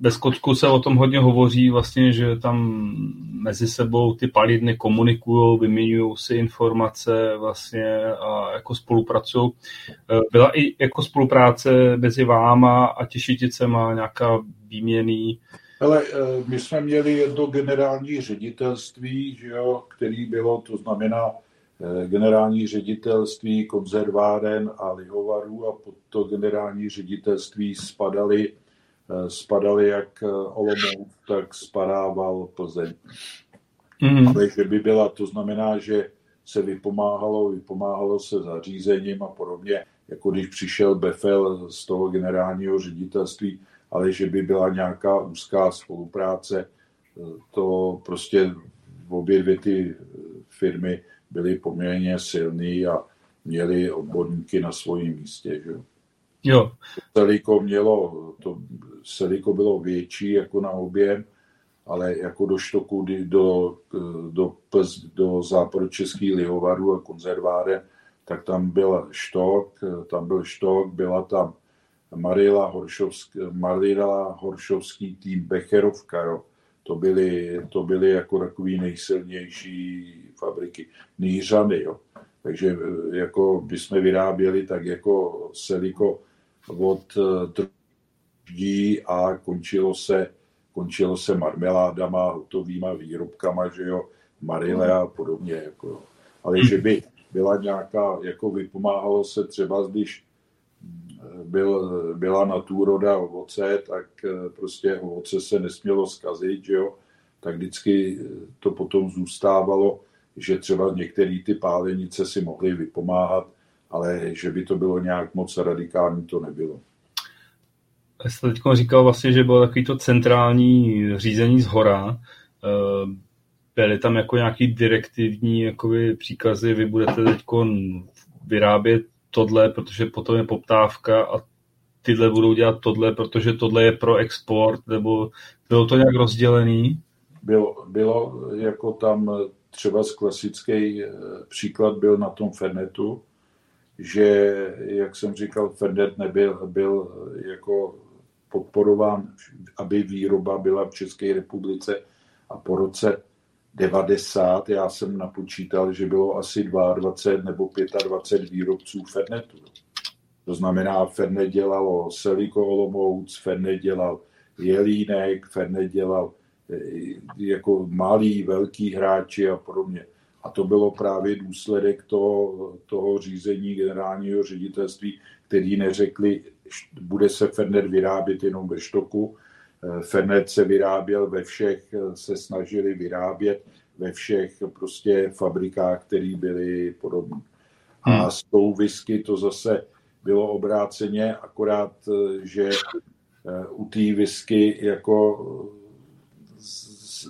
ve Skotsku se o tom hodně hovoří, vlastně, že tam mezi sebou ty palidny komunikují, vyměňují si informace vlastně a jako spolupracují. Byla i jako spolupráce mezi váma a Těšiticema nějaká výměný? Ale eh, my jsme měli jedno generální ředitelství, že jo, který bylo, to znamená eh, generální ředitelství konzerváren a lihovarů a pod to generální ředitelství spadaly Eh, spadali jak Olomouc, tak spadával Plzeň. Mm. Ale že by byla, to znamená, že se vypomáhalo, vypomáhalo se zařízením a podobně, jako když přišel Befel z toho generálního ředitelství, ale že by byla nějaká úzká spolupráce, eh, to prostě v obě dvě ty firmy byly poměrně silný a měli odborníky na svém místě. Že? Jo. Seliko mělo, to Seliko bylo větší jako na objem, ale jako do štoku do, do, do západočeských lihovarů a konzerváren, tak tam byl štok, tam byl štok, byla tam Marila Horšovský, Marila Horšovský tým Becherovka, jo. To byly, to byly jako takový nejsilnější fabriky. Nýřany, jo. Takže jako by jsme vyráběli tak jako Seliko od dí a končilo se, končilo se marmeládama, hotovýma výrobkama, že jo, marile a podobně. Jako. Ale že by byla nějaká, jako vypomáhalo se třeba, když byl, byla natúroda ovoce, tak prostě ovoce se nesmělo zkazit, že jo, tak vždycky to potom zůstávalo, že třeba některé ty pálenice si mohly vypomáhat, ale že by to bylo nějak moc radikální, to nebylo jste teď říkal vlastně, že bylo takový to centrální řízení z hora. Eh, byly tam jako nějaký direktivní jakoby, příkazy, vy budete teď vyrábět tohle, protože potom je poptávka a tyhle budou dělat tohle, protože tohle je pro export, nebo bylo to nějak rozdělený? Bylo, bylo jako tam třeba z klasický eh, příklad byl na tom Fernetu, že, jak jsem říkal, Fernet nebyl byl jako podporován, aby výroba byla v České republice a po roce 90 já jsem napočítal, že bylo asi 22 nebo 25 výrobců Fernetu. To znamená, Fernet dělalo Seliko Olomouc, Fernet dělal Jelínek, Fernet dělal eh, jako malý, velký hráči a podobně. A to bylo právě důsledek toho, toho řízení generálního ředitelství, který neřekli, bude se Fernet vyrábět jenom ve štoku. Eh, Fernet se vyráběl ve všech, eh, se snažili vyrábět ve všech prostě fabrikách, které byly podobné. A hmm. s tou whisky to zase bylo obráceně, akorát, eh, že u té whisky jako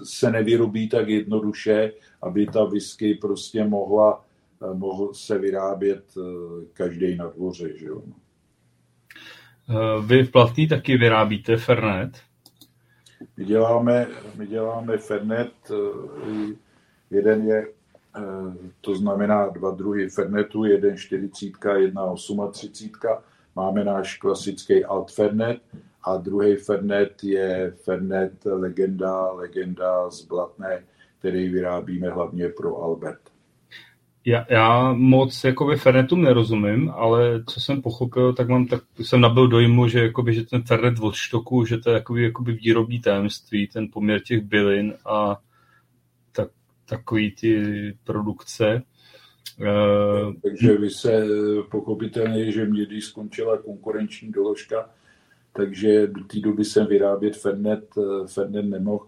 se nevyrobí tak jednoduše, aby ta whisky prostě mohla, mohl se vyrábět každý na dvoře. Že jo? Eh, vy v Platný taky vyrábíte Fernet? My děláme, my děláme Fernet, eh, jeden je, eh, to znamená dva druhy Fernetu, jeden 40, jedna 38. Máme náš klasický Alt Fernet a druhý Fernet je Fernet Legenda, Legenda z Blatné, který vyrábíme hlavně pro Albert. Já, já moc jakoby Fernetům nerozumím, ale co jsem pochopil, tak mám tak, jsem nabil dojmu, že, jakoby, že ten Fernet od štoku, že to je jakoby, jakoby výrobní tajemství, ten poměr těch bylin a takový ty produkce. Takže vy se pochopitelně, že mě když skončila konkurenční doložka, takže do té doby jsem vyrábět Fernet, Fernet nemohl.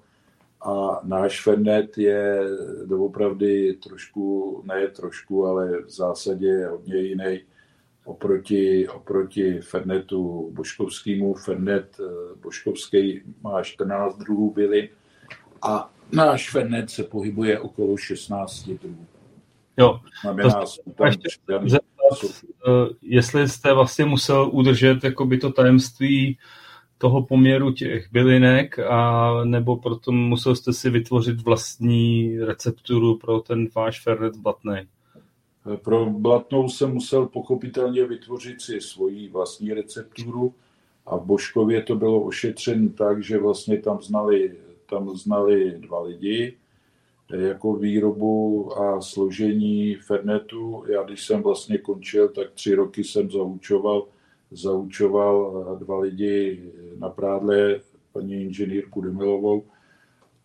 A náš Fernet je doopravdy trošku, ne trošku, ale v zásadě hodně jiný oproti, oproti Fernetu boškovskému. Fernet boškovský má 14 druhů bylin a náš Fernet se pohybuje okolo 16 druhů. Jo, Znamená, to ještě zeptat, eh, jestli jste vlastně musel udržet jakoby to tajemství toho poměru těch bylinek, a nebo proto musel jste si vytvořit vlastní recepturu pro ten váš fernet blatný? Pro blatnou jsem musel pochopitelně vytvořit si svoji vlastní recepturu a v Boškově to bylo ošetřeno tak, že vlastně tam znali, tam znali dva lidi, jako výrobu a složení Fernetu. Já když jsem vlastně končil, tak tři roky jsem zaučoval, zaučoval dva lidi na prádle, paní inženýrku Demilovou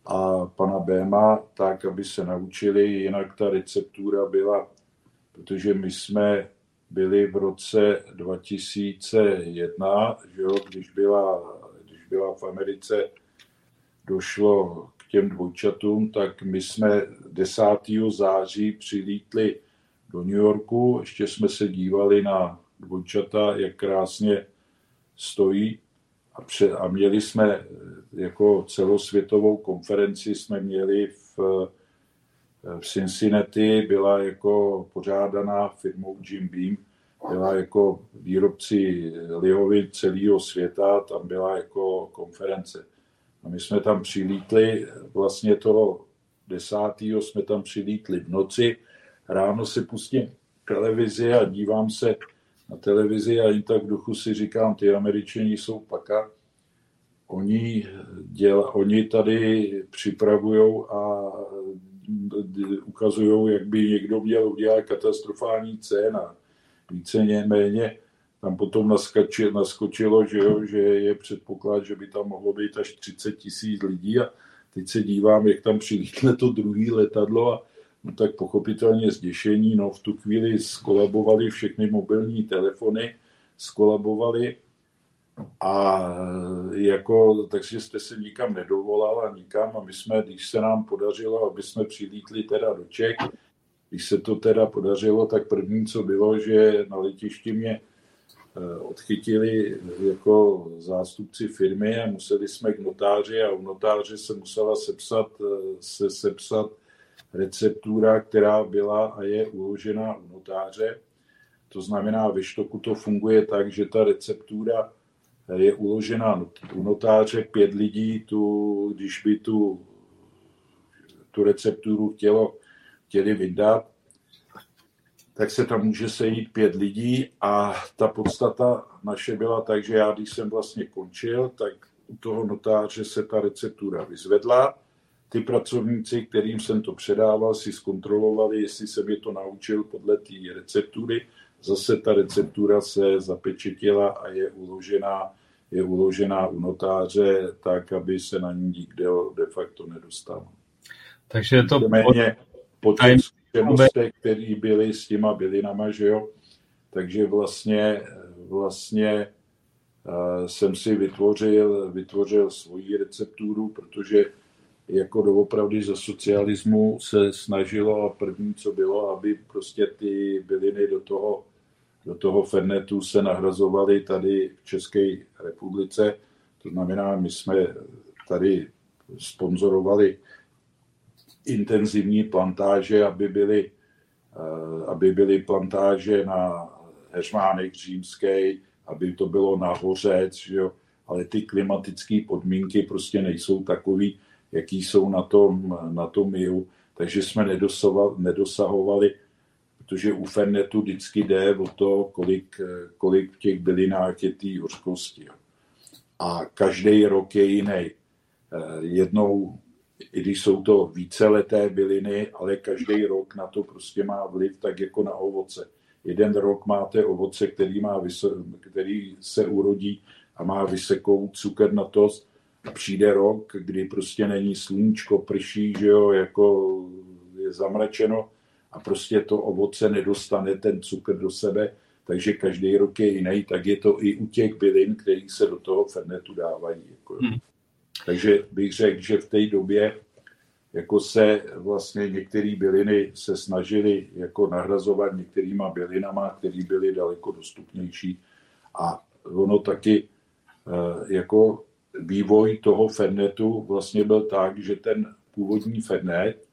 a pana Béma, tak, aby se naučili, jinak ta receptura byla, protože my jsme byli v roce 2001, že jo, když, byla, když byla v Americe, došlo těm dvojčatům, tak my jsme 10. září přilítli do New Yorku, ještě jsme se dívali na dvojčata, jak krásně stojí a, pře- a měli jsme jako celosvětovou konferenci jsme měli v, v Cincinnati, byla jako pořádaná firmou Jim Beam, byla jako výrobci lihovin celého světa, tam byla jako konference. A my jsme tam přilítli, vlastně toho desátého jsme tam přilítli v noci. Ráno se pustím televizi a dívám se na televizi a jen tak v duchu si říkám, ty američani jsou paka. Oni, děla, oni tady připravují a ukazují, jak by někdo měl udělat katastrofální cena. Více méně tam potom naskočilo, naskočilo že, jo, že je předpoklad, že by tam mohlo být až 30 tisíc lidí a teď se dívám, jak tam přilítne to druhé letadlo a no tak pochopitelně zděšení, no v tu chvíli skolabovaly všechny mobilní telefony, skolabovaly a jako, takže jste se nikam nedovolal a nikam a my jsme, když se nám podařilo, aby jsme přilítli teda do Čech, když se to teda podařilo, tak první, co bylo, že na letišti mě Eh, odchytili jako zástupci firmy a museli jsme k notáři a u notáře se musela sepsat, se sepsat receptura, která byla a je uložena u notáře. To znamená, ve štoku to funguje tak, že ta receptura je uložena u notáře, pět lidí, tu, když by tu, tu recepturu chtělo, chtěli vydat, tak se tam může sejít pět lidí a ta podstata naše byla tak, že já, když jsem vlastně končil, tak u toho notáře se ta receptura vyzvedla. Ty pracovníci, kterým jsem to předával, si zkontrolovali, jestli jsem je to naučil podle té receptury. Zase ta receptura se zapečetila a je uložená, je uložená u notáře tak, aby se na ní nikdo de facto nedostal. Takže je to... Méně po těch zkušenostech, které byly s těma bylinama, že jo. Takže vlastně, vlastně uh, jsem si vytvořil, vytvořil svoji recepturu, protože jako doopravdy za socialismu se snažilo a první, co bylo, aby prostě ty byliny do toho, do toho fernetu se nahrazovaly tady v České republice. To znamená, my jsme tady sponzorovali intenzivní plantáže, aby byly, eh, aby byly plantáže na Heřmánek římské, aby to bylo na hořec, že jo? ale ty klimatické podmínky prostě nejsou takový, jaký jsou na tom, na tom jihu. Takže jsme nedosahovali, protože u Fernetu vždycky jde o to, kolik, kolik v těch bylinách je té hořkosti. A každý rok je jiný. Eh, jednou i když jsou to víceleté byliny, ale každý rok na to prostě má vliv, tak jako na ovoce. Jeden rok máte ovoce, který, má který se urodí a má vysokou cukernatost. Přijde rok, kdy prostě není sluníčko, prší, že jo, jako je zamračeno a prostě to ovoce nedostane ten cukr do sebe, takže každý rok je jiný, tak je to i u těch bylin, které se do toho fernetu dávají. Jako. Hmm. Takže bych řekl, že v té době jako se vlastně některé byliny se snažily jako nahrazovat některýma bylinama, které byly daleko dostupnější. A ono taky eh, jako vývoj toho fernetu vlastně byl tak, že ten původní fernet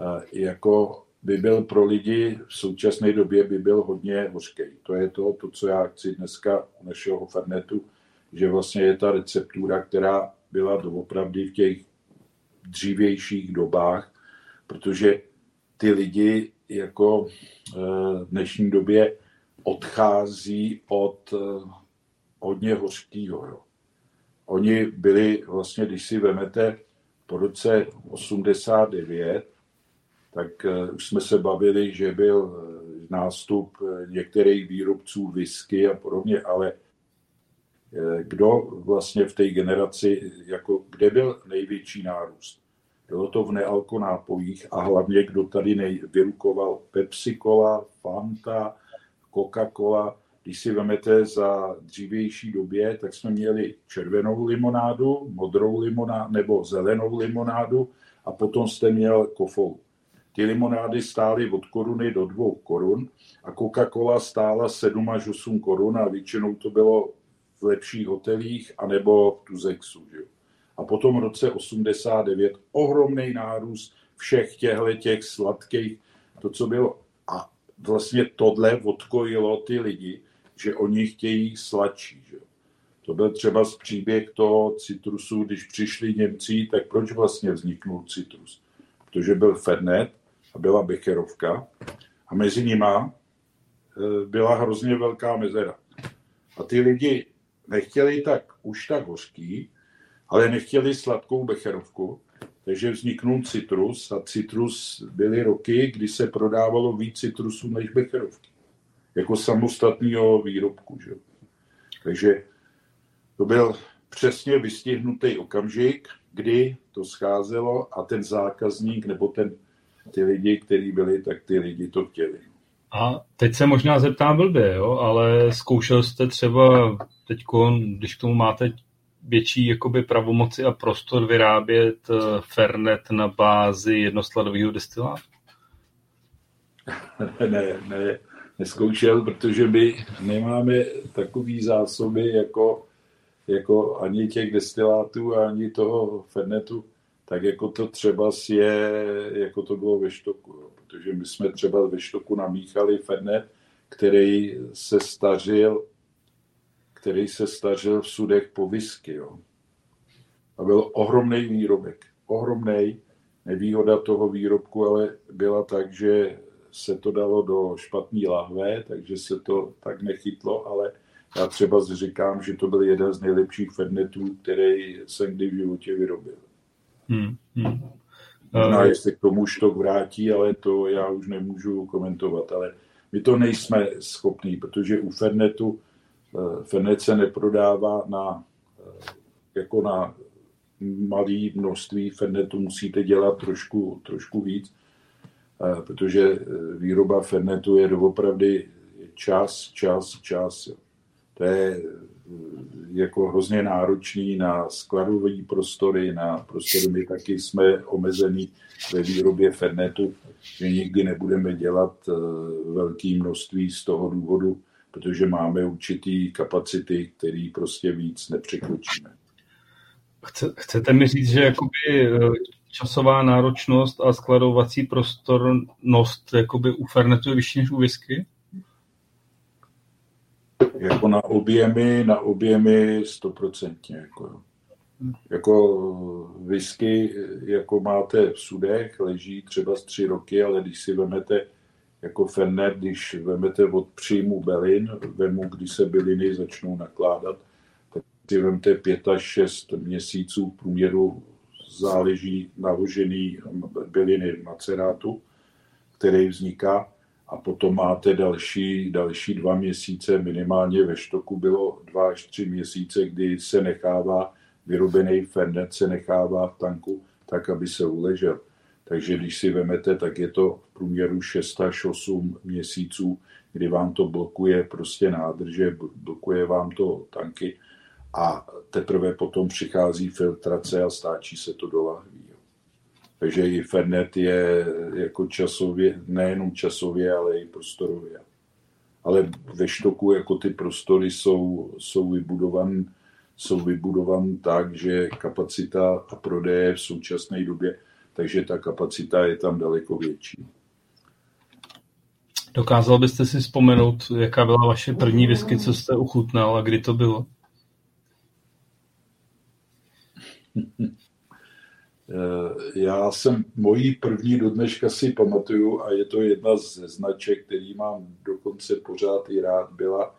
eh, jako by byl pro lidi v současné době by byl hodně hořký. To je to, to, co já chci dneska u našeho fernetu, že vlastně je ta receptura, která byla doopravdy v těch dřívějších dobách, protože ty lidi jako eh, v dnešní době odchází od eh, hodně hořkýho. Jo. Oni byli vlastně, když si vemete po roce 89, tak eh, už jsme se bavili, že byl nástup některých výrobců whisky a podobně, ale kdo vlastně v té generaci, jako kde byl největší nárůst? Bylo to v nealko nápojích a hlavně, kdo tady nej, vyrukoval Pepsi Cola, Fanta, Coca-Cola. Když si vemete za dřívější době, tak jsme měli červenou limonádu, modrou limonádu nebo zelenou limonádu a potom jste měl kofolu. Ty limonády stály od koruny do dvou korun a Coca-Cola stála 7 až 8 korun a většinou to bylo v lepších hotelích anebo v Tuzexu. Že? A potom v roce 89 ohromný nárůst všech těchto těch sladkých, to, co bylo. A vlastně tohle odkojilo ty lidi, že oni chtějí sladší. Že? To byl třeba z příběh toho citrusu, když přišli Němci, tak proč vlastně vzniknul citrus? Protože byl Fernet a byla Becherovka a mezi nima e, byla hrozně velká mezera. A ty lidi nechtěli tak už tak hořký, ale nechtěli sladkou becherovku, takže vzniknul citrus a citrus byly roky, kdy se prodávalo víc citrusů než becherovky. Jako samostatného výrobku. Že? Takže to byl přesně vystihnutý okamžik, kdy to scházelo a ten zákazník nebo ten, ty lidi, kteří byli, tak ty lidi to chtěli. A teď se možná zeptám blbě, jo, ale zkoušel jste třeba teď, když k tomu máte větší jakoby pravomoci a prostor vyrábět eh, Fernet na bázi jednosladového destilátu? ne, ne, neskoušel, protože my nemáme takový zásoby jako, jako ani těch destilátů, ani toho Fernetu, tak jako to třeba je, jako to bylo ve Štoku. Protože my jsme třeba ve Štoku namíchali Fernet, který se stařil který se stařil v sudech po whisky. Jo. A byl ohromný výrobek. Ohromný. Nevýhoda toho výrobku ale byla tak, že se to dalo do špatné lahve, takže se to tak nechytlo, ale já třeba říkám, že to byl jeden z nejlepších fernetů, který jsem kdy v životě vyrobil. Hmm, hmm. Možná, jestli k tomu štok vrátí, ale to já už nemůžu komentovat. Ale my to nejsme schopní, protože u Fernetu Eh, Fenet se neprodává na, eh, jako na malé množství Fernetu, musíte dělat trošku, trošku víc, eh, protože výroba Fernetu je doopravdy čas, čas, čas. To je jako hrozně náročný na skladové prostory, na prostory. My taky jsme omezený ve výrobě Fernetu, že nikdy nebudeme dělat velké množství z toho důvodu, protože máme určitý kapacity, který prostě víc nepřekročíme. Chce, chcete mi říct, že jakoby eh, časová náročnost a skladovací prostornost jakoby u Fernetu je vyšší než u whisky? Jako na objemy, na objemy stoprocentně. Jako, jako whisky, jako máte v sudech, leží třeba z tři roky, ale když si vezmete jako Fernet, když vemete od příjmu belin, vemu, když se byliny začnou nakládat, tak si vemte pět až šest měsíců v průměru záleží naložený byliny macerátu, který vzniká a potom máte další, další dva měsíce, minimálně ve štoku bylo dva až tři měsíce, kdy se nechává vyrobený fernet, se nechává v tanku tak, aby se uležel. Takže když si vemete, tak je to v průměru 6 až 8 měsíců, kdy vám to blokuje prostě nádrže, blokuje vám to tanky a teprve potom přichází filtrace a stáčí se to do lahví. Takže i Fernet je jako časově, nejenom časově, ale i prostorově. Ale ve štoku jako ty prostory jsou, jsou vybudovan, jsou vybudovan tak, že kapacita a prodeje v současné době, takže ta kapacita je tam daleko větší. Dokázal byste si vzpomenout, jaká byla vaše první whisky, co jste uchutnal a kdy to bylo? Eh, já jsem mojí první do dneška si pamatuju a je to jedna ze značek, který mám dokonce pořád i rád, byla,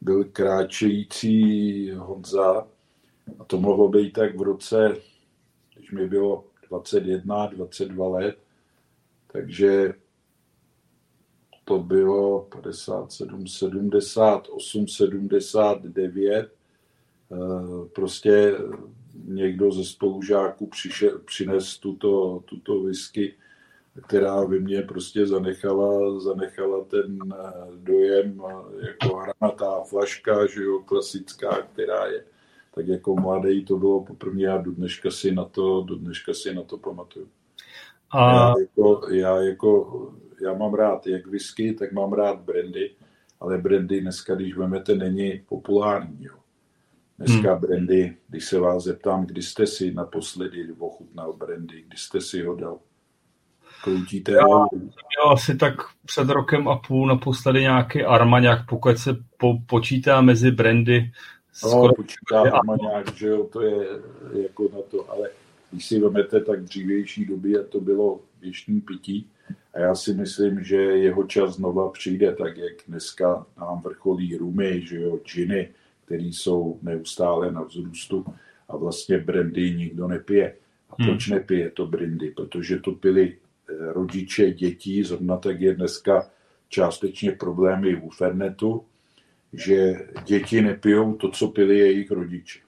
byl kráčející Honza. A to mohlo být tak v roce, když mi bylo 21, 22 let, takže to bylo 57, 78, 79, prostě někdo ze spolužáků přišel, přines tuto, tuto whisky, která by mě prostě zanechala, zanechala ten eh, dojem eh, jako hranatá flaška, že jo, klasická, která je tak jako mladý to bylo poprvé a do dneška si na to, do dneška si na to pamatuju. A... Já, jako, já, jako, já mám rád jak whisky, tak mám rád brandy, ale brandy dneska, když vemete, není populární. Jo. Dneska hmm. brandy, když se vás zeptám, kdy jste si naposledy ochutnal brandy, kdy jste si ho dal? Kroutíte Já měl asi tak před rokem a půl naposledy nějaký Armagnac, pokud se po, počítá mezi brandy. No, skoro... počítá Armagnac, že jo, to je jako na to, ale když si vezmete, tak dřívější doby to bylo věčný pití a já si myslím, že jeho čas znova přijde, tak jak dneska nám vrcholí rumy, že jo, džiny, které jsou neustále na vzrůstu a vlastně brandy nikdo nepije. A hmm. proč hmm. nepije to brandy? Protože to pili eh, rodiče dětí, zrovna tak je dneska částečně problémy u Fernetu, že děti nepijou to, co pili jejich rodiče.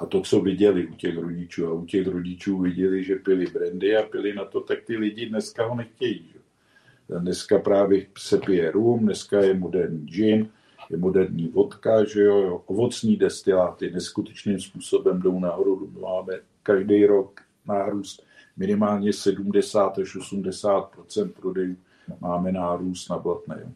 A to, co viděli u těch rodičů. A u těch rodičů viděli, že pili brandy a pili na to, tak ty lidi dneska ho nechtějí. Že? Dneska právě se pije rum, dneska je moderní gin, je moderní vodka, že jo, jo ovocní destiláty neskutečným způsobem jdou nahoru. Máme každý rok nárůst minimálně 70 až 80% prodejů máme nárůst na blatné.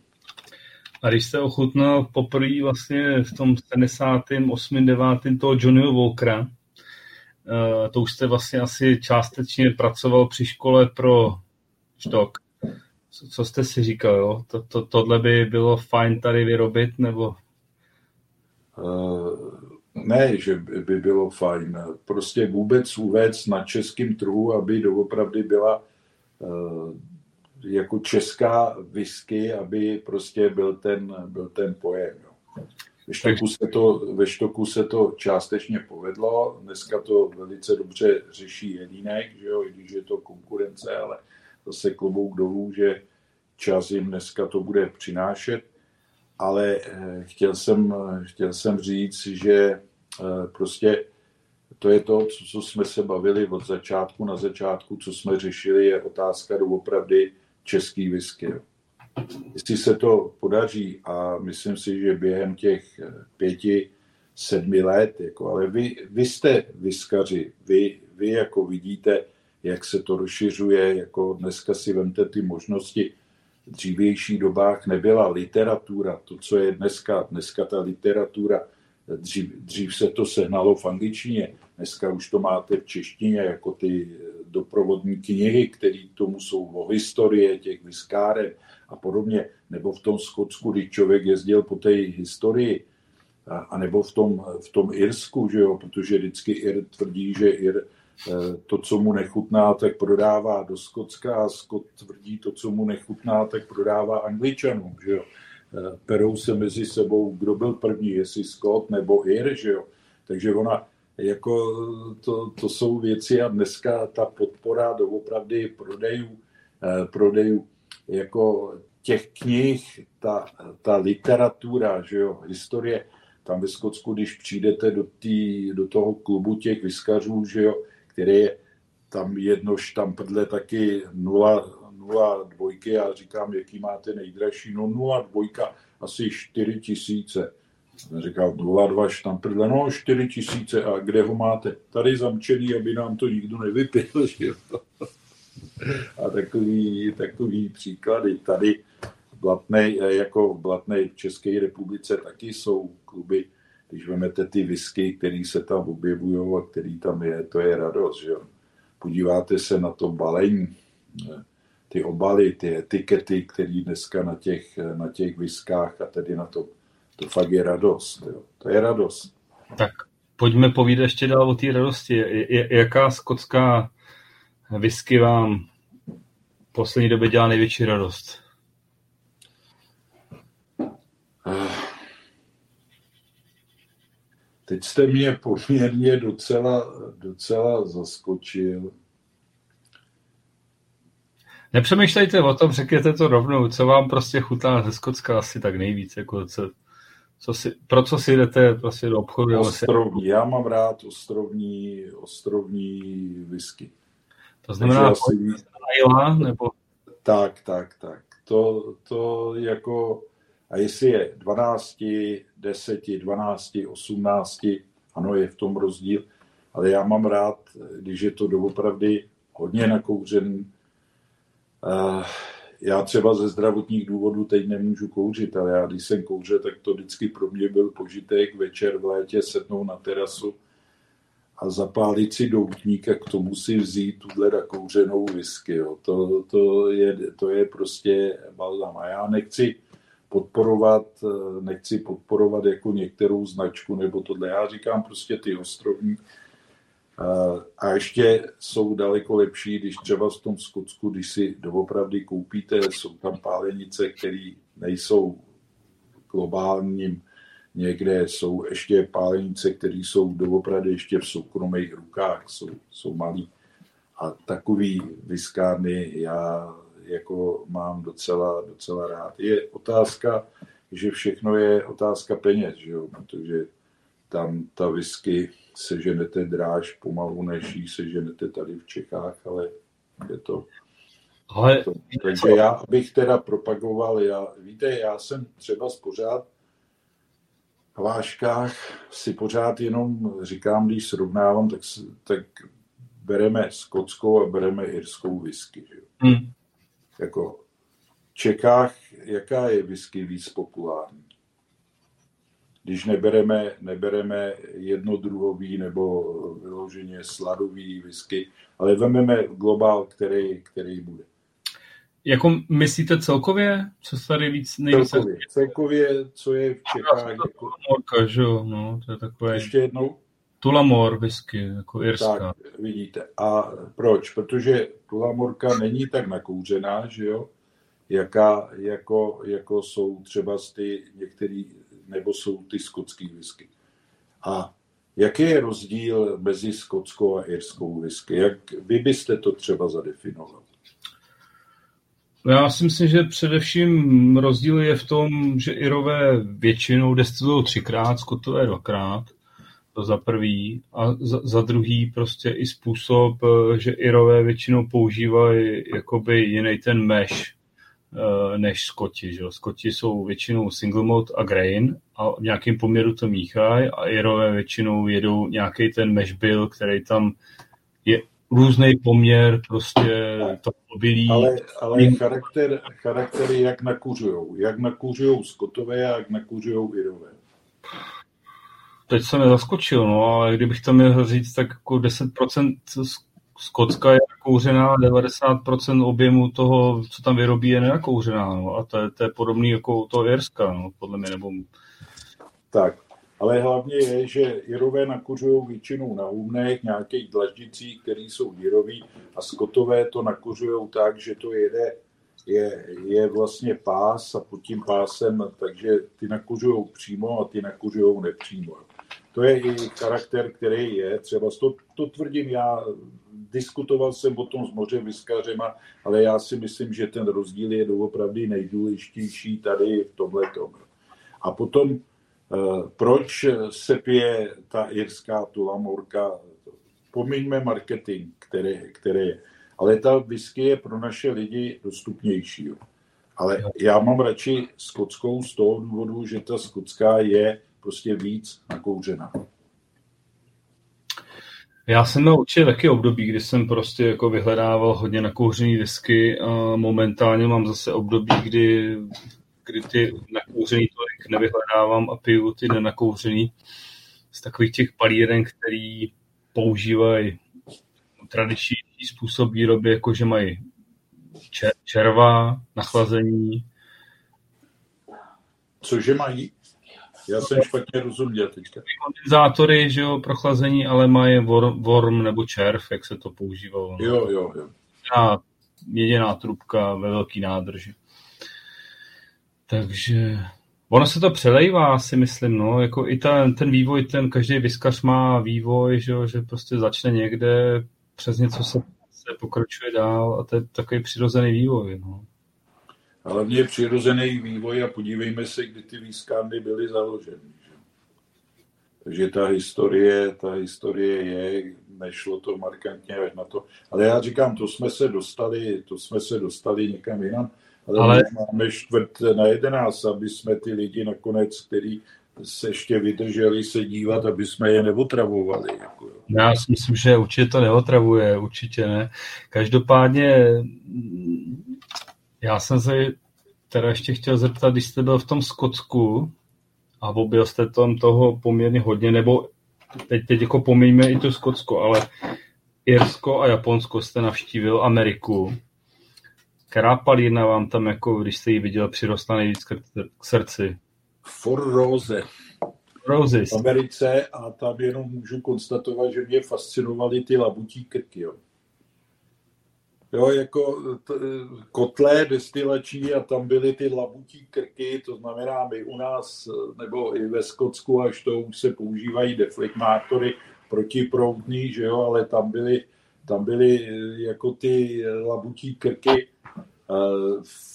A když jste ochutnal poprvé vlastně v tom 78. 9. toho Johnnyho Walkera, eh, to už jste vlastně asi částečně pracoval při škole pro štok co jste si říkal, jo? To, to, tohle by bylo fajn tady vyrobit, nebo? Uh, ne, že by bylo fajn. Prostě vůbec uvést na českém trhu, aby doopravdy byla uh, jako česká whisky, aby prostě byl ten, byl ten pojem. Jo. Ve štoku, se to, ve štoku se to částečně povedlo, dneska to velice dobře řeší Jedinek, že jo, i když je to konkurence, ale zase klobouk dolů, že čas jim dneska to bude přinášet, ale eh, chtěl jsem, chtěl jsem říct, že eh, prostě to je to, co jsme se bavili od začátku. Na začátku, co jsme řešili, je otázka doopravdy český whisky. Jestli se to podaří a myslím si, že během těch eh, pěti, sedmi let, jako, ale vy, vy jste vyskaři, vy, vy jako vidíte, jak se to rozšiřuje, jako dneska si vemte ty možnosti. V dřívější dobách nebyla literatura, to, co je dneska, dneska ta literatura, dřív, dřív se to sehnalo v angličtině, dneska už to máte v češtině, jako ty doprovodní knihy, které tomu jsou o historie těch viskáren a podobně, nebo v tom Skotsku, kdy člověk jezdil po té historii, a, a nebo v tom, v tom Irsku, že jo, protože vždycky Ir tvrdí, že Ir to, co mu nechutná, tak prodává do Skotska a Skot tvrdí to, co mu nechutná, tak prodává Angličanům, že jo. Eh, perou se mezi sebou, kdo byl první, jestli Scott nebo Ir, že jo. Takže ona, jako to, to jsou věci a dneska ta podpora doopravdy prodejů, eh, prodejů jako těch knih, ta, ta literatura, že jo, historie, tam ve Skotsku, když přijdete do, tý, do toho klubu těch vyskařů, že jo, který je tam jedno štamprdle taky 0, 0 dvojky, já říkám, jaký máte nejdražší, no 0 dvojka, asi 4 tisíce. Jsem říkal 0,2 štamprdle, no 4 tisíce a kde ho máte? Tady zamčený, aby nám to nikdo nevypil, že A takový, takový příklady. Tady Blatnej, jako v Blatnej v České republice taky jsou kluby, když vezmete ty whisky, které se tam objevují a který tam je, to je radost. Že? Podíváte se na to balení, ty obaly, ty etikety, které dneska na těch, na těch whiskách a tedy na to, to fakt je radost. Jo. To je radost. Tak pojďme povídat ještě dál o té radosti. Jaká skotská whisky vám v poslední době dělá největší radost? Teď jste mě poměrně docela, docela zaskočil. Nepřemýšlejte o tom, řekněte to rovnou, co vám prostě chutná ze Skotska asi tak nejvíc, jako co, co si, pro co si jdete prostě do obchodu? Ostrovní, já mám rád ostrovní, ostrovní whisky. To znamená asi... nebo? Tak, tak, tak. To, to jako a jestli je 12, 10, 12, 18, ano, je v tom rozdíl, ale já mám rád, když je to doopravdy hodně nakouřený. Já třeba ze zdravotních důvodů teď nemůžu kouřit, ale já když jsem kouřil, tak to vždycky pro mě byl požitek večer v létě sednout na terasu a zapálit si doutník a k tomu si vzít tuhle nakouřenou whisky. Jo. To, to, je, to je prostě balzam. A já nechci podporovat, eh, nechci podporovat jako některou značku nebo tohle. Já říkám prostě ty ostrovní. Eh, a ještě jsou daleko lepší, když třeba v tom Skotsku, když si doopravdy koupíte, jsou tam pálenice, které nejsou globálním někde, jsou ještě pálenice, které jsou doopravdy ještě v soukromých rukách, jsou, jsou malí. A takový viskárny já jako mám docela, docela rád. Je otázka, že všechno je otázka peněz, že jo? protože tam ta whisky seženete dráž pomalu, než ji seženete tady v Čechách, ale je to... Ale... To, takže já bych teda propagoval, já, víte, já jsem třeba pořád v váškách si pořád jenom říkám, když srovnávám, tak, tak bereme skotskou a bereme irskou whisky. Že? Hmm jako v Čechách, jaká je whisky víc populární? Když nebereme, nebereme jednodruhový nebo vyloženě sladový whisky, ale vezmeme globál, který, který bude. Jako myslíte celkově, co se tady víc nejvíc... Celkově, celkově, co je v Čechách. Jako... Morka, že jo, no, to je takové... Ještě jednou? Tulamor whisky, jako irská. Tak, vidíte. A proč? Protože Tulamorka není tak nakouřená, že jo, jaká, jako, jako jsou třeba ty některý, nebo jsou ty skotský whisky. A jaký je rozdíl mezi skotskou a irskou whisky? Jak vy byste to třeba zadefinoval? Já si myslím, že především rozdíl je v tom, že Irové většinou destilují třikrát, skotové dvakrát to za prvý. A za, za druhý prostě i způsob, eh, že Irové většinou používají jakoby jiný ten mesh eh, než Skoti. Že? Skoti jsou většinou single mode a grain a v nějakém poměru to míchají a Irové většinou jedou nějaký ten mesh bill, který tam je různý poměr, prostě to obilí. Ale, ale charakter, charaktery jak nakuřujou. Jak nakuřujou Skotové a jak nakuřujou Irové teď jsem mě zaskočil, no, ale kdybych to měl říct, tak jako 10% Skocka je nakouřená, 90% objemu toho, co tam vyrobí, je nenakouřená, no, a to je, to je podobný jako to Jerska, no, podle mě, nebo... Tak, ale hlavně je, že Jirové nakuřují většinou na hůmnech, nějakých dlaždicích, které jsou Jirový a Skotové to nakuřují tak, že to jede, je, je vlastně pás a pod tím pásem, takže ty nakuřují přímo a ty nakuřují nepřímo. To je i charakter, který je. Třeba to, to tvrdím já, diskutoval jsem o tom s mořem vyskařema, ale já si myslím, že ten rozdíl je doopravdy nejdůležitější tady v tomhle A potom, eh, proč se pije ta irská tulamorka? pomiňme marketing, který, který je. Ale ta whisky je pro naše lidi dostupnější. Ale já mám radši skotskou z toho důvodu, že ta skotská je prostě víc nakouřená. Já jsem měl určitě taky období, kdy jsem prostě jako vyhledával hodně nakouřený whisky a momentálně mám zase období, kdy, kdy ty nakouřený tolik nevyhledávám a piju ty nenakouřený z takových těch palíren, který používají tradiční způsob výroby, jakože mají červa, nachlazení. Cože mají? Já jsem špatně rozuměl teďka. Kondenzátory, že jo, pro chlazení, ale mají worm, worm nebo červ, jak se to používalo. Jo, jo, jo. Jediná, jediná trubka ve velký nádrži. Takže ono se to přelejvá, si myslím, no, jako i ten, ten vývoj, ten každý vyskař má vývoj, že, jo, že prostě začne někde, přes něco se, se pokračuje dál a to je takový přirozený vývoj, no. Ale mě je přirozený vývoj a podívejme se, kdy ty výskány byly založeny. Že? Takže ta historie, ta historie je, nešlo to markantně na to. Ale já říkám, to jsme se dostali, to jsme se dostali někam jinam. Ale, ale... máme čtvrt na jedenáct, aby jsme ty lidi nakonec, který se ještě vydrželi se dívat, aby jsme je neotravovali. Jako. Já si myslím, že určitě to neotravuje, určitě ne. Každopádně já jsem se teda ještě chtěl zeptat, když jste byl v tom Skotsku a objel jste tam toho poměrně hodně, nebo teď, teď jako pomíjme i to Skotsko, ale Irsko a Japonsko jste navštívil Ameriku. Která palírna vám tam, jako když jste ji viděl, přirostla nejvíc k srdci? For Rose. Roses. V Americe a tam jenom můžu konstatovat, že mě fascinovaly ty labutí krky. Jo. Jo, jako t, kotle destilační a tam byly ty labutí krky, to znamená my u nás, nebo i ve Skotsku, až to už se používají deflegmátory protiproudný, že jo, ale tam byly, tam byly jako ty labutí krky,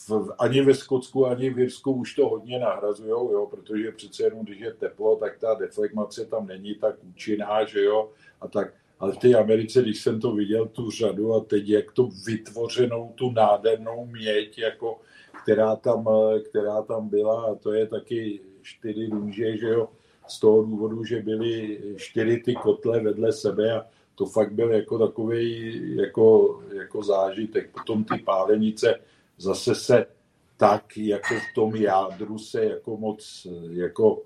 v, ani ve Skotsku, ani v Irsku už to hodně nahrazujou, jo, protože přece jenom, když je teplo, tak ta deflegmace tam není tak účinná, že jo, a tak ale v té Americe, když jsem to viděl, tu řadu a teď jak to vytvořenou, tu nádhernou měď, jako, která, tam, která tam byla, a to je taky čtyři růže, že jo, z toho důvodu, že byly čtyři ty kotle vedle sebe a to fakt byl jako takový jako, jako zážitek. Potom ty pálenice zase se tak jako v tom jádru se jako moc jako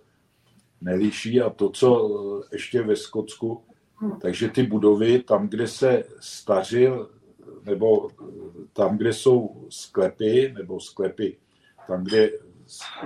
neliší a to, co ještě ve Skotsku takže ty budovy, tam, kde se stařil, nebo tam, kde jsou sklepy, nebo sklepy, tam, kde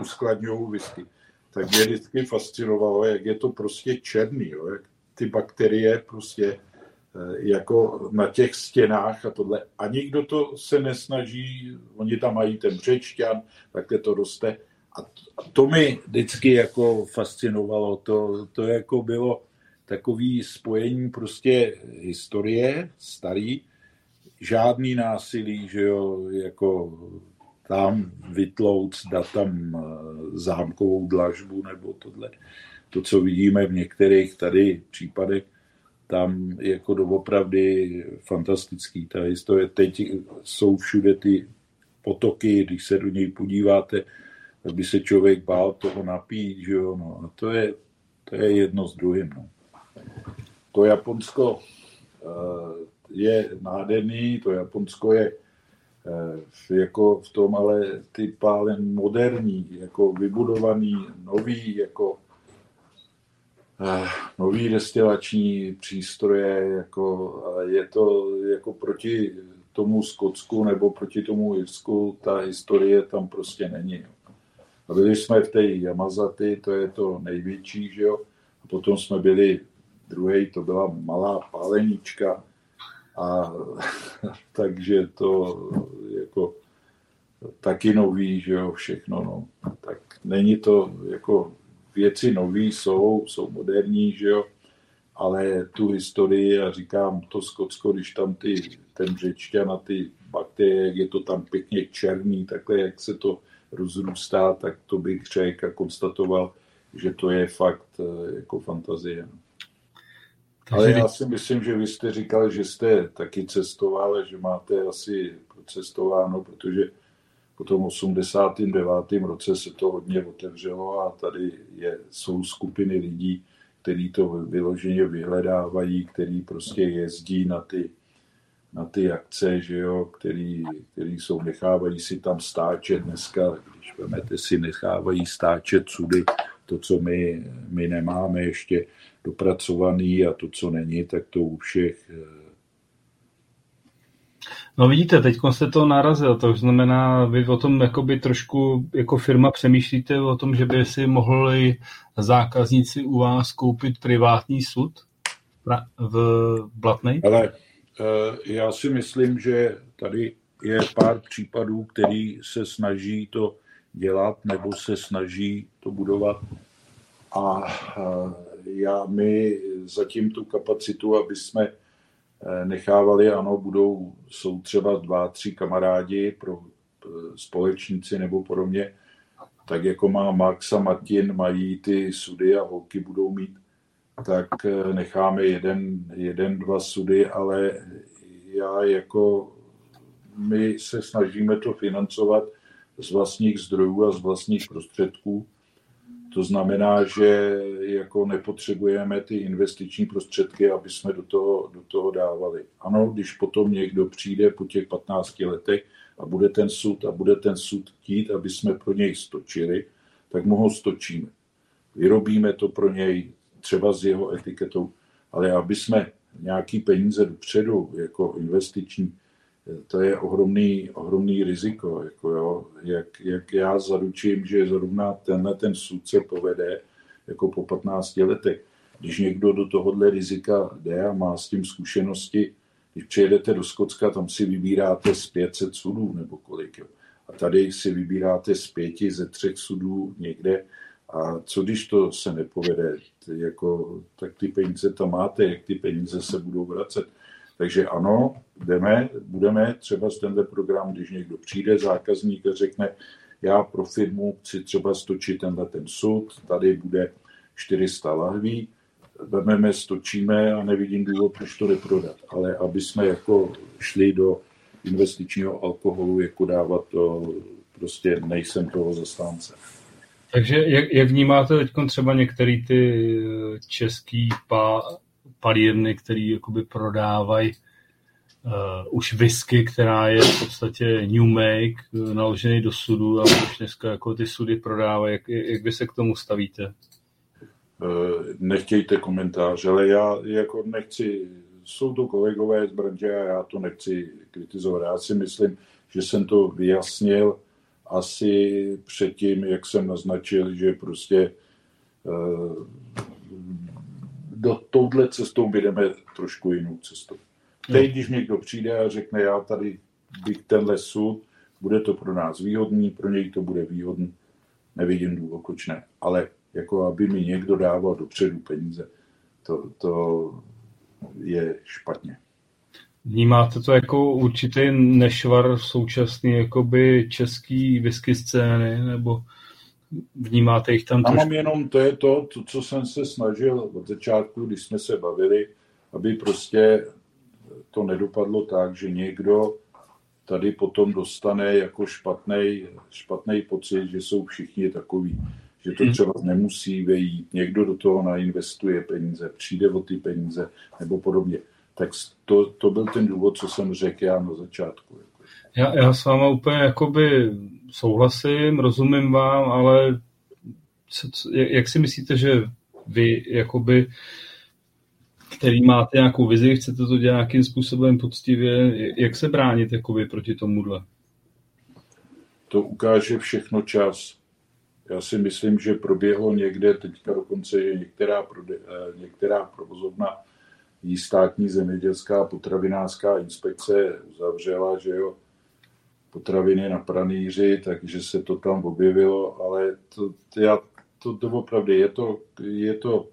uskladňují whisky, tak mě vždycky fascinovalo, jak je to prostě černý, jo, jak ty bakterie prostě eh, jako na těch stěnách a tohle. A nikdo to se nesnaží, oni tam mají ten břečťan, takhle to roste. A to, a to mi vždycky jako fascinovalo, to, to jako bylo, takový spojení prostě historie starý, žádný násilí, že jo, jako tam vytlouc, dát tam eh, zámkovou dlažbu nebo tohle. To, co vidíme v některých tady případech, tam jako doopravdy fantastický. Ta historie, teď jsou všude ty potoky, když se do něj podíváte, tak by se člověk bál toho napít, že jo, no. A to je, to je jedno s druhým, no to Japonsko eh, je nádherný, to Japonsko je eh, jako v tom, ale ty pálen moderní, jako vybudovaný, nový, jako eh, nový destilační přístroje, jako je to jako proti tomu Skotsku nebo proti tomu Irsku, ta historie tam prostě není. A byli jsme v té Yamazaty, to je to největší, že jo, a potom jsme byli druhý to byla malá pálenička a takže to jako taky nový, že jo, všechno, no. Tak není to, jako věci nový jsou, jsou moderní, že jo, ale tu historii, a říkám, to Skotsko, když tam ty, ten břečťan a ty bakterie, je to tam pěkně černý, takhle, jak se to rozrůstá, tak to bych řekl a konstatoval, že to je fakt eh, jako fantazie. No. Takže Ale já si myslím, že vy jste říkal, že jste taky cestoval, že máte asi cestováno, protože po tom 89. roce se to hodně otevřelo a tady je, jsou skupiny lidí, kteří to vyloženě vyhledávají, který prostě jezdí na ty, na ty akce, že jo, který, který jsou, nechávají si tam stáčet dneska, když vezmete si, nechávají stáčet sudy, to, co my, my nemáme ještě dopracovaný a to, co není, tak to u všech eh, No vidíte, teď jste to narazil, to znamená, vy o tom jakoby trošku jako firma přemýšlíte o tom, že by si mohli zákazníci u vás koupit privátní sud v Blatnej? Ale eh, já si myslím, že tady je pár případů, který se snaží to dělat nebo se snaží to budovat. A eh, já my zatím tu kapacitu, aby jsme Eh, nechávali, ano, budou, jsou třeba dva, tři kamarádi pro eh, společníci nebo podobně, tak jako má Max a Martin, mají ty sudy a holky budou mít, tak necháme jeden, jeden dva sudy, ale já jako my se snažíme to financovat z vlastních zdrojů a z vlastních prostředků, to znamená, že jako nepotřebujeme ty investiční prostředky, aby jsme do toho, do toho dávali. Ano, když potom někdo přijde po těch 15 letech a bude ten sud a bude ten sud chtít, aby jsme pro něj stočili, tak mu ho stočíme. Vyrobíme to pro něj třeba s jeho etiketou, ale aby jsme nějaký peníze dopředu jako investiční to je ohromný, ohromný riziko. Jako jo, jak, jak já zaručím, že zrovna tenhle ten sud se povede jako po 15 letech. Když někdo do tohohle rizika jde a má s tím zkušenosti, když přijedete do Skotska, tam si vybíráte z 500 sudů nebo kolik. Jo. A tady si vybíráte z pěti, ze třech sudů někde. A co když to se nepovede? Jako, tak ty peníze tam máte, jak ty peníze se budou vracet. Takže ano, jdeme, budeme třeba z tenhle program, když někdo přijde, zákazník a řekne, já pro firmu chci třeba stočit tenhle ten sud, tady bude 400 lahví, vezmeme, stočíme a nevidím důvod, proč to neprodat. Ale aby jsme jako šli do investičního alkoholu, jako dávat to, prostě nejsem toho zastánce. Takže jak, jak vnímáte teď třeba některé ty český pa, palírny, které jakoby prodávají uh, už whisky, která je v podstatě new make, uh, naložený do sudu a už dneska jako ty sudy prodávají. Jak, jak vy se k tomu stavíte? Uh, nechtějte komentář, ale já jako nechci, jsou to kolegové z branže a já to nechci kritizovat. Já si myslím, že jsem to vyjasnil asi předtím, jak jsem naznačil, že prostě do touhle cestou jdeme trošku jinou cestou. Teď, když někdo přijde a řekne, já tady bych tenhle sud, bude to pro nás výhodný, pro něj to bude výhodný, nevidím důvod, proč ne. Ale jako aby mi někdo dával dopředu peníze, to, to je špatně. Vnímáte to jako určitý nešvar současný jakoby český whisky scény, nebo vnímáte jich tam trošku? mám jenom, to je to, to, co jsem se snažil od začátku, když jsme se bavili, aby prostě to nedopadlo tak, že někdo tady potom dostane jako špatný, pocit, že jsou všichni takový, že to hmm. třeba nemusí vejít, někdo do toho nainvestuje peníze, přijde o ty peníze nebo podobně. Tak to, to byl ten důvod, co jsem řekl já na začátku. Já, já s váma úplně jakoby souhlasím, rozumím vám, ale co, co, jak si myslíte, že vy jakoby který máte nějakou vizi, chcete to dělat nějakým způsobem poctivě, jak se bránit jakoby proti tomuhle? To ukáže všechno čas. Já si myslím, že proběhlo někde, teďka dokonce je některá, eh, některá provozovna jí státní zemědělská potravinářská inspekce uzavřela, že jo, potraviny na pranýři, takže se to tam objevilo, ale to, já, to, to opravdu je to, je to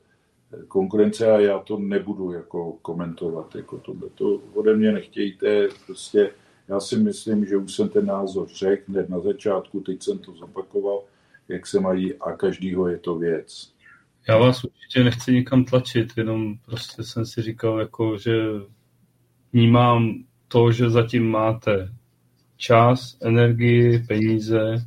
konkurence a já to nebudu jako komentovat. Jako to, to ode mě nechtějte, prostě já si myslím, že už jsem ten názor řekl hned na začátku, teď jsem to zopakoval, jak se mají a každýho je to věc. Já vás určitě nechci nikam tlačit, jenom prostě jsem si říkal, jako, že vnímám to, že zatím máte čas, energii, peníze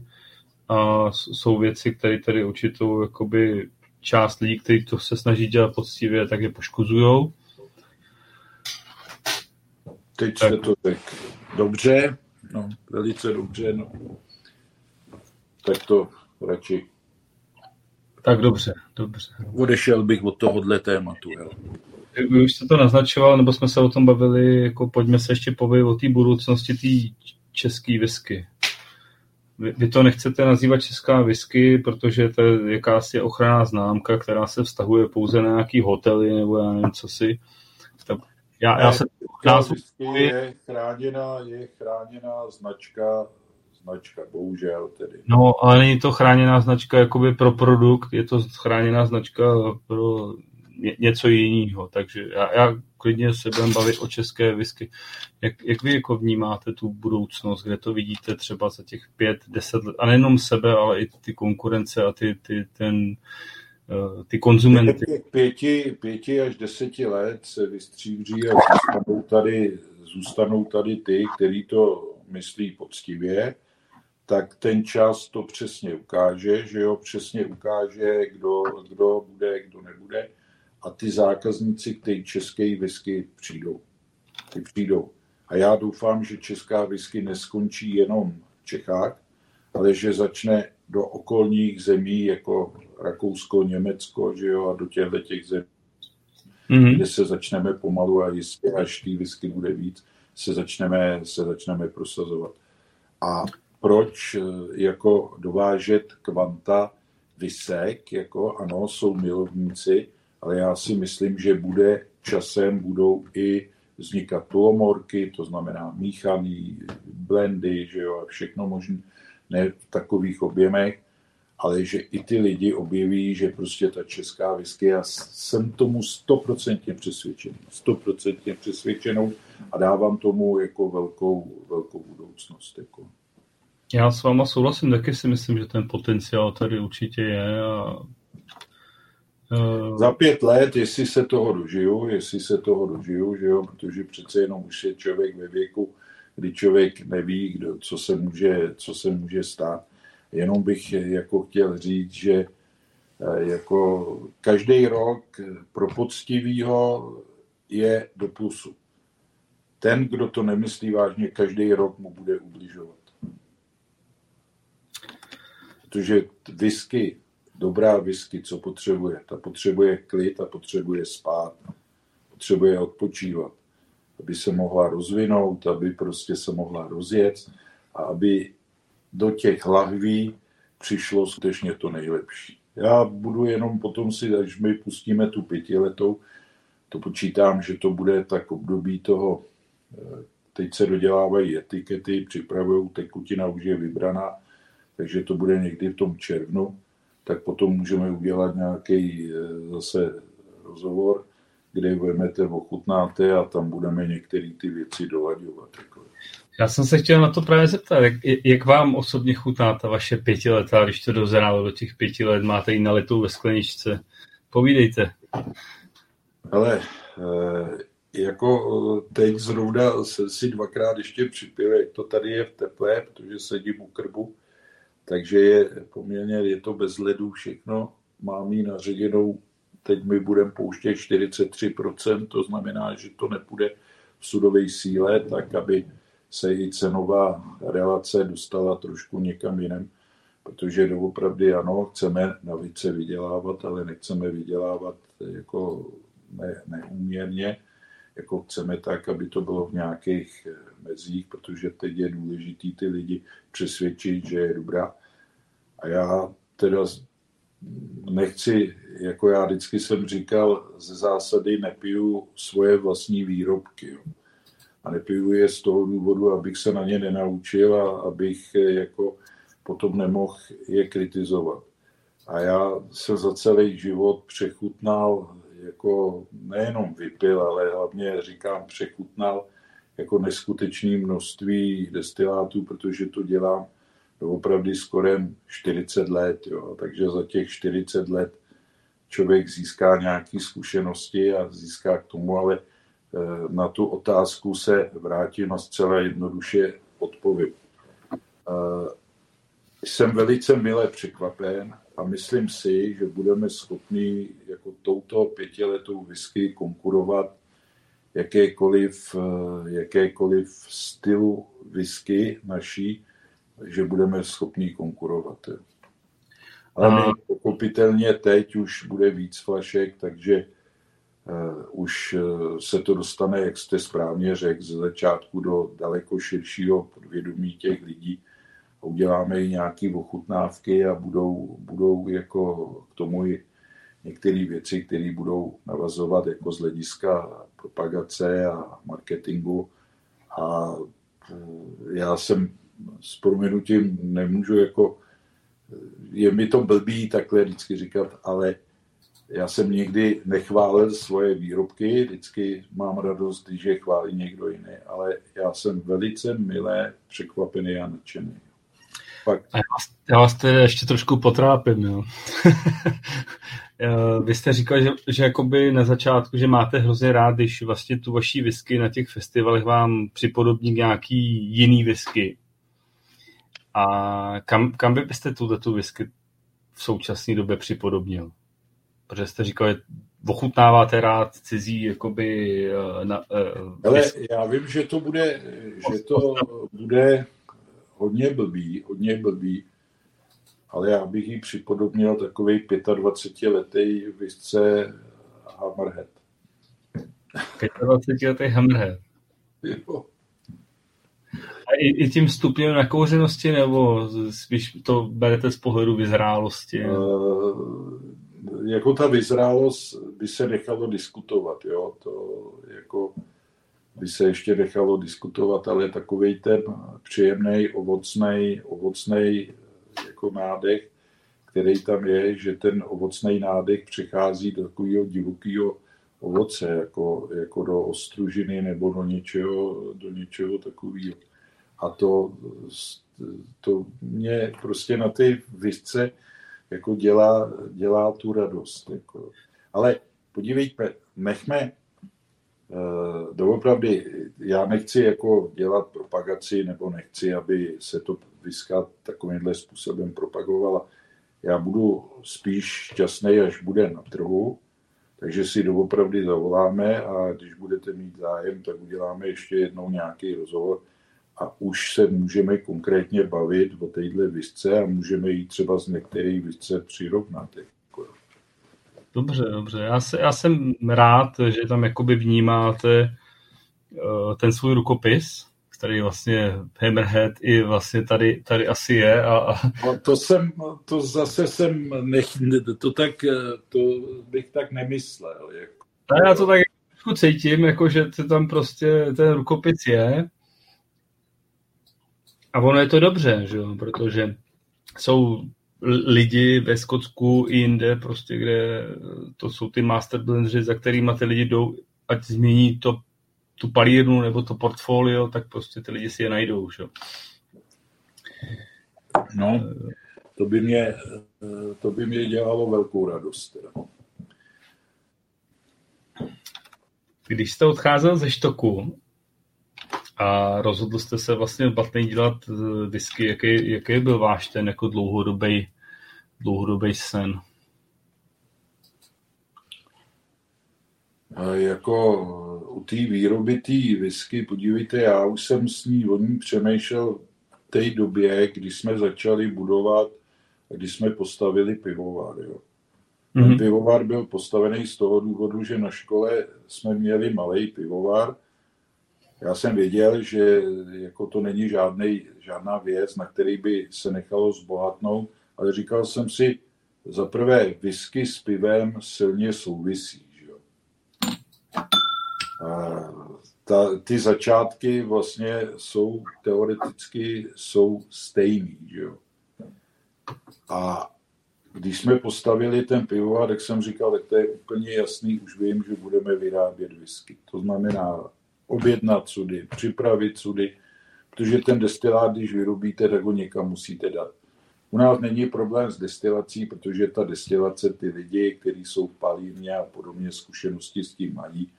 a jsou věci, které tady určitou jakoby, část lidí, kteří to se snaží dělat poctivě, tak je poškuzujou. Teď tak. jste to řekl dobře, no, velice dobře, no. Tak to radši. Tak dobře, dobře. Odešel bych od tohohle tématu. Jo. Vy už jste to naznačoval, nebo jsme se o tom bavili, jako pojďme se ještě povědět o té budoucnosti té české whisky. Vy, vy to nechcete nazývat česká whisky, protože to je jakási ochranná známka, která se vztahuje pouze na nějaký hotely nebo já nevím, co si. Já, já se názvu... je chráněná, je chráněná značka, značka, bohužel tedy. No, ale není to chráněná značka jakoby pro produkt, je to chráněná značka pro něco jiného, takže já, já klidně se budeme bavit o české whisky. Jak, jak vy jako vnímáte tu budoucnost, kde to vidíte třeba za těch pět, deset let, a nejenom sebe, ale i ty konkurence a ty, ty, ten, eh, ty konzumenty. Pěti, pěti až deseti let se vystříbří a zůstanou tady, zůstanou tady ty, kteří to myslí poctivě, tak ten čas to přesně ukáže, že jo, přesně ukáže, kdo, kdo bude, kdo nebude a ty zákazníci, kteří české whisky přijdou. Ty přijdou. A já doufám, že česká whisky neskončí jenom v Čechách, ale že začne do okolních zemí, jako Rakousko, Německo, že jo, a do těchto těch zemí, mm-hmm. kde se začneme pomalu a jistě, až té whisky bude víc, se začneme, se začneme prosazovat. A proč eh, jako dovážet kvanta vysek, jako ano, jsou milovníci, ale já si myslím, že bude časem budou i vznikat tulomorky, to znamená míchaný, blendy, že jo, všechno možné, ne v takových objemech, ale že i ty lidi objeví, že prostě ta česká whisky, já jsem tomu stoprocentně přesvědčený, stoprocentně přesvědčenou a dávám tomu jako velkou, velkou budoucnost. Jako. Já s váma souhlasím, taky si myslím, že ten potenciál tady určitě je a. Za pět let, jestli se toho dožiju, jestli se toho dožiju, že jo, protože přece jenom už je člověk ve věku, kdy člověk neví, kdo, co, se může, co se může stát. Jenom bych jako chtěl říct, že eh, jako každý rok pro poctivýho je do plusu. Ten, kdo to nemyslí vážně, každý rok mu bude ubližovat. Protože whisky dobrá whisky, co potřebuje. Ta potřebuje klid a potřebuje spát. Potřebuje odpočívat, aby se mohla rozvinout, aby prostě se mohla rozjet a aby do těch lahví přišlo skutečně to nejlepší. Já budu jenom potom si, až my pustíme tu pětiletou, to počítám, že to bude tak období toho, eh, teď se dodělávají etikety, připravují, tekutina už je vybraná, takže to bude někdy v tom červnu tak potom můžeme udělat nějaký eh, zase rozhovor, kde vezmete, ochutnáte a tam budeme některé ty věci dolaďovat. Jako. Já jsem se chtěl na to právě zeptat, jak, jak vám osobně chutná ta vaše pětiletá, když to dozrálo do těch pěti let, máte ji nalitou ve skleničce. Povídejte. Ale eh, jako eh, teď zrovna se si dvakrát ještě připil, jak to tady je v teple, protože sedím u krbu, takže je poměrně, je to bez ledu všechno. Mám ji naředěnou, teď my budeme pouštět 43%, to znamená, že to nepůjde v sudové síle, tak aby se i cenová relace dostala trošku někam jinam, protože doopravdy ano, chceme na více vydělávat, ale nechceme vydělávat jako ne, neúměrně, jako chceme tak, aby to bylo v nějakých mezích, protože teď je důležitý ty lidi přesvědčit, že je dobrá a já teda nechci, jako já vždycky jsem říkal, ze zásady nepiju svoje vlastní výrobky. Jo. A nepiju je z toho důvodu, abych se na ně nenaučil a abych jako potom nemohl je kritizovat. A já se za celý život přechutnal, jako nejenom vypil, ale hlavně říkám přechutnal jako neskutečné množství destilátů, protože to dělám opravdu skoro 40 let. Jo. Takže za těch 40 let člověk získá nějaké zkušenosti a získá k tomu, ale na tu otázku se vrátím a zcela jednoduše odpovím. Jsem velice milé překvapen a myslím si, že budeme schopni jako touto pětiletou whisky konkurovat jakékoliv, jakékoliv stylu whisky naší, že budeme schopni konkurovat. Ale my pochopitelně teď už bude víc flašek, takže uh, už uh, se to dostane, jak jste správně řekl, ze začátku do daleko širšího podvědomí těch lidí a uděláme i nějaké ochutnávky a budou, budou jako k tomu i některé věci, které budou navazovat jako z hlediska propagace a marketingu. A eh, já jsem s proměnutím nemůžu jako, je mi to blbý takhle vždycky říkat, ale já jsem nikdy nechválil svoje výrobky, vždycky mám radost, když je chválí někdo jiný, ale já jsem velice milé překvapený a nadšený. Pak... A já vás, já vás tedy ještě trošku potrápím, jo. Vy jste říkal, že, že jakoby na začátku, že máte hrozně rád, když vlastně tu vaší whisky na těch festivalech vám připodobní nějaký jiný whisky. A kam, kam by byste tuto tu whisky v současné době připodobnil? Protože jste říkal, že ochutnáváte rád cizí, jakoby... Eh, na, uh, Ale já vím, že to bude, že to bude hodně blbý, hodně blbý, ale já bych ji připodobnil takový 25 letý visce Hammerhead. 25 letý Hammerhead. Jo. A i, i tím stupněm nakouřenosti, nebo spíš to berete z pohledu vyzrálosti? Uh, jako ta vyzrálost by se nechalo diskutovat, jo, to jako by se ještě nechalo diskutovat, ale takový ten příjemný, ovocný, ovocný jako nádech, který tam je, že ten ovocný nádech přechází do takového divokého ovoce, jako, jako do ostružiny nebo do něčeho, do něčeho takového. A to, to mě prostě na ty visce jako dělá, dělá tu radost. Jako. Ale podívejte, nechme doopravdy, já nechci jako dělat propagaci, nebo nechci, aby se to viska takovýmhle způsobem propagovala. Já budu spíš šťastný, až bude na trhu, takže si doopravdy zavoláme a když budete mít zájem, tak uděláme ještě jednou nějaký rozhovor a už se můžeme konkrétně bavit o téhle visce a můžeme jí třeba z některé visce přirovnat. Dobře, dobře. Já, se, já jsem rád, že tam jakoby vnímáte uh, ten svůj rukopis, který vlastně Hammerhead i vlastně tady, tady asi je. A, a... No, to jsem, to zase jsem, nech, to tak, to bych tak nemyslel. Jako. A já to tak cítím, jako že to tam prostě ten rukopis je a ono je to dobře, že jo? protože jsou lidi ve Skotsku i jinde, prostě, kde to jsou ty master blendři, za kterými ty lidi jdou, ať změní to, tu palírnu nebo to portfolio, tak prostě ty lidi si je najdou. Že? No, to by, mě, to by mě dělalo velkou radost. Teda. Když jste odcházel ze Štoku, a rozhodl jste se vlastně v dělat eh, whisky. Jaký, jaký byl váš ten jako dlouhodobý, dlouhodobý sen? A jako u té výroby té whisky, podívejte, já už jsem s ní o ní přemýšlel v té době, kdy jsme začali budovat, když jsme postavili pivovar. Jo. Mm-hmm. pivovar byl postavený z toho důvodu, že na škole jsme měli malý pivovar, já jsem věděl, že jako to není žádnej, žádná věc, na který by se nechalo zbohatnout, ale říkal jsem si, za prvé, whisky s pivem silně souvisí. Že jo? A ta, ty začátky vlastně jsou teoreticky jsou stejný. Že jo? A když jsme postavili ten pivovar, tak jsem říkal, tak to je úplně jasný, už vím, že budeme vyrábět whisky. To znamená objednat sudy, připravit sudy, protože ten destilát, když vyrobíte, tak ho někam musíte dát. U nás není problém s destilací, protože ta destilace, ty lidi, kteří jsou v palírně a podobně zkušenosti s tím mají,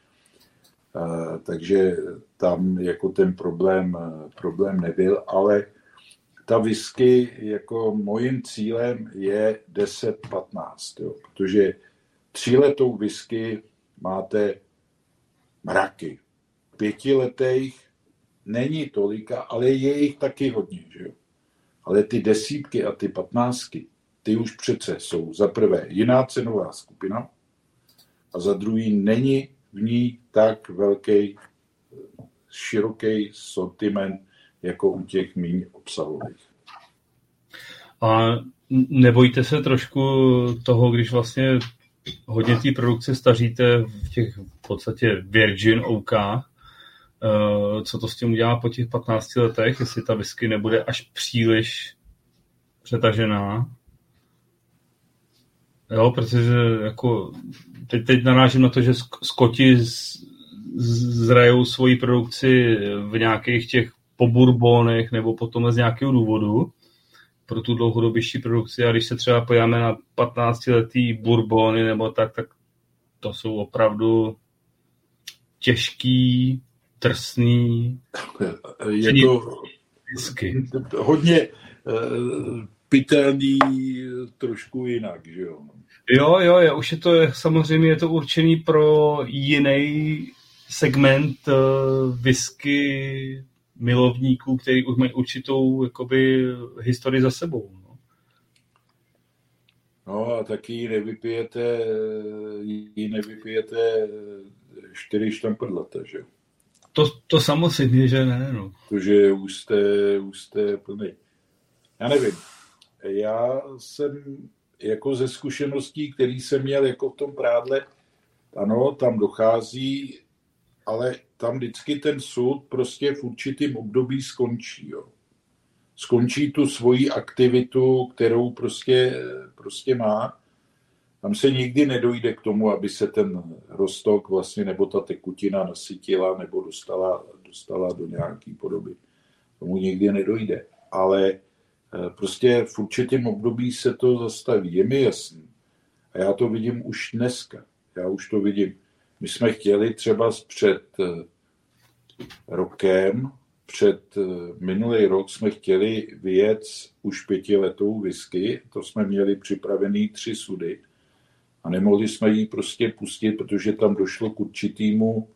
eh, takže tam jako ten problém, problém nebyl, ale ta whisky, jako mojím cílem je 10-15, protože tříletou whisky máte mraky. Pětiletých není tolika, ale je jich taky hodně, že jo. Ale ty desítky a ty patnáctky, ty už přece jsou za prvé jiná cenová skupina a za druhý není v ní tak velký, široký sortiment jako u těch méně obsahových. A nebojíte se trošku toho, když vlastně hodně té produkce staříte v těch v podstatě Virgin OK, eh, co to s tím udělá po těch 15 letech, jestli ta whisky nebude až příliš přetažená. Jo, protože jako teď, teď narážím na to, že Skoti zrajou svoji produkci v nějakých těch poburbonech nebo potom z nějakého důvodu pro tu dlouhodobější produkci a když se třeba pojáme na 15-letý bourbony nebo tak, tak to jsou opravdu těžký, trsný. Je to whisky. hodně uh, pitelný trošku jinak, že jo? Jo, jo, jo, už je to, samozřejmě je to určený pro jiný segment uh, whisky milovníků, kteří už mají určitou jakoby, historii za sebou. No. no a taky ji nevypijete, ji nevypijete čtyři štamprlata, že to, to samozřejmě, že ne, no. Protože už jste, už jste plný. Já nevím. Já jsem jako ze zkušeností, který jsem měl jako v tom prádle, ano, tam dochází, ale tam vždycky ten soud prostě v určitém období skončí. Jo. Skončí tu svoji aktivitu, kterou prostě, prostě má. Tam se nikdy nedojde k tomu, aby se ten rostok vlastně nebo ta tekutina nasytila nebo dostala, dostala do nějaké podoby. Tomu nikdy nedojde. Ale eh, prostě v určitém období se to zastaví. Je mi jasný. A já to vidím už dneska. Já už to vidím. My jsme chtěli třeba před eh, rokem, před eh, minulý rok jsme chtěli vyjet už pětiletou whisky, to jsme měli připravený tři sudy a nemohli jsme ji prostě pustit, protože tam došlo k určitýmu,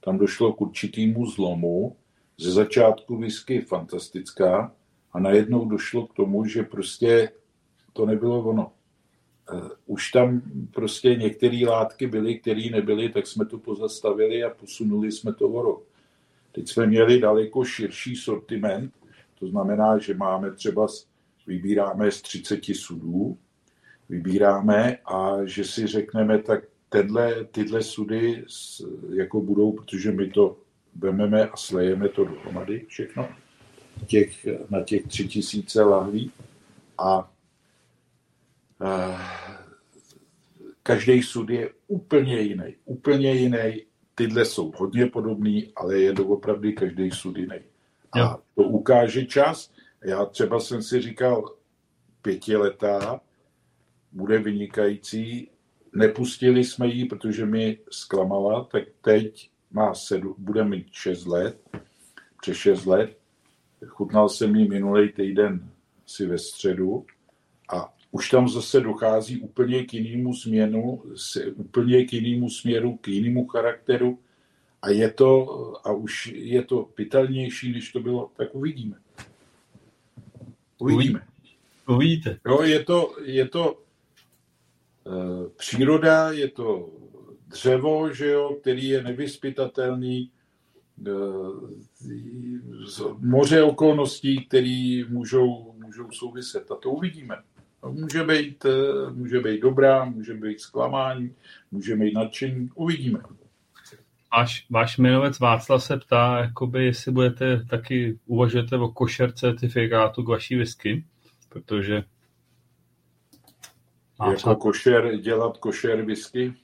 tam došlo k určitýmu zlomu. Ze začátku whisky fantastická a najednou došlo k tomu, že prostě to nebylo ono. Eh, už tam prostě některé látky byly, které nebyly, tak jsme to pozastavili a posunuli jsme to o rok. Teď jsme měli daleko širší sortiment, to znamená, že máme třeba, vybíráme z 30 sudů, vybíráme a že si řekneme, tak tenhle, tyhle sudy jako budou, protože my to vememe a slejeme to dohromady všechno těch, na těch tři tisíce lahví a každý sud je úplně jiný. Úplně jiný. Tyhle jsou hodně podobný, ale je doopravdy každý sud jiný. A to ukáže čas. Já třeba jsem si říkal, pětiletá bude vynikající. Nepustili jsme ji, protože mi zklamala, tak teď má sedm, bude mít 6 let, přes 6 let. Chutnal jsem ji minulý týden si ve středu a už tam zase dochází úplně k jinému směnu, úplně k jinému směru, k jinému charakteru a je to, a už je to pitelnější, než to bylo, tak uvidíme. Uvidíme. Uvidíte. Jo, je to, je to příroda, je to dřevo, že jo, který je nevyspytatelný, uh, moře okolností, které můžou, můžou souviset. A to uvidíme. Může být, eh, může být dobrá, může být zklamání, může být nadšení, uvidíme. Váš, váš jmenovec Václav se ptá, jakoby, jestli budete taky uvažujete o košer certifikátu k vaší whisky, protože jako košer, dělat košer whisky?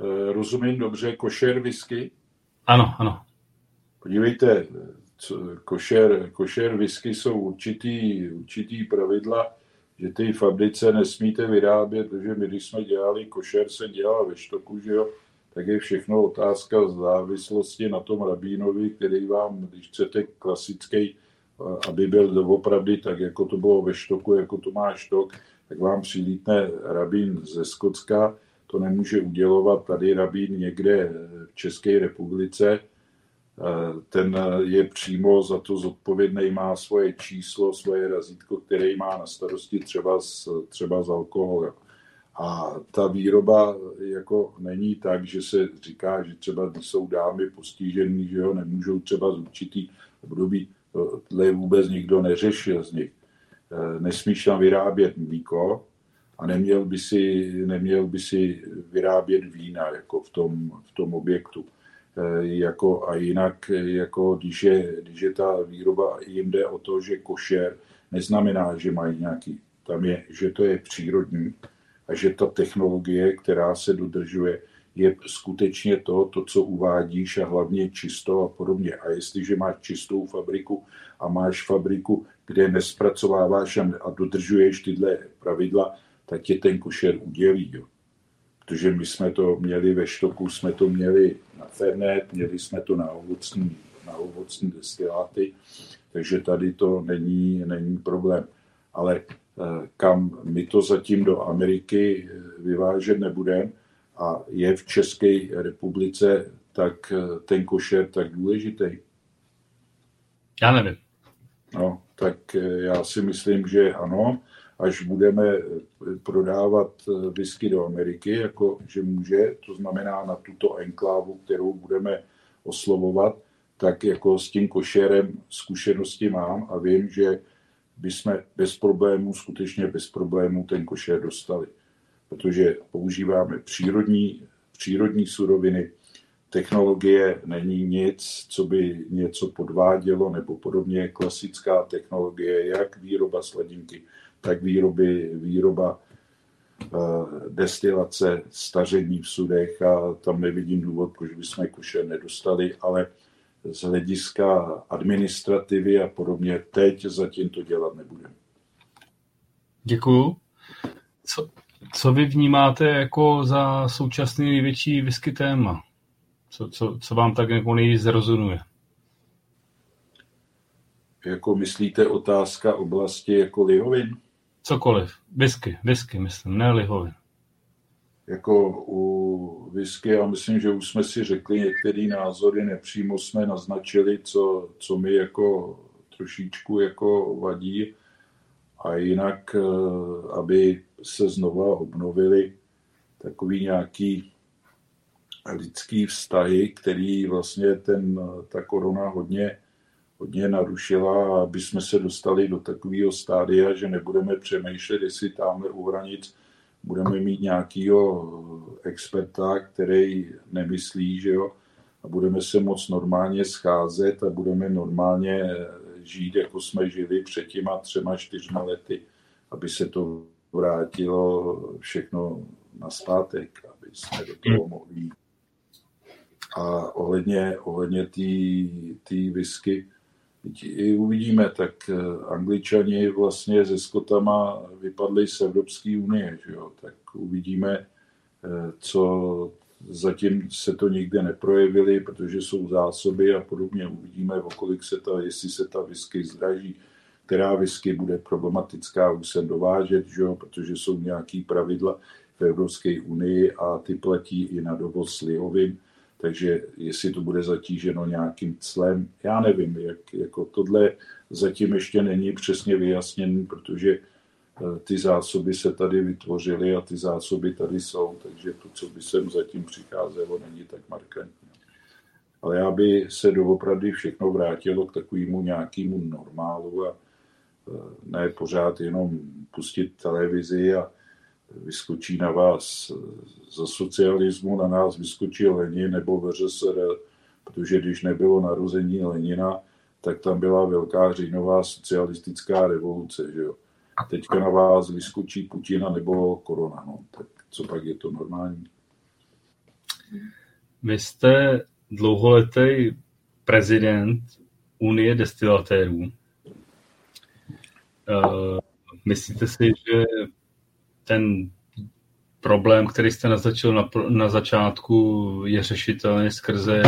Eh, rozumím dobře, košer whisky? Ano, ano. Podívejte, košer, košer whisky jsou určitý, určitý pravidla, že ty fabrice nesmíte vyrábět, protože my, když jsme dělali košer, se dělal ve štoku, že jo, tak je všechno otázka závislosti na tom rabínovi, který vám, když chcete klasický, aby byl doopravdy tak, jako to bylo ve štoku, jako to má štok, tak vám přilítne rabín ze Skotska, to nemůže udělovat tady rabín někde v České republice, ten je přímo za to zodpovědný, má svoje číslo, svoje razítko, které má na starosti třeba z, třeba z alkoholem. A ta výroba jako není tak, že se říká, že třeba jsou dámy postižený, že jo, nemůžou třeba z určitý období, tohle vůbec nikdo neřešil z nich. E, nesmíš tam vyrábět mlíko a neměl by si, neměl by si vyrábět vína jako v tom, v tom objektu. E, jako, a jinak, jako když, je, když je ta výroba, jim jde o to, že košer neznamená, že mají nějaký, tam je, že to je přírodní, a že ta technologie, která se dodržuje, je skutečně to, to, co uvádíš a hlavně čisto a podobně. A jestliže máš čistou fabriku a máš fabriku, kde nespracováváš a dodržuješ tyhle pravidla, tak tě ten košer udělí. Jo. Protože my jsme to měli ve štoku, jsme to měli na Fernet, měli jsme to na ovocní, na ovocní destiláty, takže tady to není, není problém. Ale Eh, kam my to zatím do Ameriky eh, vyvážet nebudeme a je v České republice tak eh, ten košer tak důležitý? Já nevím. No, tak já si myslím, že ano, až budeme prodávat whisky do Ameriky, jako že může, to znamená na tuto enklávu, kterou budeme oslovovat, tak jako s tím košerem zkušenosti mám a vím, že by jsme bez problémů, skutečně bez problémů ten košer dostali. Protože používáme přírodní, přírodní suroviny, technologie není nic, co by něco podvádělo nebo podobně. Klasická technologie, jak výroba sladinky, tak výroby, výroba uh, destilace, staření v sudech a tam nevidím důvod, proč bychom košer nedostali, ale z hlediska administrativy a podobně teď zatím to dělat nebudeme. Děkuju. Co, co vy vnímáte jako za současný největší whisky téma? Co, co, co vám tak jako nejvíc rezonuje? Jako myslíte otázka oblasti jako lihovin? Cokoliv. Whisky, whisky myslím, ne lihovin jako u whisky, já myslím, že už jsme si řekli některé názory, nepřímo jsme naznačili, co, co mi jako trošičku jako vadí a jinak, eh, aby se znova obnovili takový nějaký lidský vztahy, který vlastně ten, ta korona hodně, hodně narušila, aby jsme se dostali do takového stádia, že nebudeme přemýšlet, jestli tamhle u hranic budeme mít nějakého experta, který nemyslí, že jo, a budeme se moc normálně scházet a budeme normálně žít, jako jsme žili před těma třema, čtyřma lety, aby se to vrátilo všechno na zpátek, aby jsme do toho mohli A ohledně, ohledně té whisky, i uvidíme, tak eh, angličani vlastně se Skotama vypadli z Evropské unie, že jo? tak uvidíme, eh, co zatím se to nikde neprojevili, protože jsou zásoby a podobně. Uvidíme, o kolik se ta, jestli se ta whisky zdraží, která whisky bude problematická už se dovážet, že jo? protože jsou nějaký pravidla v Evropské unii a ty platí i na dovoz lihovin takže jestli to bude zatíženo nějakým clem, já nevím, jak, jako tohle zatím ještě není přesně vyjasněné, protože ty zásoby se tady vytvořily a ty zásoby tady jsou, takže to, co by sem zatím přicházelo, není tak markantní. Ale já by se doopravdy všechno vrátilo k takovému nějakému normálu a eh, ne pořád jenom pustit televizi a vyskočí na vás za socialismu, na nás vyskočí Lenin nebo VŘSR, protože když nebylo narození Lenina, tak tam byla velká říjnová socialistická revoluce. Že jo? A teďka na vás vyskočí Putina nebo korona. No. Tak co pak je to normální? Vy jste dlouholetý prezident Unie destilatérů. Uh, myslíte si, že ten problém, který jste naznačil na, na začátku, je řešitelný skrze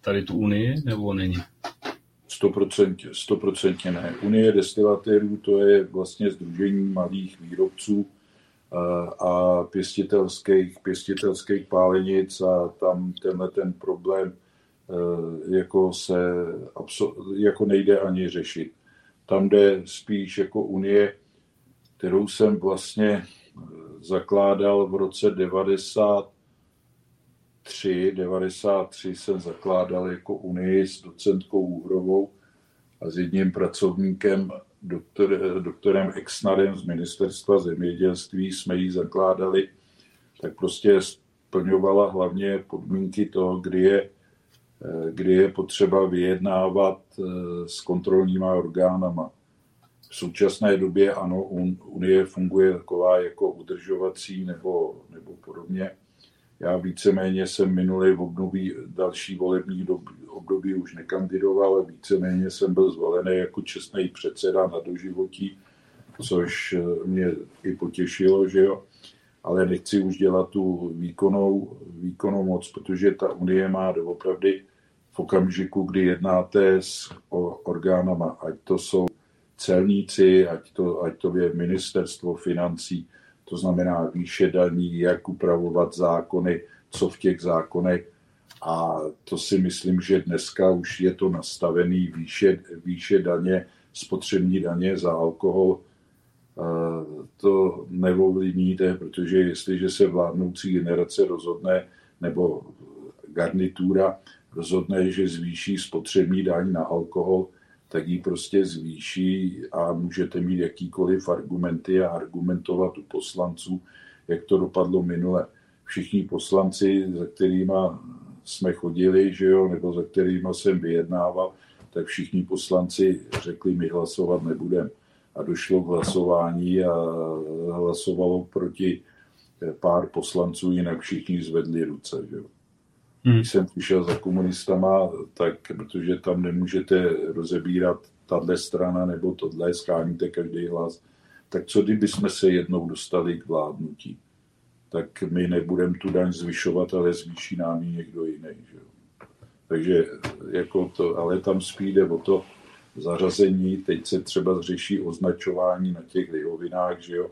tady tu Unii, nebo není? 100%, ne. Unie destilatérů to je vlastně združení malých výrobců a pěstitelských, pěstitelských pálenic a tam tenhle ten problém e, jako se jako nejde ani řešit. Tam jde spíš jako Unie, kterou jsem vlastně e, zakládal v roce 93, 93 jsem zakládal jako Unii s docentkou Úhrovou a s jedním pracovníkem doktor, doktorem Exnadem z ministerstva zemědělství jsme ji zakládali, tak prostě splňovala hlavně podmínky toho, kdy je, kdy je potřeba vyjednávat eh, s kontrolníma orgánama. V současné době ano, Unie funguje taková jako udržovací nebo, nebo podobně. Já víceméně jsem minulý v období, další volební období už nekandidoval, ale víceméně jsem byl zvolený jako čestný předseda na doživotí, což eh, mě i potěšilo, že jo. Ale nechci už dělat tu výkonnou, výkonnou moc, protože ta Unie má doopravdy v okamžiku, kdy jednáte s orgánama, ať to jsou celníci, ať to, ať to je ministerstvo financí, to znamená výše daní, jak upravovat zákony, co v těch zákonech. A to si myslím, že dneska už je to nastavený výše, výše daně, spotřební daně za alkohol. To neovlivníte, protože jestliže se vládnoucí generace rozhodne, nebo garnitura rozhodne, že zvýší spotřební daň na alkohol, tak ji prostě zvýší a můžete mít jakýkoliv argumenty a argumentovat u poslanců, jak to dopadlo minule. Všichni poslanci, za kterými jsme chodili, že jo, nebo za kterými jsem vyjednával, tak všichni poslanci řekli, my hlasovat nebudeme. A došlo k hlasování a hlasovalo proti pár poslanců, jinak všichni zvedli ruce. Že jo. Hmm. Když jsem přišel za komunistama, tak protože tam nemůžete rozebírat tahle strana nebo tohle, scháníte každý hlas, tak co kdyby jsme se jednou dostali k vládnutí? Tak my nebudeme tu daň zvyšovat, ale zvýší nám ji někdo jiný. Že? Takže jako to, ale tam spíš jde o to zařazení, teď se třeba řeší označování na těch lihovinách, že jo,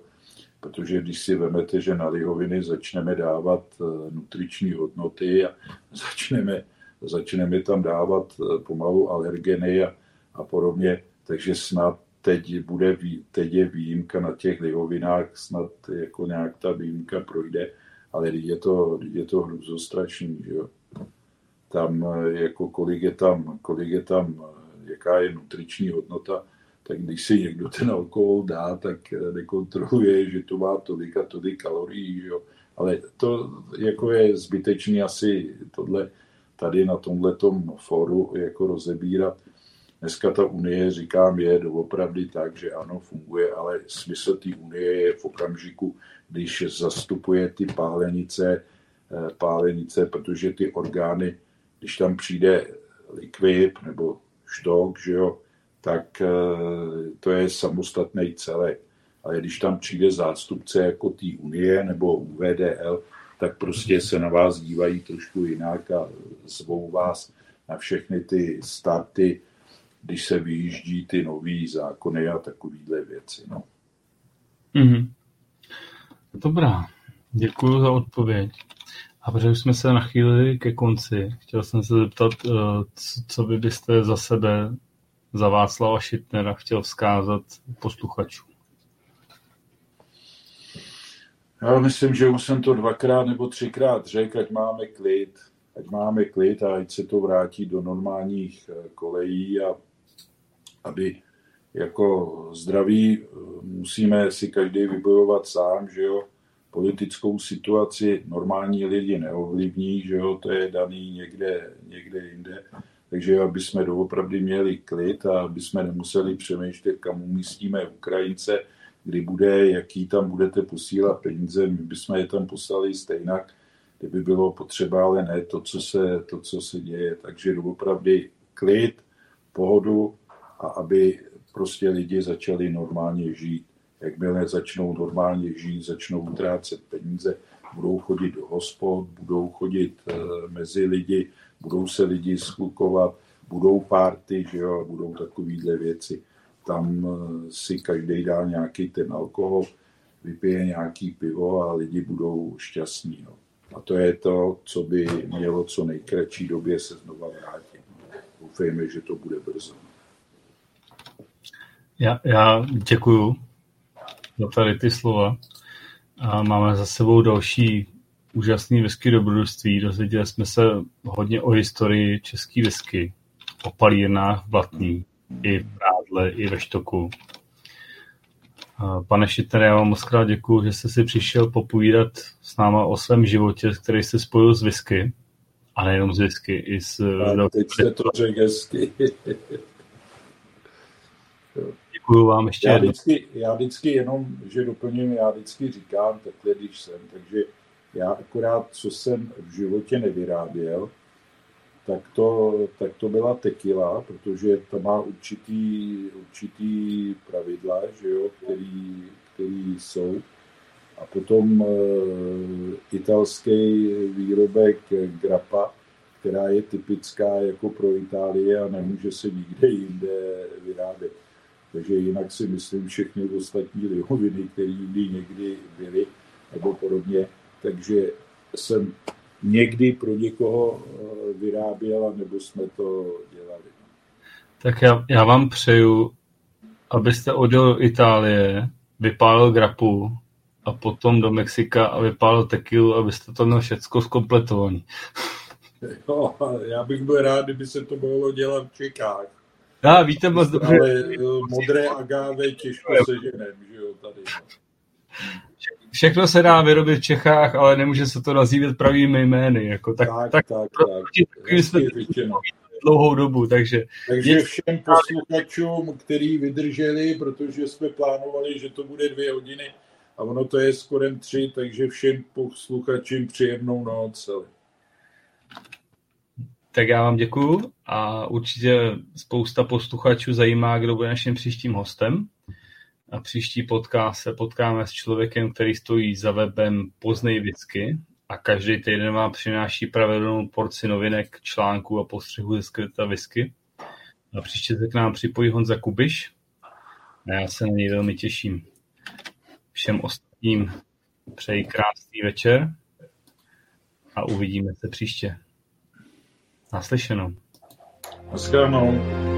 protože když si vemete, že na lihoviny začneme dávat eh, nutriční hodnoty a začneme, začneme tam dávat eh, pomalu alergeny a, a podobně, takže snad teď, bude, teď je výjimka na těch lihovinách, snad jako nějak ta výjimka projde, ale je to, je to hruzostrašný, že jo. Tam eh, jako kolik je tam, kolik je tam, jaká je nutriční hodnota, tak když si někdo ten alkohol dá, tak eh, nekontroluje, že to má tolik a tolik kalorií, jo. Ale to jako je zbytečný asi tohle tady na tomhle fóru jako rozebírat. Dneska ta unie, říkám, je doopravdy tak, že ano, funguje, ale smysl té unie je v okamžiku, když zastupuje ty pálenice, eh, pálenice, protože ty orgány, když tam přijde likvid nebo štok, že jo, tak eh, to je samostatný celek. Ale když tam přijde zástupce jako té Unie nebo UVDL, tak prostě se na vás dívají trošku jinak a zvou vás na všechny ty starty, když se vyjíždí ty nové zákony a takovéhle věci. No. Mm-hmm. Dobrá, děkuji za odpověď. A protože jsme se nachýlili ke konci, chtěl jsem se zeptat, eh, co vy byste za sebe za Václava Šitnera chtěl vzkázat posluchačům? Já myslím, že už jsem to dvakrát nebo třikrát řekl, ať máme klid, ať máme klid a ať se to vrátí do normálních eh, kolejí a aby jako zdraví eh, musíme si každý vybojovat sám, že jo, politickou situaci normální lidi neovlivní, že jo, to je daný někde, někde jinde takže aby jsme doopravdy měli klid a aby jsme nemuseli přemýšlet, kam umístíme Ukrajince, kdy bude, jaký tam budete posílat peníze, my bychom je tam poslali stejnak, kdyby bylo potřeba, ale ne to, co se, to, co se děje. Takže doopravdy klid, pohodu a aby prostě lidi začali normálně žít. Jakmile začnou normálně žít, začnou utrácet peníze, budou chodit do hospod, budou chodit eh, mezi lidi, budou se lidi sklukovat, budou párty, že jo, budou takovýhle věci. Tam eh, si každý dá nějaký ten alkohol, vypije nějaký pivo a lidi budou šťastní. No. A to je to, co by mělo co nejkratší době se znova vrátit. Doufejme, že to bude brzo. Já, já děkuju za tady ty slova. A máme za sebou další úžasný whisky dobrodružství. Dozvěděli jsme se hodně o historii české whisky, o palírnách v Blatný, i v Prádle, i ve Štoku. Pane Šitner, já vám moc krát děkuji, že jste si přišel popovídat s náma o svém životě, který se spojil s whisky. A nejenom z whisky, i s... A teď jste to řekl hezky. Děkuji vám ještě já vždycky, já vždycky jenom, že doplním, já vždycky říkám takhle, když jsem, takže já akorát, co jsem v životě nevyráběl, tak to, tak to byla tequila, protože to má určitý, určitý pravidla, že jo, který, který jsou. A potom e, italský výrobek grappa, která je typická jako pro Itálii a nemůže se nikde jinde vyrábět. Takže jinak si myslím všechny ostatní lihoviny, které někdy byly nebo podobně. Takže jsem někdy pro někoho eh, vyráběl, nebo jsme to dělali. Tak já, já vám přeju, abyste odjel do Itálie, vypálil grapu a potom do Mexika a vypálil tequilu, abyste to měl všechno zkompletovaný. Jo, já bych byl rád, kdyby se to mohlo dělat v Čekách. Já, víte moc dobře. Ale eh, modré agáve těžko seženem, že jo, tady. Všechno se dá vyrobit v Čechách, ale nemůže se to nazývat pravými jmény. Jako, tak, tak, tak, tak, tak. jsme dlouhou dobu, takže... Takže všem posluchačům, kteří vydrželi, protože jsme plánovali, že to bude dvě hodiny a ono to je skoro tři, takže všem posluchačům příjemnou noc. Tak já vám děkuju a určitě spousta posluchačů zajímá, kdo bude naším příštím hostem. A příští podcast se potkáme s člověkem, který stojí za webem Poznej Vždycky a každý týden vám přináší pravidelnou porci novinek, článků a postřehů ze skryta whisky. A příště se k nám připojí Honza Kubiš a já se na něj velmi těším. Všem ostatním přeji krásný večer a uvidíme se příště. Naslyšenou. Naschledanou.